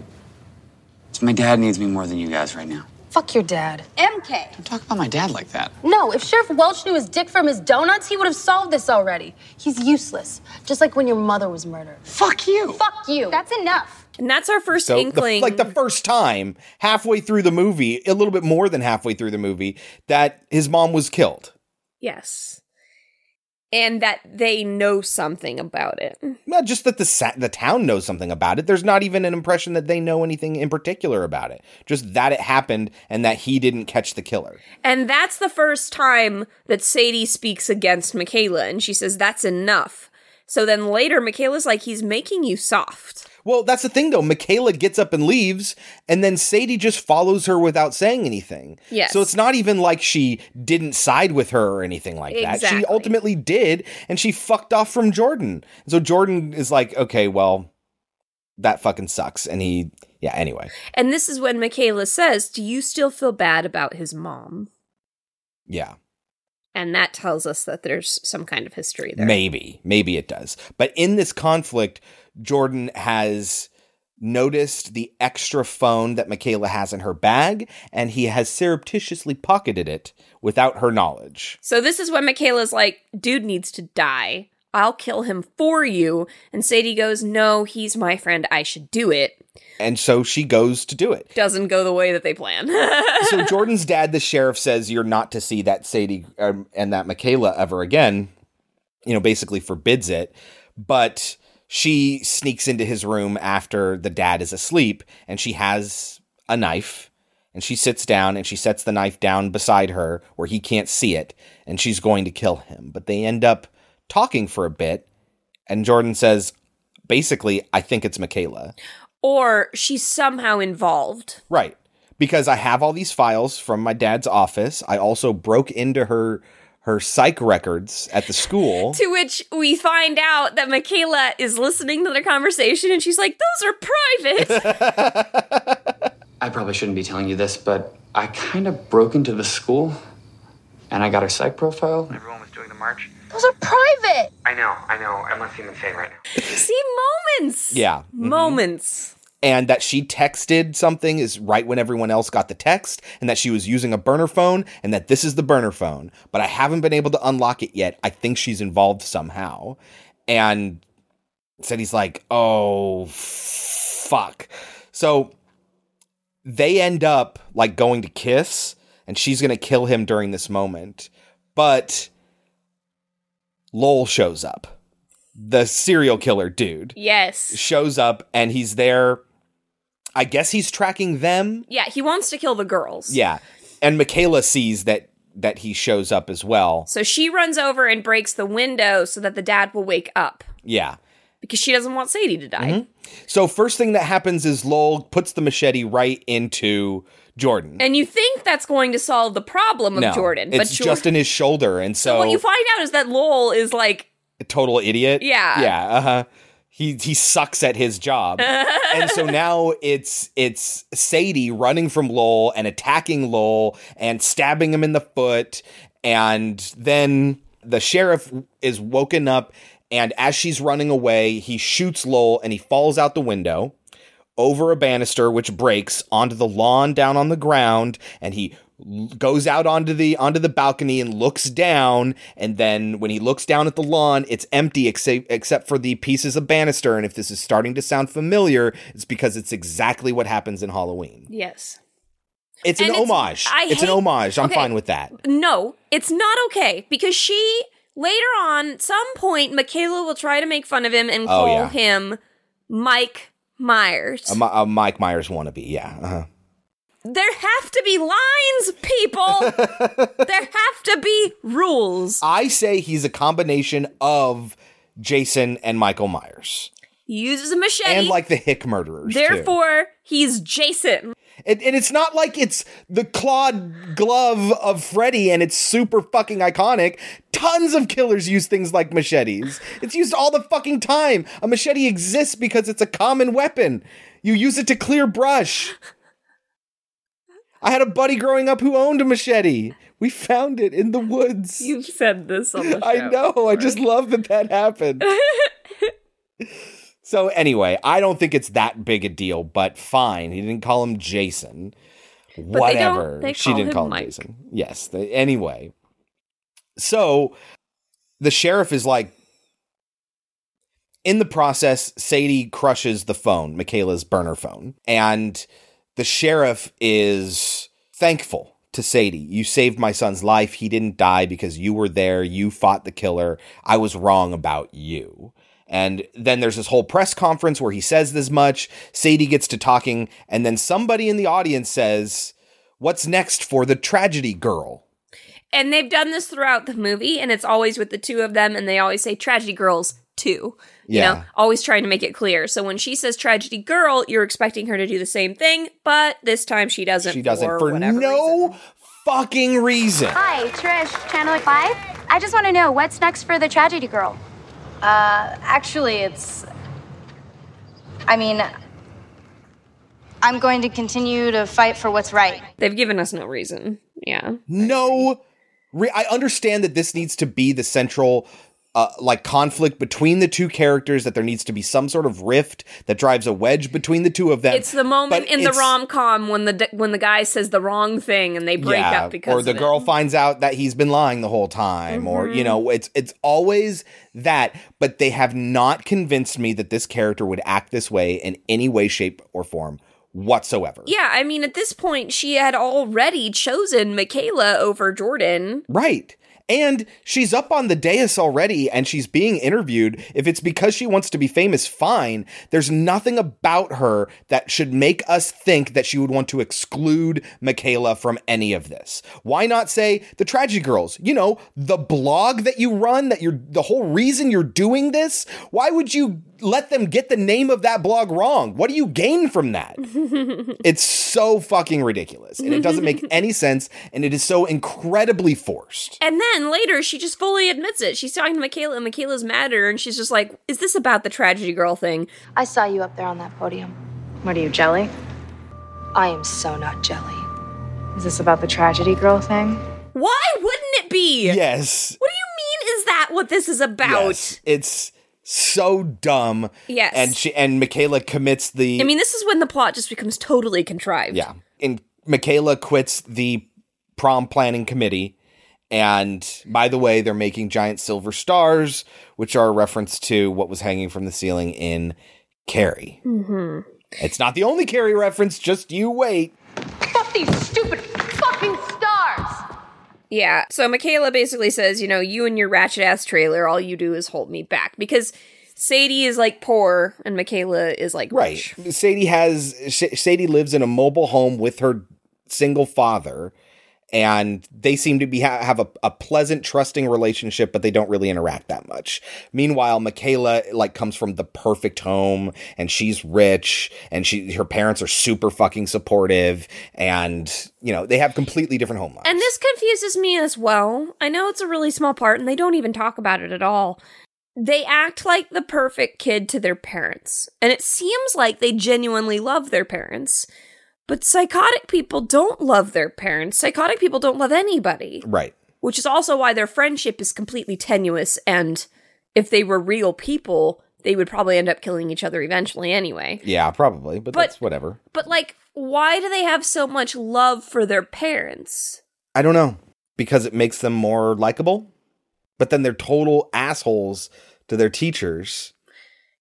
Speaker 30: My dad needs me more than you guys right now.
Speaker 26: Fuck your dad.
Speaker 31: MK.
Speaker 30: Don't talk about my dad like that.
Speaker 31: No, if Sheriff Welch knew his dick from his donuts, he would have solved this already. He's useless. Just like when your mother was murdered.
Speaker 30: Fuck you.
Speaker 31: Fuck you. That's enough.
Speaker 3: And that's our first
Speaker 1: So, the,
Speaker 3: inkling.
Speaker 1: like the first time, halfway through the movie, a little bit more than halfway through the movie, that his mom was killed.
Speaker 3: yes. And that they know something about it.
Speaker 1: Not just that the sa- the town knows something about it. There's not even an impression that they know anything in particular about it. Just that it happened and that he didn't catch the killer.
Speaker 3: And that's the first time that Sadie speaks against Michaela, and she says, That's enough. So then later, Michaela's like, He's making you soft.
Speaker 1: Well, that's the thing though. Michaela gets up and leaves, and then Sadie just follows her without saying anything.
Speaker 3: Yes.
Speaker 1: So it's not even like she didn't side with her or anything like that.
Speaker 3: Exactly.
Speaker 1: She ultimately did, and she fucked off from Jordan. So Jordan is like, okay, well, that fucking sucks. And he, yeah, anyway.
Speaker 3: And this is when Michaela says, Do you still feel bad about his mom?
Speaker 1: Yeah.
Speaker 3: And that tells us that there's some kind of history there.
Speaker 1: Maybe, maybe it does. But in this conflict, Jordan has noticed the extra phone that Michaela has in her bag, and he has surreptitiously pocketed it without her knowledge.
Speaker 3: So this is when Michaela's like, Dude needs to die. I'll kill him for you. And Sadie goes, No, he's my friend. I should do it.
Speaker 1: And so she goes to do it.
Speaker 3: Doesn't go the way that they plan.
Speaker 1: so Jordan's dad, the sheriff, says you're not to see that Sadie um, and that Michaela ever again. You know, basically forbids it. But she sneaks into his room after the dad is asleep and she has a knife and she sits down and she sets the knife down beside her where he can't see it and she's going to kill him. But they end up talking for a bit and Jordan says, basically, I think it's Michaela.
Speaker 3: or she's somehow involved.
Speaker 1: Right. Because I have all these files from my dad's office. I also broke into her her psych records at the school.
Speaker 3: To which we find out that Michaela is listening to their conversation and she's like, Those are private.
Speaker 30: I probably shouldn't be telling you this, but I kind of broke into the school and I got her psych profile. Everyone was doing the march.
Speaker 31: Those are private.
Speaker 30: I know, I know. I must seem insane right now.
Speaker 3: See, moments.
Speaker 1: Yeah. Mhm.
Speaker 3: Moments.
Speaker 1: And that she texted something is right when everyone else got the text, and that she was using a burner phone, and that this is the burner phone. But I haven't been able to unlock it yet. I think she's involved somehow. And Sadie's like, oh, fuck. So they end up like going to kiss, and she's going to kill him during this moment. But Lowell shows up. The serial killer dude
Speaker 3: Yes.
Speaker 1: shows up and he's there. I guess he's tracking them.
Speaker 3: Yeah, he wants to kill the girls.
Speaker 1: Yeah. And Michaela sees that that he shows up as well.
Speaker 3: So she runs over and breaks the window so that the dad will wake up
Speaker 1: Yeah.
Speaker 3: because she doesn't want Sadie to die.
Speaker 1: Mhm. So first thing that happens is Lowell puts the machete right into Jordan.
Speaker 3: And you think that's going to solve the problem of
Speaker 1: no,
Speaker 3: Jordan, but
Speaker 1: it's just in his shoulder, and so,
Speaker 3: what you find out is that Lowell is like,
Speaker 1: a total idiot.
Speaker 3: Yeah.
Speaker 1: yeah. Uh huh. He he sucks at his job, and so now it's it's Sadie running from Lowell and attacking Lowell and stabbing him in the foot, and then the sheriff is woken up, and as she's running away, he shoots Lowell and he falls out the window over a banister which breaks onto the lawn down on the ground. And he goes out onto the onto the balcony and looks down and then when he looks down at the lawn it's empty except except for the pieces of banister and if this is starting to sound familiar it's because it's exactly what happens in Halloween.
Speaker 3: yes.
Speaker 1: It's an
Speaker 3: it's-
Speaker 1: homage.
Speaker 3: I
Speaker 1: it's an homage. I'm
Speaker 3: okay.
Speaker 1: fine with that.
Speaker 3: No, it's not okay because she later on, some point, Michaela will try to make fun of him and
Speaker 1: Oh,
Speaker 3: call
Speaker 1: yeah.
Speaker 3: him Mike Myers.
Speaker 1: A, a Mike Myers wannabe, yeah. Uh-huh.
Speaker 3: There have to be lines, people. there have to be rules.
Speaker 1: I say he's a combination of Jason and Michael Myers.
Speaker 3: He uses a machete.
Speaker 1: And like the Hick murderers. too.
Speaker 3: Therefore, he's Jason.
Speaker 1: And, and it's not like it's the clawed glove of Freddy and it's super fucking iconic. Tons of killers use things like machetes. It's used all the fucking time. A machete exists because it's a common weapon. You use it to clear brush. I had a buddy growing up who owned a machete. We found it in the woods.
Speaker 3: You've said this on the show.
Speaker 1: I know. I just love that that happened. so anyway, I don't think it's that big a deal, but fine. He didn't call him Jason.
Speaker 3: they don't-
Speaker 1: Whatever.
Speaker 3: they
Speaker 1: she
Speaker 3: call
Speaker 1: didn't call him
Speaker 3: Mike.
Speaker 1: Jason. Yes. they- anyway, so the sheriff is like. In the process, Sadie crushes the phone, Michaela's burner phone, and the sheriff is thankful to Sadie. You saved my son's life. He didn't die because you were there. You fought the killer. I was wrong about you. And then there's this whole press conference where he says this much. Sadie gets to talking, and then somebody in the audience says, What's next for the tragedy girl?
Speaker 3: And they've done this throughout the movie, and it's always with the two of them, and they always say tragedy girls too. You
Speaker 1: Yeah.
Speaker 3: know, always trying to make it clear. So when she says tragedy girl, you're expecting her to do the same thing, but this time she doesn't.
Speaker 1: She doesn't
Speaker 3: for,
Speaker 1: for
Speaker 3: whatever
Speaker 1: no
Speaker 3: reason.
Speaker 1: fucking reason.
Speaker 6: Hi, Trish, Channel 5. I just want to know what's next for the tragedy girl.
Speaker 26: Uh, actually, it's. I mean, I'm going to continue to fight for what's right.
Speaker 3: They've given us no reason. Yeah.
Speaker 1: No. Re- I understand that this needs to be the central uh, like conflict between the two characters, that there needs to be some sort of rift that drives a wedge between the two of them.
Speaker 3: It's the moment
Speaker 1: But
Speaker 3: in the rom com when the when the guy says the wrong thing and they break up because
Speaker 1: or the
Speaker 3: of it.
Speaker 1: girl finds out that he's been lying the whole time or you
Speaker 3: Mhm.
Speaker 1: know it's it's always that but they have not convinced me that this character would act this way in any way shape or form whatsoever
Speaker 3: Yeah, I mean, at this point, she had already chosen Michaela over Jordan.
Speaker 1: right and she's up on the dais already and she's being interviewed. If it's because she wants to be famous, fine. There's nothing about her that should make us think that she would want to exclude Michaela from any of this. Why not say the Tragedy Girls? You know, the blog that you run, that you're the whole reason you're doing this. Why would you let them get the name of that blog wrong? What do you gain from that? It's so fucking ridiculous and it doesn't make any sense and it is so incredibly forced.
Speaker 3: And then later, she just fully admits it. She's talking to Michaela, and Michaela's mad at her, and she's just like, Is this about the tragedy girl thing?
Speaker 26: I saw you up there on that podium.
Speaker 19: What are you, jelly?
Speaker 26: I am so not jelly.
Speaker 19: Is this about the tragedy girl thing?
Speaker 3: Why wouldn't it be?
Speaker 1: Yes.
Speaker 3: What do you mean, is that what this is about?
Speaker 1: Yes. It's so dumb.
Speaker 3: Yes.
Speaker 1: And she and Michaela commits the
Speaker 3: I mean, this is when the plot just becomes totally contrived.
Speaker 1: Yeah. And Michaela quits the prom planning committee. And by the way, they're making giant silver stars, which are a reference to what was hanging from the ceiling in Carrie.
Speaker 3: Mm-hmm.
Speaker 1: It's not the only Carrie reference, just you wait.
Speaker 6: Fuck these stupid fucking stars!
Speaker 3: Yeah. So Michaela basically says, you know, you and your ratchet ass trailer, all you do is hold me back because Sadie is like poor and Michaela is like
Speaker 1: Right.
Speaker 3: rich.
Speaker 1: Sadie has Sadie lives in a mobile home with her single father, and they seem to be ha- have a, a pleasant, trusting relationship, but they don't really interact that much. Meanwhile, Michaela like comes from the perfect home, and she's rich, and she her parents are super fucking supportive, and you know they have completely different home lives.
Speaker 3: And this confuses me as well. I know it's a really small part and they don't even talk about it at all. They act like the perfect kid to their parents, and it seems like they genuinely love their parents. But psychotic people don't love their parents. Psychotic people don't love anybody.
Speaker 1: Right.
Speaker 3: Which is also why their friendship is completely tenuous. And if they were real people, they would probably end up killing each other eventually anyway.
Speaker 1: Yeah, probably, but,
Speaker 3: But-
Speaker 1: that's whatever.
Speaker 3: But, like, why do they have so much love for their parents?
Speaker 1: I don't know because it makes them more likable, but then they're total assholes to their teachers.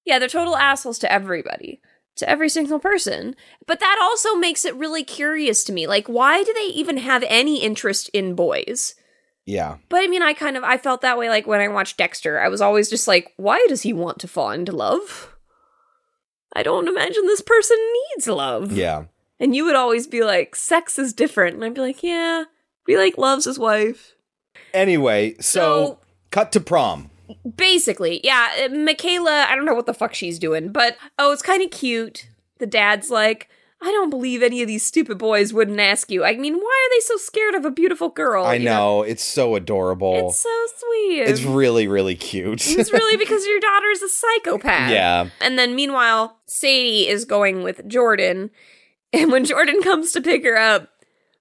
Speaker 3: Yeah, they're total assholes to everybody, to every single person. But that also makes it really curious to me. Like, why do they even have any interest in boys?
Speaker 1: Yeah.
Speaker 3: But I mean, I kind of I felt that way like when I watched Dexter. I was always just like, why does he want to find love? I don't imagine this person needs love.
Speaker 1: Yeah.
Speaker 3: And you would always be like, sex is different. And I'd be like, yeah, he like loves his wife.
Speaker 1: Anyway, so, cut to prom.
Speaker 3: Basically, yeah, uh, Michaela, I don't know what the fuck she's doing, but oh, it's kind of cute. The dad's like, I don't believe any of these stupid boys wouldn't ask you. I mean, why are they so scared of a beautiful girl?
Speaker 1: I
Speaker 3: You
Speaker 1: know, it's so adorable.
Speaker 3: It's so sweet.
Speaker 1: It's really, really cute.
Speaker 3: it's really because your daughter's a psychopath.
Speaker 1: Yeah.
Speaker 3: And then meanwhile, Sadie is going with Jordan. And when Jordan comes to pick her up,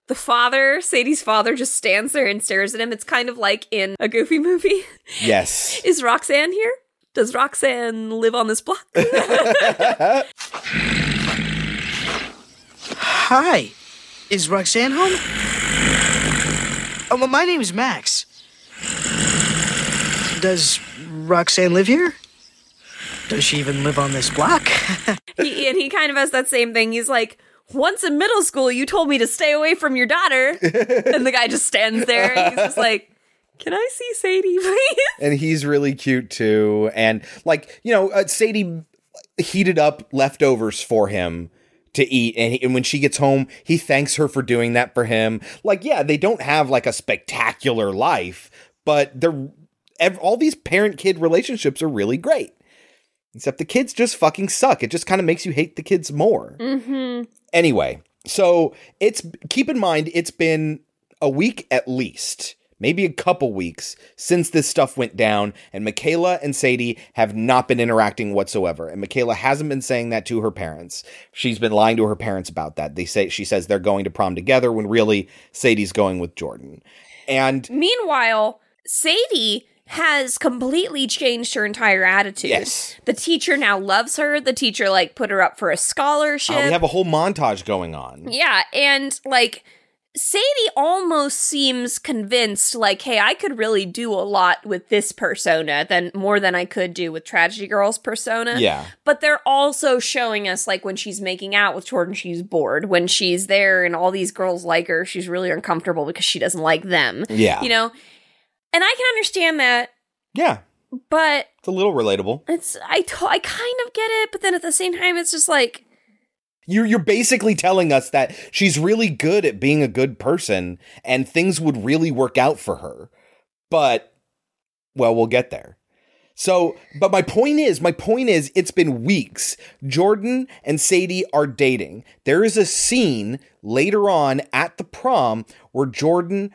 Speaker 3: the father, Sadie's father, just stands there and stares at him. It's kind of like in a goofy movie.
Speaker 1: yes.
Speaker 3: Is Roxanne here? Does Roxanne live on this block?
Speaker 23: Hi. Is Roxanne home? Oh, well, my name is Max. Does Roxanne live here? Does she even live on this block?
Speaker 3: he, and he kind of has that same thing. He's like, once in middle school, you told me to stay away from your daughter. and the guy just stands there and he's just like, can I see Sadie, please?
Speaker 1: and he's really cute too. And like you know, uh, Sadie heated up leftovers for him to eat, and, he, and when she gets home, he thanks her for doing that for him. Like, yeah, they don't have like a spectacular life, but they're ev- all these parent kid relationships are really great. Except the kids just fucking suck. It just kind of makes you hate the kids more.
Speaker 3: Mm-hmm.
Speaker 1: Anyway, so it's keep in mind it's been a week at least, maybe a couple weeks since this stuff went down, and Michaela and Sadie have not been interacting whatsoever. And Michaela hasn't been saying that to her parents. She's been lying to her parents about that. They say she says they're going to prom together when really Sadie's going with Jordan. And
Speaker 3: Meanwhile, Sadie has completely changed her entire attitude.
Speaker 1: Yes.
Speaker 3: The teacher now loves her. The teacher like put her up for a scholarship.
Speaker 1: Uh, we have a whole montage going on.
Speaker 3: Yeah, and like Sadie almost seems convinced, like, hey, I could really do a lot with this persona than more than I could do with Tragedy Girl's persona.
Speaker 1: Yeah.
Speaker 3: But they're also showing us, like, when she's making out with Jordan, she's bored. When she's there and all these girls like her, she's really uncomfortable because she doesn't like them.
Speaker 1: Yeah.
Speaker 3: You know? And I can understand that,
Speaker 1: Yeah,
Speaker 3: but
Speaker 1: it's a little relatable.
Speaker 3: it's, I, to- I kind of get it, but then at the same time, it's just like,
Speaker 1: You're you're basically telling us that she's really good at being a good person and things would really work out for her. But well, we'll get there. So, but my point is, my point is it's been weeks. Jordan and Sadie are dating. There is a scene later on at the prom where Jordan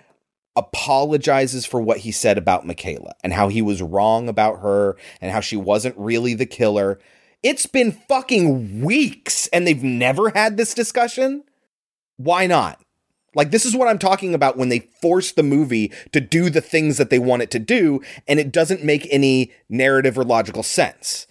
Speaker 1: apologizes for what he said about Michaela and how he was wrong about her and how she wasn't really the killer. It's been fucking weeks and they've never had this discussion. Why not? Like, this is what I'm talking about when they force the movie to do the things that they want it to do, and it doesn't make any narrative or logical sense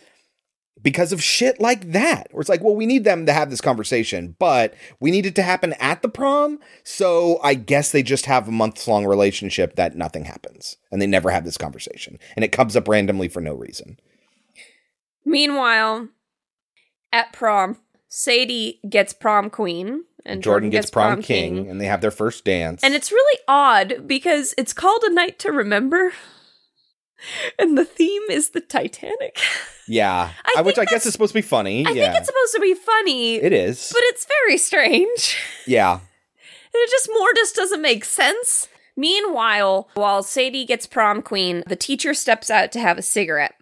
Speaker 1: because of shit like that. Where it's like, well, we need them to have this conversation, but we need it to happen at the prom. So I guess they just have a months long relationship that nothing happens and they never have this conversation. And it comes up randomly for no reason.
Speaker 3: Meanwhile, at prom, Sadie gets prom queen and
Speaker 1: Jordan, gets, prom, king, and they have their first dance.
Speaker 3: And it's really odd because it's called A Night to Remember. And the theme is the Titanic.
Speaker 1: yeah.
Speaker 3: I
Speaker 1: which I guess is supposed to be funny.
Speaker 3: I
Speaker 1: yeah.
Speaker 3: think it's supposed to be funny.
Speaker 1: It is.
Speaker 3: But it's very strange.
Speaker 1: yeah.
Speaker 3: And it just more just doesn't make sense. Meanwhile, while Sadie gets prom queen, the teacher steps out to have a cigarette.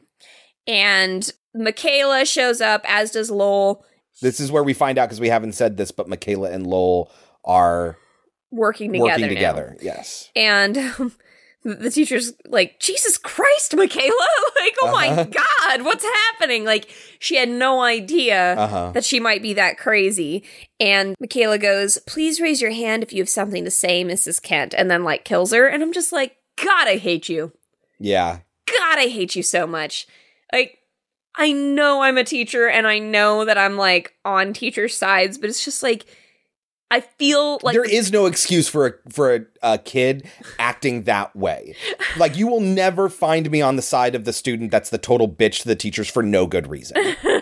Speaker 3: And Michaela shows up, as does Lowell,
Speaker 1: This is where we find out because we haven't said this, but Michaela and Lowell are
Speaker 3: working together.
Speaker 1: working
Speaker 3: now.
Speaker 1: together. Yes.
Speaker 3: And um, the teacher's like, Jesus Christ, Michaela! Like, oh my
Speaker 1: Uh-huh.
Speaker 3: God, what's happening? Like, she had no idea
Speaker 1: Uh-huh.
Speaker 3: that she might be that crazy. And Michaela goes, Please raise your hand if you have something to say, Mrs. Kent. And then, like, kills her. And I'm just like, God, I hate you.
Speaker 1: Yeah.
Speaker 3: God, I hate you so much. Like, I know I'm a teacher and I know that I'm like on teacher sides, but it's just like, I feel like
Speaker 1: there is no excuse for a for a, a kid acting that way. Like you will never find me on the side of the student that's the total bitch to the teachers for no good reason.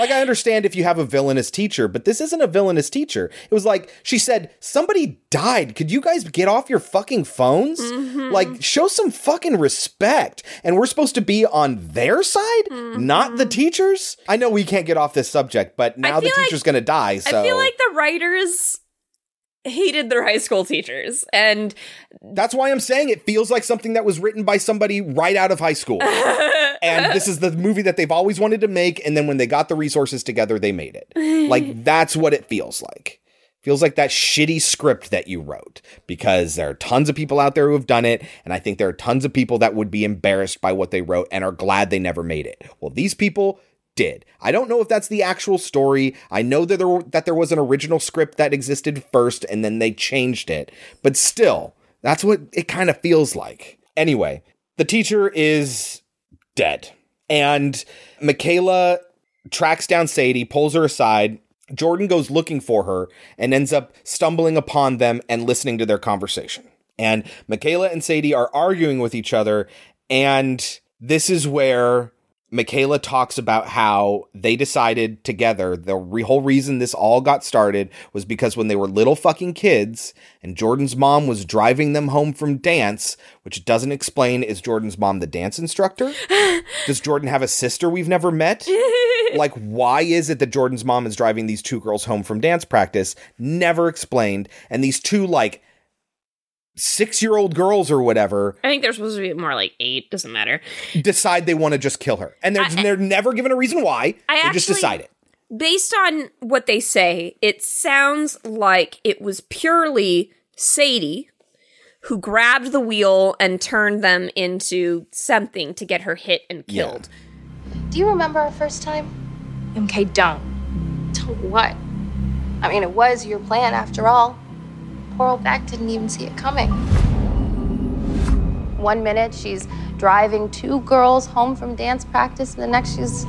Speaker 1: like I understand if you have a villainous teacher, but this isn't a villainous teacher. It was like she said somebody died. Could you guys get off your fucking phones?
Speaker 3: Mm-hmm.
Speaker 1: Like show some fucking respect. And we're supposed to be on their side, not the teachers. I know we can't get off this subject, but now the
Speaker 3: like-
Speaker 1: teacher's going to die, so
Speaker 3: I feel like the writers hated their high school teachers and
Speaker 1: That's why I'm saying it feels like something that was written by somebody right out of high school. and this is the movie that they've always wanted to make. And then when they got the resources together, they made it. Like, that's what it feels like. Feels like that shitty script that you wrote because there are tons of people out there who have done it. And I think there are tons of people that would be embarrassed by what they wrote and are glad they never made it. Well, these people did. I don't know if that's the actual story. I know that there that there was an original script that existed first and then they changed it. But still, that's what it kind of feels like. Anyway, the teacher is dead. And Michaela tracks down Sadie, pulls her aside. Jordan goes looking for her and ends up stumbling upon them and listening to their conversation. And Michaela and Sadie are arguing with each other. And this is where Michaela talks about how they decided together the re- whole reason this all got started was because when they were little fucking kids and Jordan's mom was driving them home from dance, which doesn't explain is Jordan's mom the dance instructor? Does Jordan have a sister we've never met? like, why is it that Jordan's mom is driving these two girls home from dance practice? Never explained. And these two, like, six year old girls or whatever
Speaker 3: I think they're supposed to be more like eight, doesn't matter.
Speaker 1: decide they want to just kill her. And they're, they're never given a reason why.
Speaker 3: I
Speaker 1: they just decide it.
Speaker 3: Based on what they say, it sounds like it was purely Sadie who grabbed the wheel and turned them into something to get her hit and killed.
Speaker 31: Do you remember our first time?
Speaker 27: Okay, don't.
Speaker 31: To what? I mean, it was your plan after all. Old Beck didn't even see it coming. One minute she's
Speaker 6: driving two girls home from dance practice, and the next she's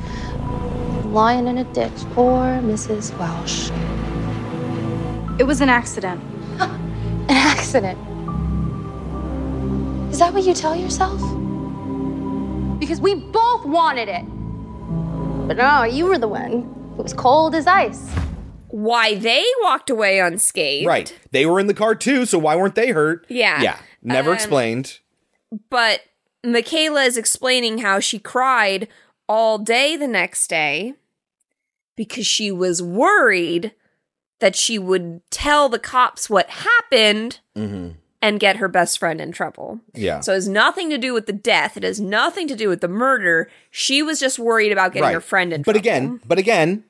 Speaker 6: lying in a ditch. Poor Mrs. Welch.
Speaker 27: It was an accident.
Speaker 6: An accident. Is that what you tell yourself? Because we both wanted it. But no, you were the one. It was cold as ice.
Speaker 3: Why they walked away unscathed.
Speaker 1: Right. They were in the car too, so why weren't they hurt?
Speaker 3: Yeah.
Speaker 1: Yeah. Never
Speaker 3: Um,
Speaker 1: explained.
Speaker 3: But Michaela is explaining how she cried all day the next day because she was worried that she would tell the cops what happened
Speaker 1: Mm-hmm.
Speaker 3: and get her best friend in trouble.
Speaker 1: Yeah.
Speaker 3: So it has nothing to do with the death. It has nothing to do with the murder. She was just worried about getting
Speaker 1: Right.
Speaker 3: her friend in
Speaker 1: But
Speaker 3: trouble.
Speaker 1: But again, but again,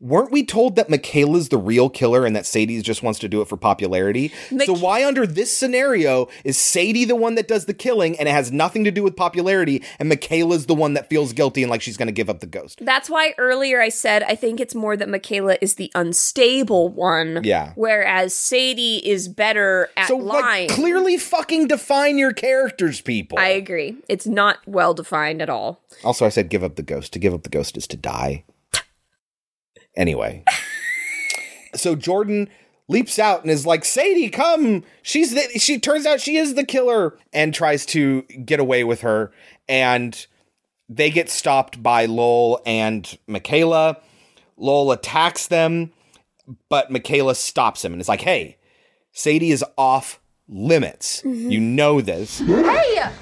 Speaker 1: weren't we told that Michaela's the real killer and that Sadie just wants to do it for popularity? so why under this scenario is Sadie the one that does the killing and it has nothing to do with popularity and Michaela's the one that feels guilty and like she's going to give up the ghost?
Speaker 3: That's why earlier I said I think it's more that Michaela is the unstable one.
Speaker 1: Yeah.
Speaker 3: Whereas Sadie is better at
Speaker 1: So
Speaker 3: lying.
Speaker 1: like clearly fucking define your characters, people.
Speaker 3: I agree. It's not well defined at all.
Speaker 1: Also, I said give up the ghost. To give up the ghost is to die. Anyway. so Jordan leaps out and is like, Sadie, come. She's the, she turns out she is the killer and tries to get away with her. And they get stopped by Lowell and Michaela. Lowell attacks them, but Michaela stops him and is like, hey, Sadie is off limits. Mm-hmm. You know this.
Speaker 6: Hey,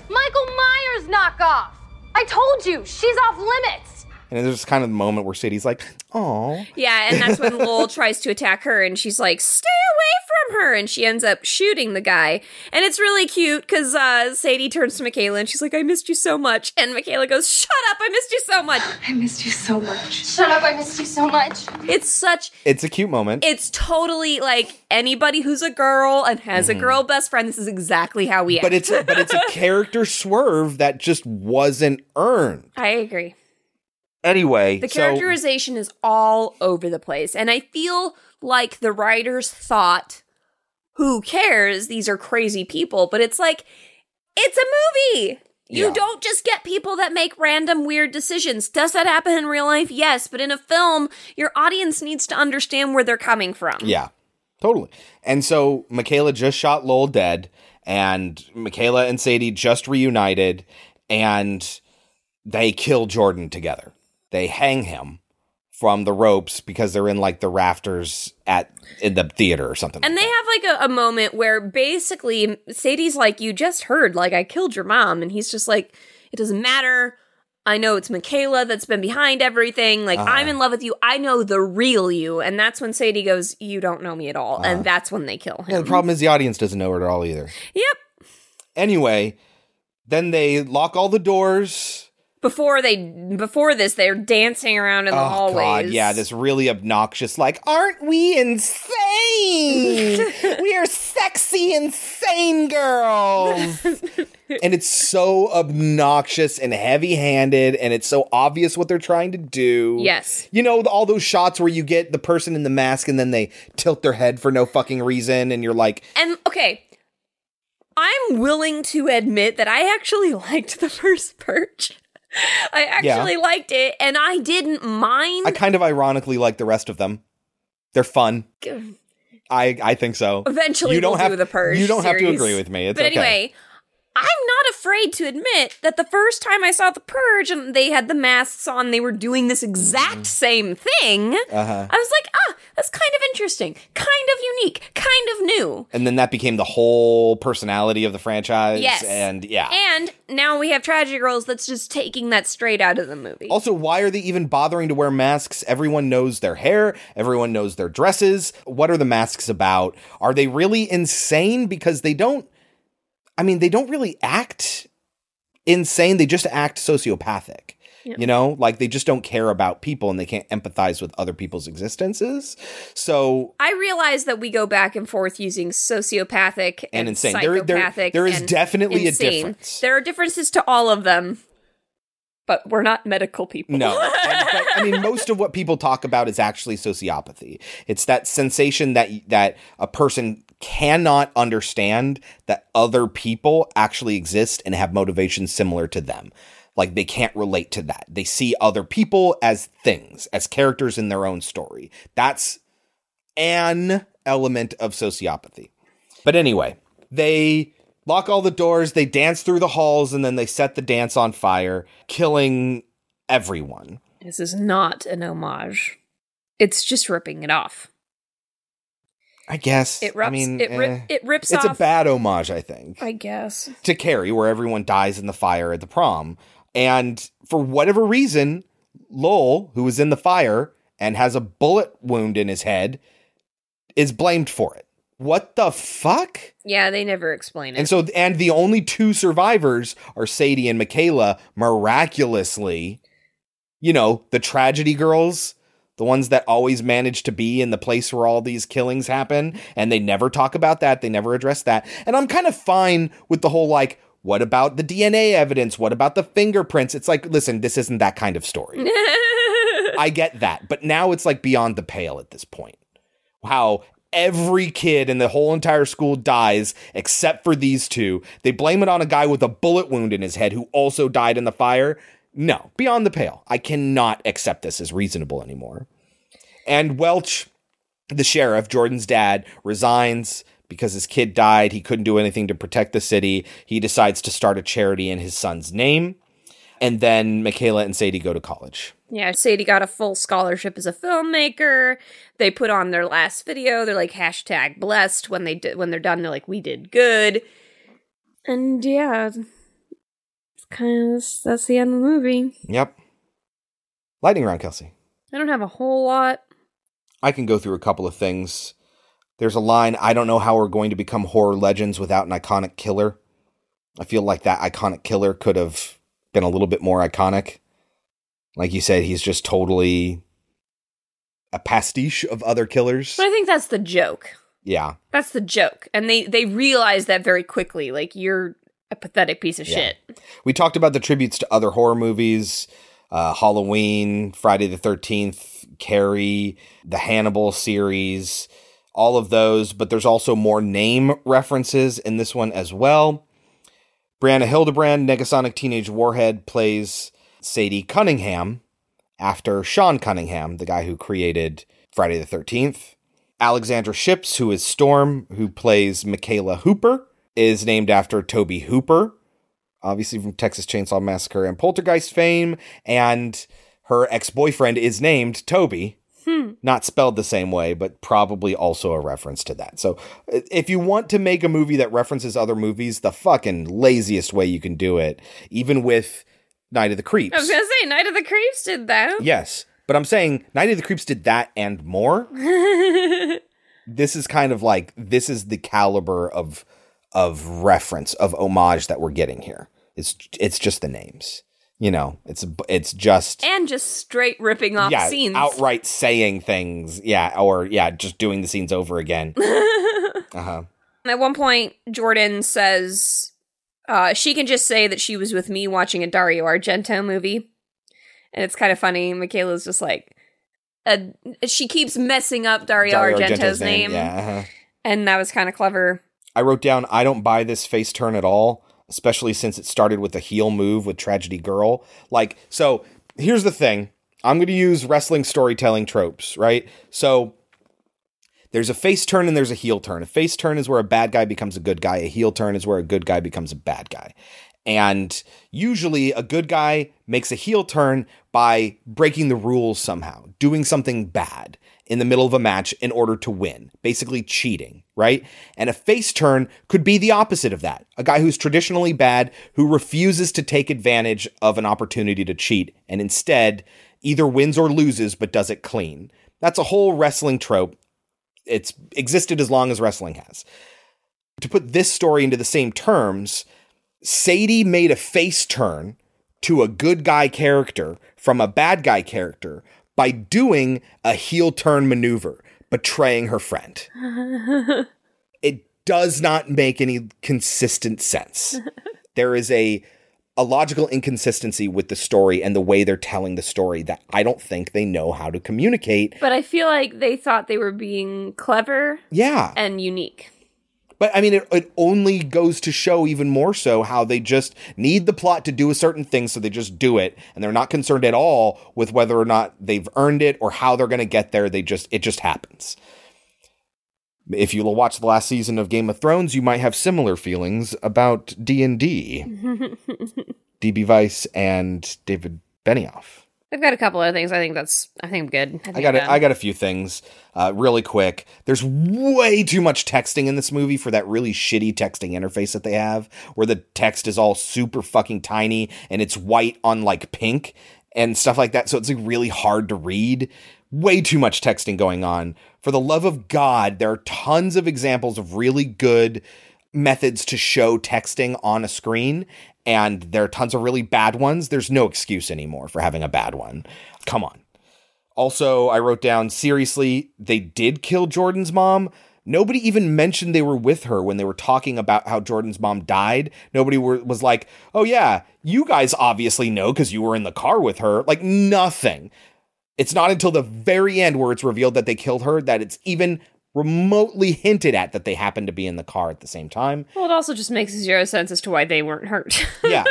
Speaker 6: Michael Myers knockoff! I told you, she's off limits.
Speaker 1: And there's kind of the moment where Sadie's like, "Oh,
Speaker 3: Yeah, and that's when Lowell tries to attack her, and she's like, "Stay away from her!" And she ends up shooting the guy, and it's really cute because uh, Sadie turns to Michaela and she's like, "I missed you so much," and Michaela goes, "Shut up! I missed you so much. I missed you so much.
Speaker 6: Shut up, I missed you so much.
Speaker 3: It's such
Speaker 1: it's a cute moment."
Speaker 3: It's totally like anybody who's a girl and has a girl best friend. This is exactly how we.
Speaker 1: Mm-hmm. but
Speaker 3: act.
Speaker 1: it's but it's a character swerve that just wasn't earned.
Speaker 3: I agree.
Speaker 1: Anyway,
Speaker 3: The
Speaker 1: so-
Speaker 3: characterization is all over the place, and I feel like the writers thought, "Who cares? These are crazy people." But it's like, it's a movie. You
Speaker 1: Yeah.
Speaker 3: don't just get people that make random weird decisions. Does that happen in real life? Yes, but in a film, your audience needs to understand where they're coming from.
Speaker 1: Yeah, totally. And so Michaela just shot Lowell dead, and Michaela and Sadie just reunited, and they kill Jordan together. They hang him from the ropes because they're in like the rafters at in the theater or something.
Speaker 3: And they have like a, a moment where basically Sadie's like, You just heard, like, I killed your mom. And he's just like, It doesn't matter. I know it's Michaela that's been behind everything. Like,
Speaker 1: Uh-huh.
Speaker 3: I'm in love with you. I know the real you. And that's when Sadie goes, You don't know me at all.
Speaker 1: Uh-huh.
Speaker 3: And that's when they kill him.
Speaker 1: Yeah, the problem is the audience doesn't know it at all either.
Speaker 3: Yep.
Speaker 1: Anyway, then they lock all the doors.
Speaker 3: Before they, before this, they're dancing around in the hallway.
Speaker 1: oh
Speaker 3: hallways.
Speaker 1: god, yeah, this really obnoxious like, aren't we insane? we are sexy insane girls. and it's so obnoxious and heavy-handed and it's so obvious what they're trying to do.
Speaker 3: Yes.
Speaker 1: You know, all those shots where you get the person in the mask and then they tilt their head for no fucking reason and you're like,
Speaker 3: And okay, I'm willing to admit that I actually liked the first Purge. I actually liked it, and I didn't mind.
Speaker 1: I kind of ironically like the rest of them. They're fun. I I think so.
Speaker 3: Eventually,
Speaker 1: you don't
Speaker 3: we'll
Speaker 1: have
Speaker 3: do the Purge.
Speaker 1: You don't have to agree with me. It's
Speaker 3: but
Speaker 1: okay.
Speaker 3: anyway, I'm not afraid to admit that the first time I saw the Purge and they had the masks on, they were doing this exact same thing.
Speaker 1: Uh-huh.
Speaker 3: I was like, ah, that's kind of interesting, kind of unique, kind of new.
Speaker 1: And then that became the whole personality of the franchise.
Speaker 3: Yes.
Speaker 1: And yeah.
Speaker 3: And now we have Tragic Girls that's just taking that straight out of the movie.
Speaker 1: Also, why are they even bothering to wear masks? Everyone knows their hair, everyone knows their dresses. What are the masks about? Are they really insane? Because they don't, I mean, they don't really act insane, they just act sociopathic.
Speaker 3: Yeah.
Speaker 1: You know, like they just don't care about people and they can't empathize with other people's existences. So,
Speaker 3: I realize that we go back and forth using sociopathic and,
Speaker 1: And insane. There- there- there is definitely a
Speaker 3: insane.
Speaker 1: difference.
Speaker 3: There are differences to all of them, but we're not medical people.
Speaker 1: No, And- but I mean, most of what people talk about is actually sociopathy. It's that sensation that that a person cannot understand that other people actually exist and have motivations similar to them. Like they can't relate to that. They see other people as things, as characters in their own story. That's an element of sociopathy. But anyway, they lock all the doors, they dance through the halls, and then they set the dance on fire, killing everyone.
Speaker 3: This is not an homage. It's just ripping it off.
Speaker 1: I guess.
Speaker 3: It rips.
Speaker 1: I mean,
Speaker 3: it, rip,
Speaker 1: eh.
Speaker 3: it rips
Speaker 1: it's
Speaker 3: off.
Speaker 1: a bad homage, I think,
Speaker 3: I guess.
Speaker 1: to Carrie, where everyone dies in the fire at the prom. And for whatever reason, Lowell, who was in the fire and has a bullet wound in his head, is blamed for it. What the fuck?
Speaker 3: Yeah, they never explain it.
Speaker 1: And so, and the only two survivors are Sadie and Michaela, miraculously, you know, the tragedy girls, the ones that always manage to be in the place where all these killings happen. And they never talk about that. They never address that. And I'm kind of fine with the whole like, what about the DNA evidence? What about the fingerprints? It's like, listen, this isn't that kind of story. I get that. But now it's like beyond the pale at this point. How every kid in the whole entire school dies except for these two. They blame it on a guy with a bullet wound in his head who also died in the fire. No, beyond the pale. I cannot accept this as reasonable anymore. And Welch, the sheriff, Jordan's dad, resigns because his kid died. He couldn't do anything to protect the city. He decides to start a charity in his son's name. And then Michaela and Sadie go to college.
Speaker 3: Yeah, Sadie got a full scholarship as a filmmaker. They put on their last video. They're like hashtag blessed when they did when they're done. They're like we did good. And yeah, of that's the end of the movie.
Speaker 1: Yep. Lightning round, Kelsey.
Speaker 3: I don't have a whole lot.
Speaker 1: I can go through a couple of things. There's a line I don't know how we're going to become horror legends without an iconic killer. I feel like that iconic killer could have been a little bit more iconic. Like you said, he's just totally a pastiche of other killers.
Speaker 3: But I think that's the joke.
Speaker 1: Yeah.
Speaker 3: That's the joke. And they they realize that very quickly. Like you're a pathetic piece of
Speaker 1: Yeah.
Speaker 3: shit.
Speaker 1: We talked about the tributes to other horror movies, uh, Halloween, Friday the 13th, Carrie, the Hannibal series, all of those, but there's also more name references in this one as well. Brianna Hildebrand, Negasonic Teenage Warhead, plays Sadie Cunningham after Sean Cunningham, the guy who created Friday the 13th. Alexandra Shipp, who is Storm, who plays Michaela Hooper, is named after Tobe Hooper, obviously from Texas Chainsaw Massacre and Poltergeist fame, and her ex boyfriend is named Toby.
Speaker 3: Hmm.
Speaker 1: Not spelled the same way, but probably also a reference to that. So, if you want to make a movie that references other movies, the fucking laziest way you can do it, even with Night of the Creeps.
Speaker 3: I was gonna say Night of the Creeps did that.
Speaker 1: Yes, but I'm saying Night of the Creeps did that and more. this is kind of like this is the caliber of of reference of homage that we're getting here. It's it's just the names, you know. It's it's just
Speaker 3: and just straight ripping off
Speaker 1: yeah,
Speaker 3: scenes.
Speaker 1: outright saying things, yeah, or yeah, just doing the scenes over again. uh huh.
Speaker 3: At one point, Jordan says uh, she can just say that she was with me watching a Dario Argento movie. And it's kind of funny. Michaela's just like, uh, she keeps messing up Dario,
Speaker 1: Dario
Speaker 3: Argento's, name.
Speaker 1: Yeah. Uh-huh.
Speaker 3: And that was kind of clever.
Speaker 1: I wrote down, I don't buy this face turn at all, especially since it started with a heel move with Tragedy Girl. Like, so here's the thing I'm going to use wrestling storytelling tropes, right? So there's a face turn and there's a heel turn. A face turn is where a bad guy becomes a good guy, a heel turn is where a good guy becomes a bad guy. And usually a good guy makes a heel turn by breaking the rules somehow, doing something bad in the middle of a match in order to win, basically cheating, right? And a face turn could be the opposite of that. A guy who's traditionally bad, who refuses to take advantage of an opportunity to cheat and instead either wins or loses but does it clean. That's a whole wrestling trope. It's existed as long as wrestling has. To put this story into the same terms, Sadie made a face turn to a good guy character from a bad guy character by doing a heel turn maneuver, betraying her friend. It does not make any consistent sense. there is a a logical inconsistency with the story and the way they're telling the story that I don't think they know how to communicate.
Speaker 3: But I feel like they thought they were being clever
Speaker 1: Yeah.
Speaker 3: and unique.
Speaker 1: But I mean, it, it only goes to show even more so how they just need the plot to do a certain thing, so they just do it, and they're not concerned at all with whether or not they've earned it or how they're going to get there. They just it just happens. If you watch the last season of Game of Thrones, you might have similar feelings about D and D, DB Weiss and David Benioff.
Speaker 3: I've got a couple of things. I think that's. I think I'm good.
Speaker 1: I got a, I got a few things uh, really quick. There's way too much texting in this movie for that really shitty texting interface that they have, where the text is all super fucking tiny and it's white on like pink and stuff like that. So it's like really hard to read. Way too much texting going on. For the love of God, there are tons of examples of really good methods to show texting on a screen and there are tons of really bad ones. There's no excuse anymore for having a bad one. Come on. Also, I wrote down seriously, they did kill Jordan's mom. Nobody even mentioned they were with her when they were talking about how Jordan's mom died. Nobody were, was like, oh, yeah, you guys obviously know because you were in the car with her. Like, nothing. It's not until the very end where it's revealed that they killed her that it's even remotely hinted at that they happened to be in the car at the same time.
Speaker 3: Well, it also just makes zero sense as to why they weren't hurt.
Speaker 1: Yeah.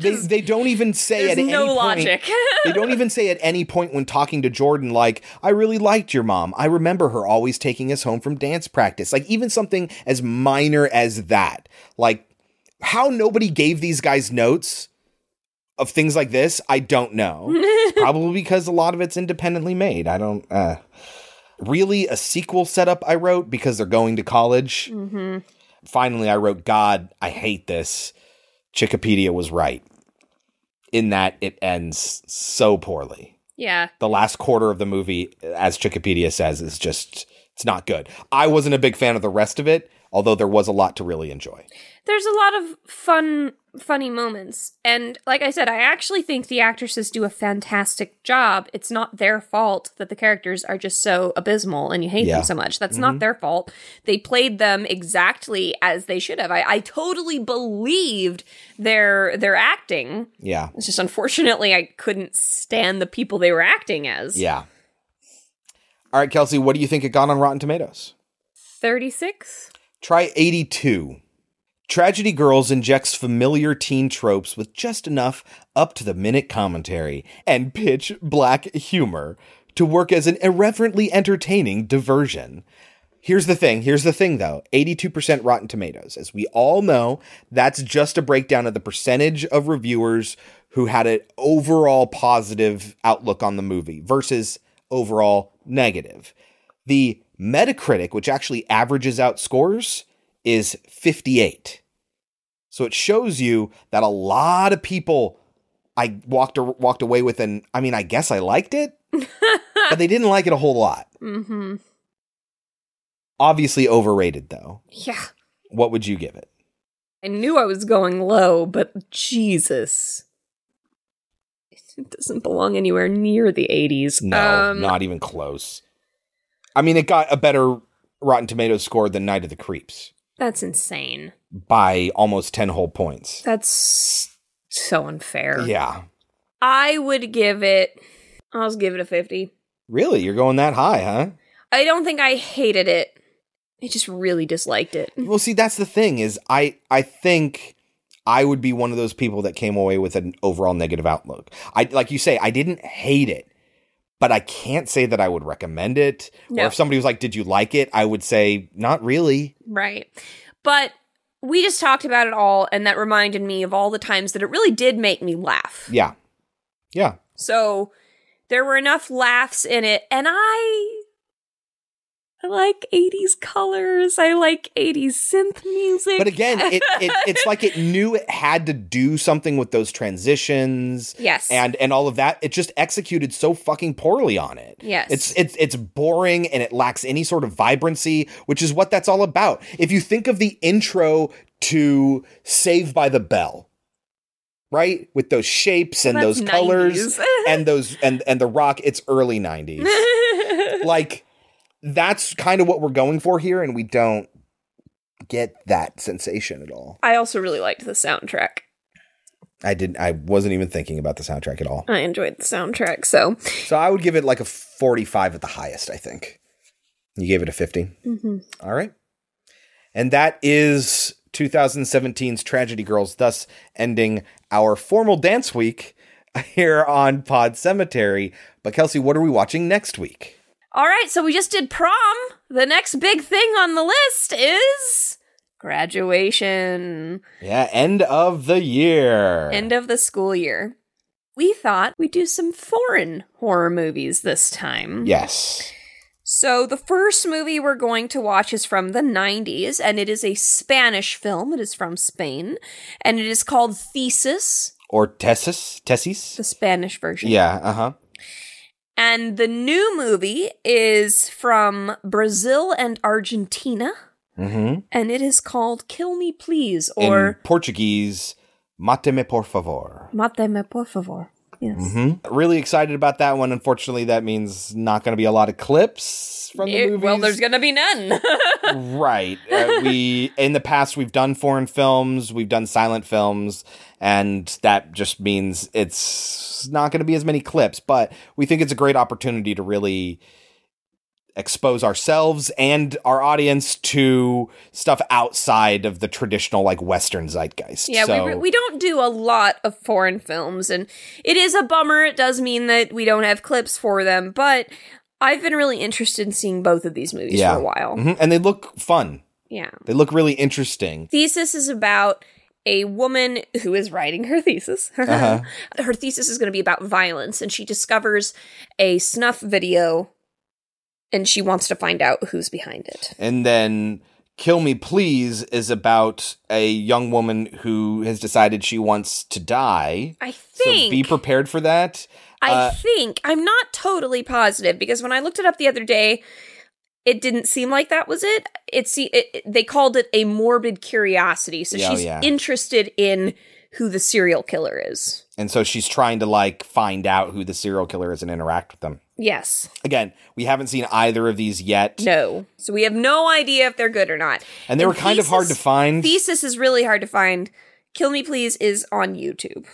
Speaker 1: they, they don't even say
Speaker 3: there's
Speaker 1: at
Speaker 3: no
Speaker 1: any
Speaker 3: logic.
Speaker 1: point. they don't even say at any point when talking to Jordan, like, I really liked your mom. I remember her always taking us home from dance practice. Like, even something as minor as that. Like, how nobody gave these guys notes of things like this, I don't know. Probably because a lot of it's independently made. I don't, uh, really a sequel setup I wrote because they're going to college.
Speaker 3: mm-hmm.
Speaker 1: Finally, I wrote, God, I hate this. Chikipedia was right in that it ends so poorly.
Speaker 3: Yeah.
Speaker 1: The last quarter of the movie, as Chikipedia says, is just, it's not good. I wasn't a big fan of the rest of it, although there was a lot to really enjoy.
Speaker 3: There's a lot of fun, funny moments. And like I said, I actually think the actresses do a fantastic job. It's not their fault that the characters are just so abysmal and you hate
Speaker 1: Yeah.
Speaker 3: them so much. That's
Speaker 1: Mhm.
Speaker 3: not their fault. They played them exactly as they should have. I, I totally believed their their acting.
Speaker 1: Yeah.
Speaker 3: It's just unfortunately I couldn't stand the people they were acting as.
Speaker 1: Yeah. All right, Kelsey, what do you think it got on Rotten Tomatoes?
Speaker 3: 36?
Speaker 1: Try 82. Tragedy Girls injects familiar teen tropes with just enough up to the minute commentary and pitch black humor to work as an irreverently entertaining diversion. Here's the thing. Here's the thing, though 82% Rotten Tomatoes. As we all know, that's just a breakdown of the percentage of reviewers who had an overall positive outlook on the movie versus overall negative. The Metacritic, which actually averages out scores, is 58. So it shows you that a lot of people I walked walked away with and I mean I guess I liked it, but they didn't like it a whole lot.
Speaker 3: Mm-hmm.
Speaker 1: Obviously overrated though.
Speaker 3: Yeah.
Speaker 1: What would you give it?
Speaker 3: I knew I was going low, but Jesus. It doesn't belong anywhere near the 80s.
Speaker 1: No,
Speaker 3: Um,
Speaker 1: not even close. I mean it got a better Rotten Tomatoes score than Night of the Creeps
Speaker 3: That's insane.
Speaker 1: By almost 10 whole points.
Speaker 3: That's so unfair.
Speaker 1: Yeah.
Speaker 3: I would give it, I'll just give it a 50.
Speaker 1: Really? You're going that high, huh?
Speaker 3: I don't think I hated it. I just really disliked it.
Speaker 1: Well, see, that's the thing is I I think I would be one of those people that came away with an overall negative outlook. I like you say, I didn't hate it, but I can't say that I would recommend it.
Speaker 3: No.
Speaker 1: Or if somebody was like, "Did you like it?" I would say, "Not really."
Speaker 3: Right. But we just talked about it all, and that reminded me of all the times that it really did make me laugh.
Speaker 1: Yeah. Yeah.
Speaker 3: So there were enough laughs in it, and I. I like 80s colors. I like 80s synth music.
Speaker 1: But again, it, it it's like it knew it had to do something with those transitions.
Speaker 3: Yes.
Speaker 1: And and all of that. It just executed so fucking poorly on it.
Speaker 3: Yes.
Speaker 1: It's it's it's boring and it lacks any sort of vibrancy, which is what that's all about. If you think of the intro to Saved by the Bell, right? With those shapes and those colors and those and and the rock, it's early 90s. like that's kind of what we're going for here and we don't get that sensation at all.
Speaker 3: I also really liked the soundtrack.
Speaker 1: I didn't I wasn't even thinking about the soundtrack at all.
Speaker 3: I enjoyed the soundtrack, so.
Speaker 1: So I would give it like a 45 at the highest, I think. You gave it a 50.
Speaker 3: Mm-hmm.
Speaker 1: All right. And that is 2017's Tragedy Girls, thus ending our formal dance week here on Pod Cemetery. But Kelsey, what are we watching next week?
Speaker 3: All right, so we just did prom. The next big thing on the list is graduation.
Speaker 1: Yeah, end of the year.
Speaker 3: End of the school year. We thought we'd do some foreign horror movies this time.
Speaker 1: yes.
Speaker 3: So, the first movie we're going to watch is from the 90s, and it is a Spanish film. It is from Spain, and it is called Thesis,
Speaker 1: Or Tesis? Tesis?
Speaker 3: the Spanish version.
Speaker 1: Yeah, uh huh.
Speaker 3: And the new movie is from Brazil and Argentina,
Speaker 1: Mm-hmm.
Speaker 3: and it is called Kill Me Please,
Speaker 1: In
Speaker 3: or
Speaker 1: Portuguese, Mate-me por favor.
Speaker 3: Mate me por favor. Yes.
Speaker 1: hmm Really excited about that one. Unfortunately, that means not going to be a lot of clips from the movie.
Speaker 3: well, there's going to be none.
Speaker 1: right. Uh, we in the past we've done foreign films, we've done silent films, and that just means it's not going to be as many clips. But we think it's a great opportunity to really expose ourselves and our audience to stuff outside of the traditional like Western zeitgeist.
Speaker 3: Yeah,
Speaker 1: so,
Speaker 3: we, we don't do a lot of foreign films, and it is a bummer. It does mean that we don't have clips for them, but I've been really interested in seeing both of these movies
Speaker 1: yeah,
Speaker 3: for a while.
Speaker 1: Mhm. and they look fun.
Speaker 3: Yeah.
Speaker 1: They look really interesting.
Speaker 3: Thesis is about a woman who is writing her thesis.
Speaker 1: Uh-huh.
Speaker 3: Her thesis is going to be about violence, and she discovers a snuff video and she wants to find out who's behind it.
Speaker 1: And then Kill Me Please is about a young woman who has decided she wants to die.
Speaker 3: I
Speaker 1: So
Speaker 3: think.
Speaker 1: be prepared for that.
Speaker 3: I
Speaker 1: Uh,
Speaker 3: think I'm not totally positive because when I looked it up the other day, it didn't seem like that was it. It see it, it- they called it a morbid curiosity. So
Speaker 1: Yeah,
Speaker 3: she's
Speaker 1: yeah.
Speaker 3: interested in who the serial killer is.
Speaker 1: and so she's trying to like find out who the serial killer is and interact with them.
Speaker 3: Yes.
Speaker 1: Again, we haven't seen either of these yet.
Speaker 3: No. So we have no idea if they're good or not.
Speaker 1: And they were kind of hard to find.
Speaker 3: Thesis is really hard to find. Kill Me Please is on YouTube.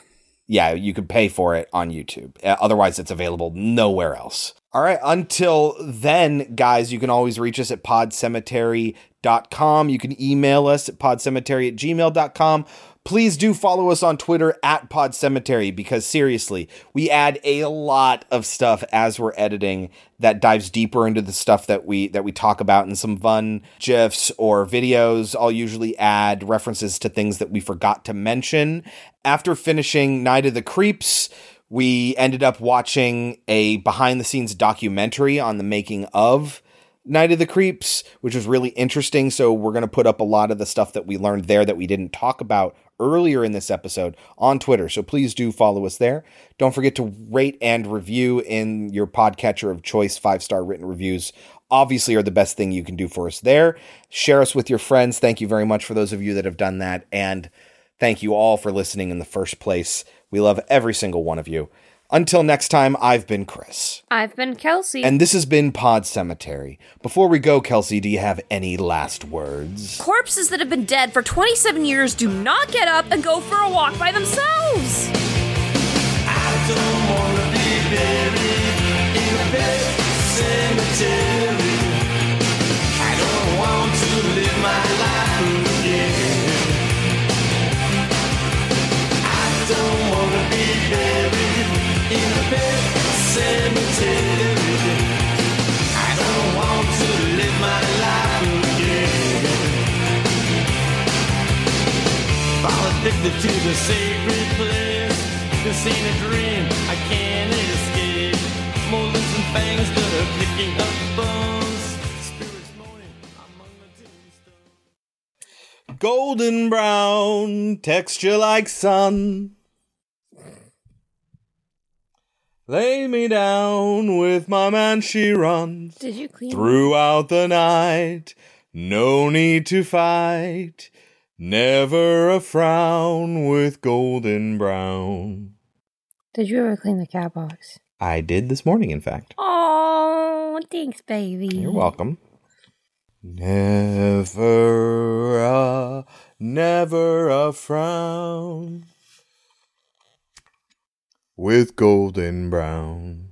Speaker 1: yeah, you could pay for it on YouTube. Uh, Otherwise, it's available nowhere else. All right. Until then, guys, you can always reach us at podcemetery.com. You can email us at podcemetery at gmail.com. Please do follow us on Twitter at Pod Cemetery because seriously, we add a lot of stuff as we're editing that dives deeper into the stuff that we that we talk about in some fun gifs or videos. I'll usually add references to things that we forgot to mention. After finishing Night of the Creeps, we ended up watching a behind the scenes documentary on the making of Night of the Creeps, which was really interesting. So we're going to put up a lot of the stuff that we learned there that we didn't talk about earlier in this episode on Twitter. So please do follow us there. Don't forget to rate and review in your podcatcher of choice. Five star written reviews obviously are the best thing you can do for us there. Share us with your friends. Thank you very much for those of you that have done that. And thank you all for listening in the first place. We love every single one of you. Until next time, I've been Chris.
Speaker 3: I've been Kelsey.
Speaker 1: And this has been Pod Cemetery. Before we go, Kelsey, do you have any last words?
Speaker 3: Corpses that have been dead for 27 years do not get up and go for a walk by themselves.
Speaker 2: cemetery. I don't want to live my life To the sacred place. This ain't a dream, I can't escape. Molars and fangs that are picking up bones. Spirits moaning among the tombstones.
Speaker 1: Golden brown, texture like sun. Lay me down with my man, she runs.
Speaker 3: Did you clean
Speaker 1: Throughout the night, no need to fight. Never a frown with golden brown.
Speaker 3: Did you ever clean the cat box?
Speaker 1: I did this morning, in fact.
Speaker 3: Oh, thanks, baby.
Speaker 1: You're welcome. Never a, never a frown with golden brown.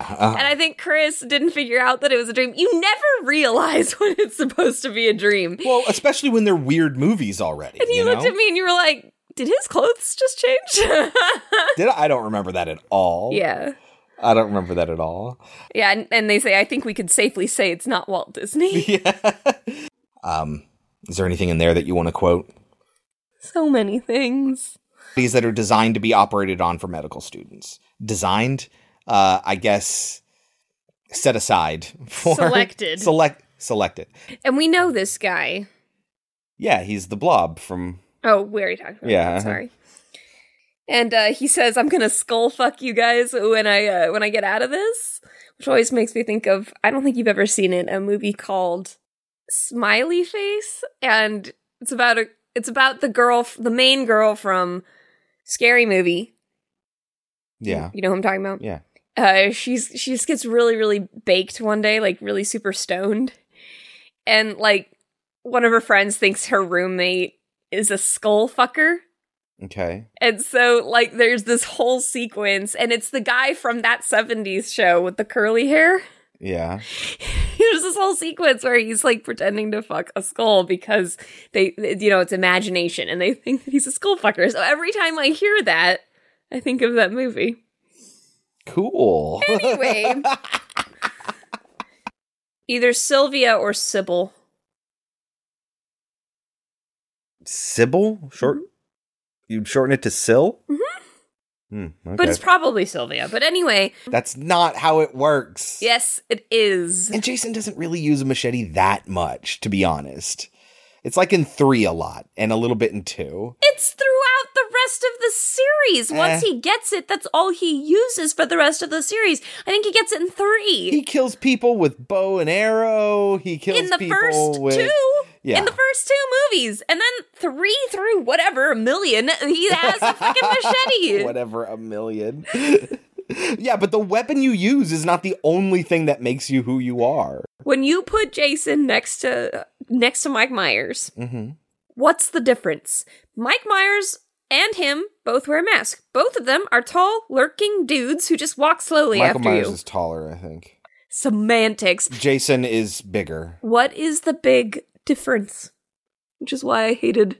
Speaker 1: Uh,
Speaker 3: And I think Chris didn't figure out that it was a dream. You never realize when it's supposed to be a dream.
Speaker 1: well, especially when they're weird movies already.
Speaker 3: And you,
Speaker 1: you
Speaker 3: looked at me and you were like, did his clothes just change?
Speaker 1: Did I? I don't remember that at all.
Speaker 3: yeah.
Speaker 1: I don't remember that at all.
Speaker 3: Yeah, and, and they say, I think we could safely say it's not Walt Disney. Yeah.
Speaker 1: Um, is there anything in there that you want to quote?
Speaker 3: so many things.
Speaker 1: These that are designed to be operated on for medical students. Designed, uh, I guess, set aside for
Speaker 3: Selected.
Speaker 1: Select selected.
Speaker 3: And we know this guy.
Speaker 1: Yeah, he's the blob from.
Speaker 3: Oh, we already talked about
Speaker 1: Yeah.
Speaker 3: that. Sorry. And uh, he says, "I'm gonna skull fuck you guys when I uh, when I get out of this," which always makes me think of. I don't think you've ever seen it. A movie called Smiley Face, and it's about a. It's about the girl, the main girl from Scary Movie.
Speaker 1: Yeah.
Speaker 3: You know who I'm talking about?
Speaker 1: Yeah.
Speaker 3: Uh she's she just gets really really baked one day like really super stoned. And like one of her friends thinks her roommate is a skull fucker.
Speaker 1: Okay.
Speaker 3: and so like there's this whole sequence and it's the guy from that 70s show with the curly hair.
Speaker 1: Yeah.
Speaker 3: there's this whole sequence where he's like pretending to fuck a skull because they you know it's imagination and they think that he's a skull fucker. So every time i hear that i think of that movie
Speaker 1: Cool.
Speaker 3: Anyway, either Sylvia or Sybil.
Speaker 1: Sybil? Short? You'd shorten it to Syl?
Speaker 3: Mhm.
Speaker 1: Hmm, okay.
Speaker 3: But it's probably Sylvia. But anyway,
Speaker 1: That's not how it works.
Speaker 3: yes, it is.
Speaker 1: And Jason doesn't really use a machete that much, to be honest. It's like in three a lot, and a little bit in two.
Speaker 3: It's the rest of the series. Once
Speaker 1: Eh.
Speaker 3: he gets it, that's all he uses for the rest of the series. I think he gets it in three.
Speaker 1: He kills people with bow and arrow. He kills
Speaker 3: in the
Speaker 1: people
Speaker 3: first
Speaker 1: with
Speaker 3: two.
Speaker 1: Yeah.
Speaker 3: In the first two movies. And then three through whatever, a million, he has a fucking machete.
Speaker 1: whatever a million. yeah, but the weapon you use is not the only thing that makes you who you are.
Speaker 3: When you put Jason next to next to Mike Myers,
Speaker 1: Mm-hmm.
Speaker 3: What's the difference? Mike Myers and him both wear a mask. Both of them are tall, lurking dudes who just walk slowly after you.
Speaker 1: Michael
Speaker 3: after
Speaker 1: Myers
Speaker 3: you.
Speaker 1: is taller, I think.
Speaker 3: Semantics.
Speaker 1: Jason is bigger.
Speaker 3: What is the big difference? Which is why I hated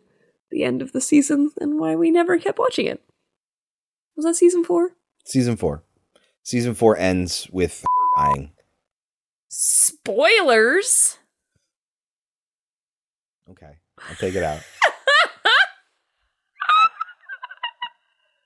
Speaker 3: the end of the season and why we never kept watching it. Was that season four?
Speaker 1: Season four. Season four ends with dying.
Speaker 3: Spoilers!
Speaker 1: Okay, I'll take it out.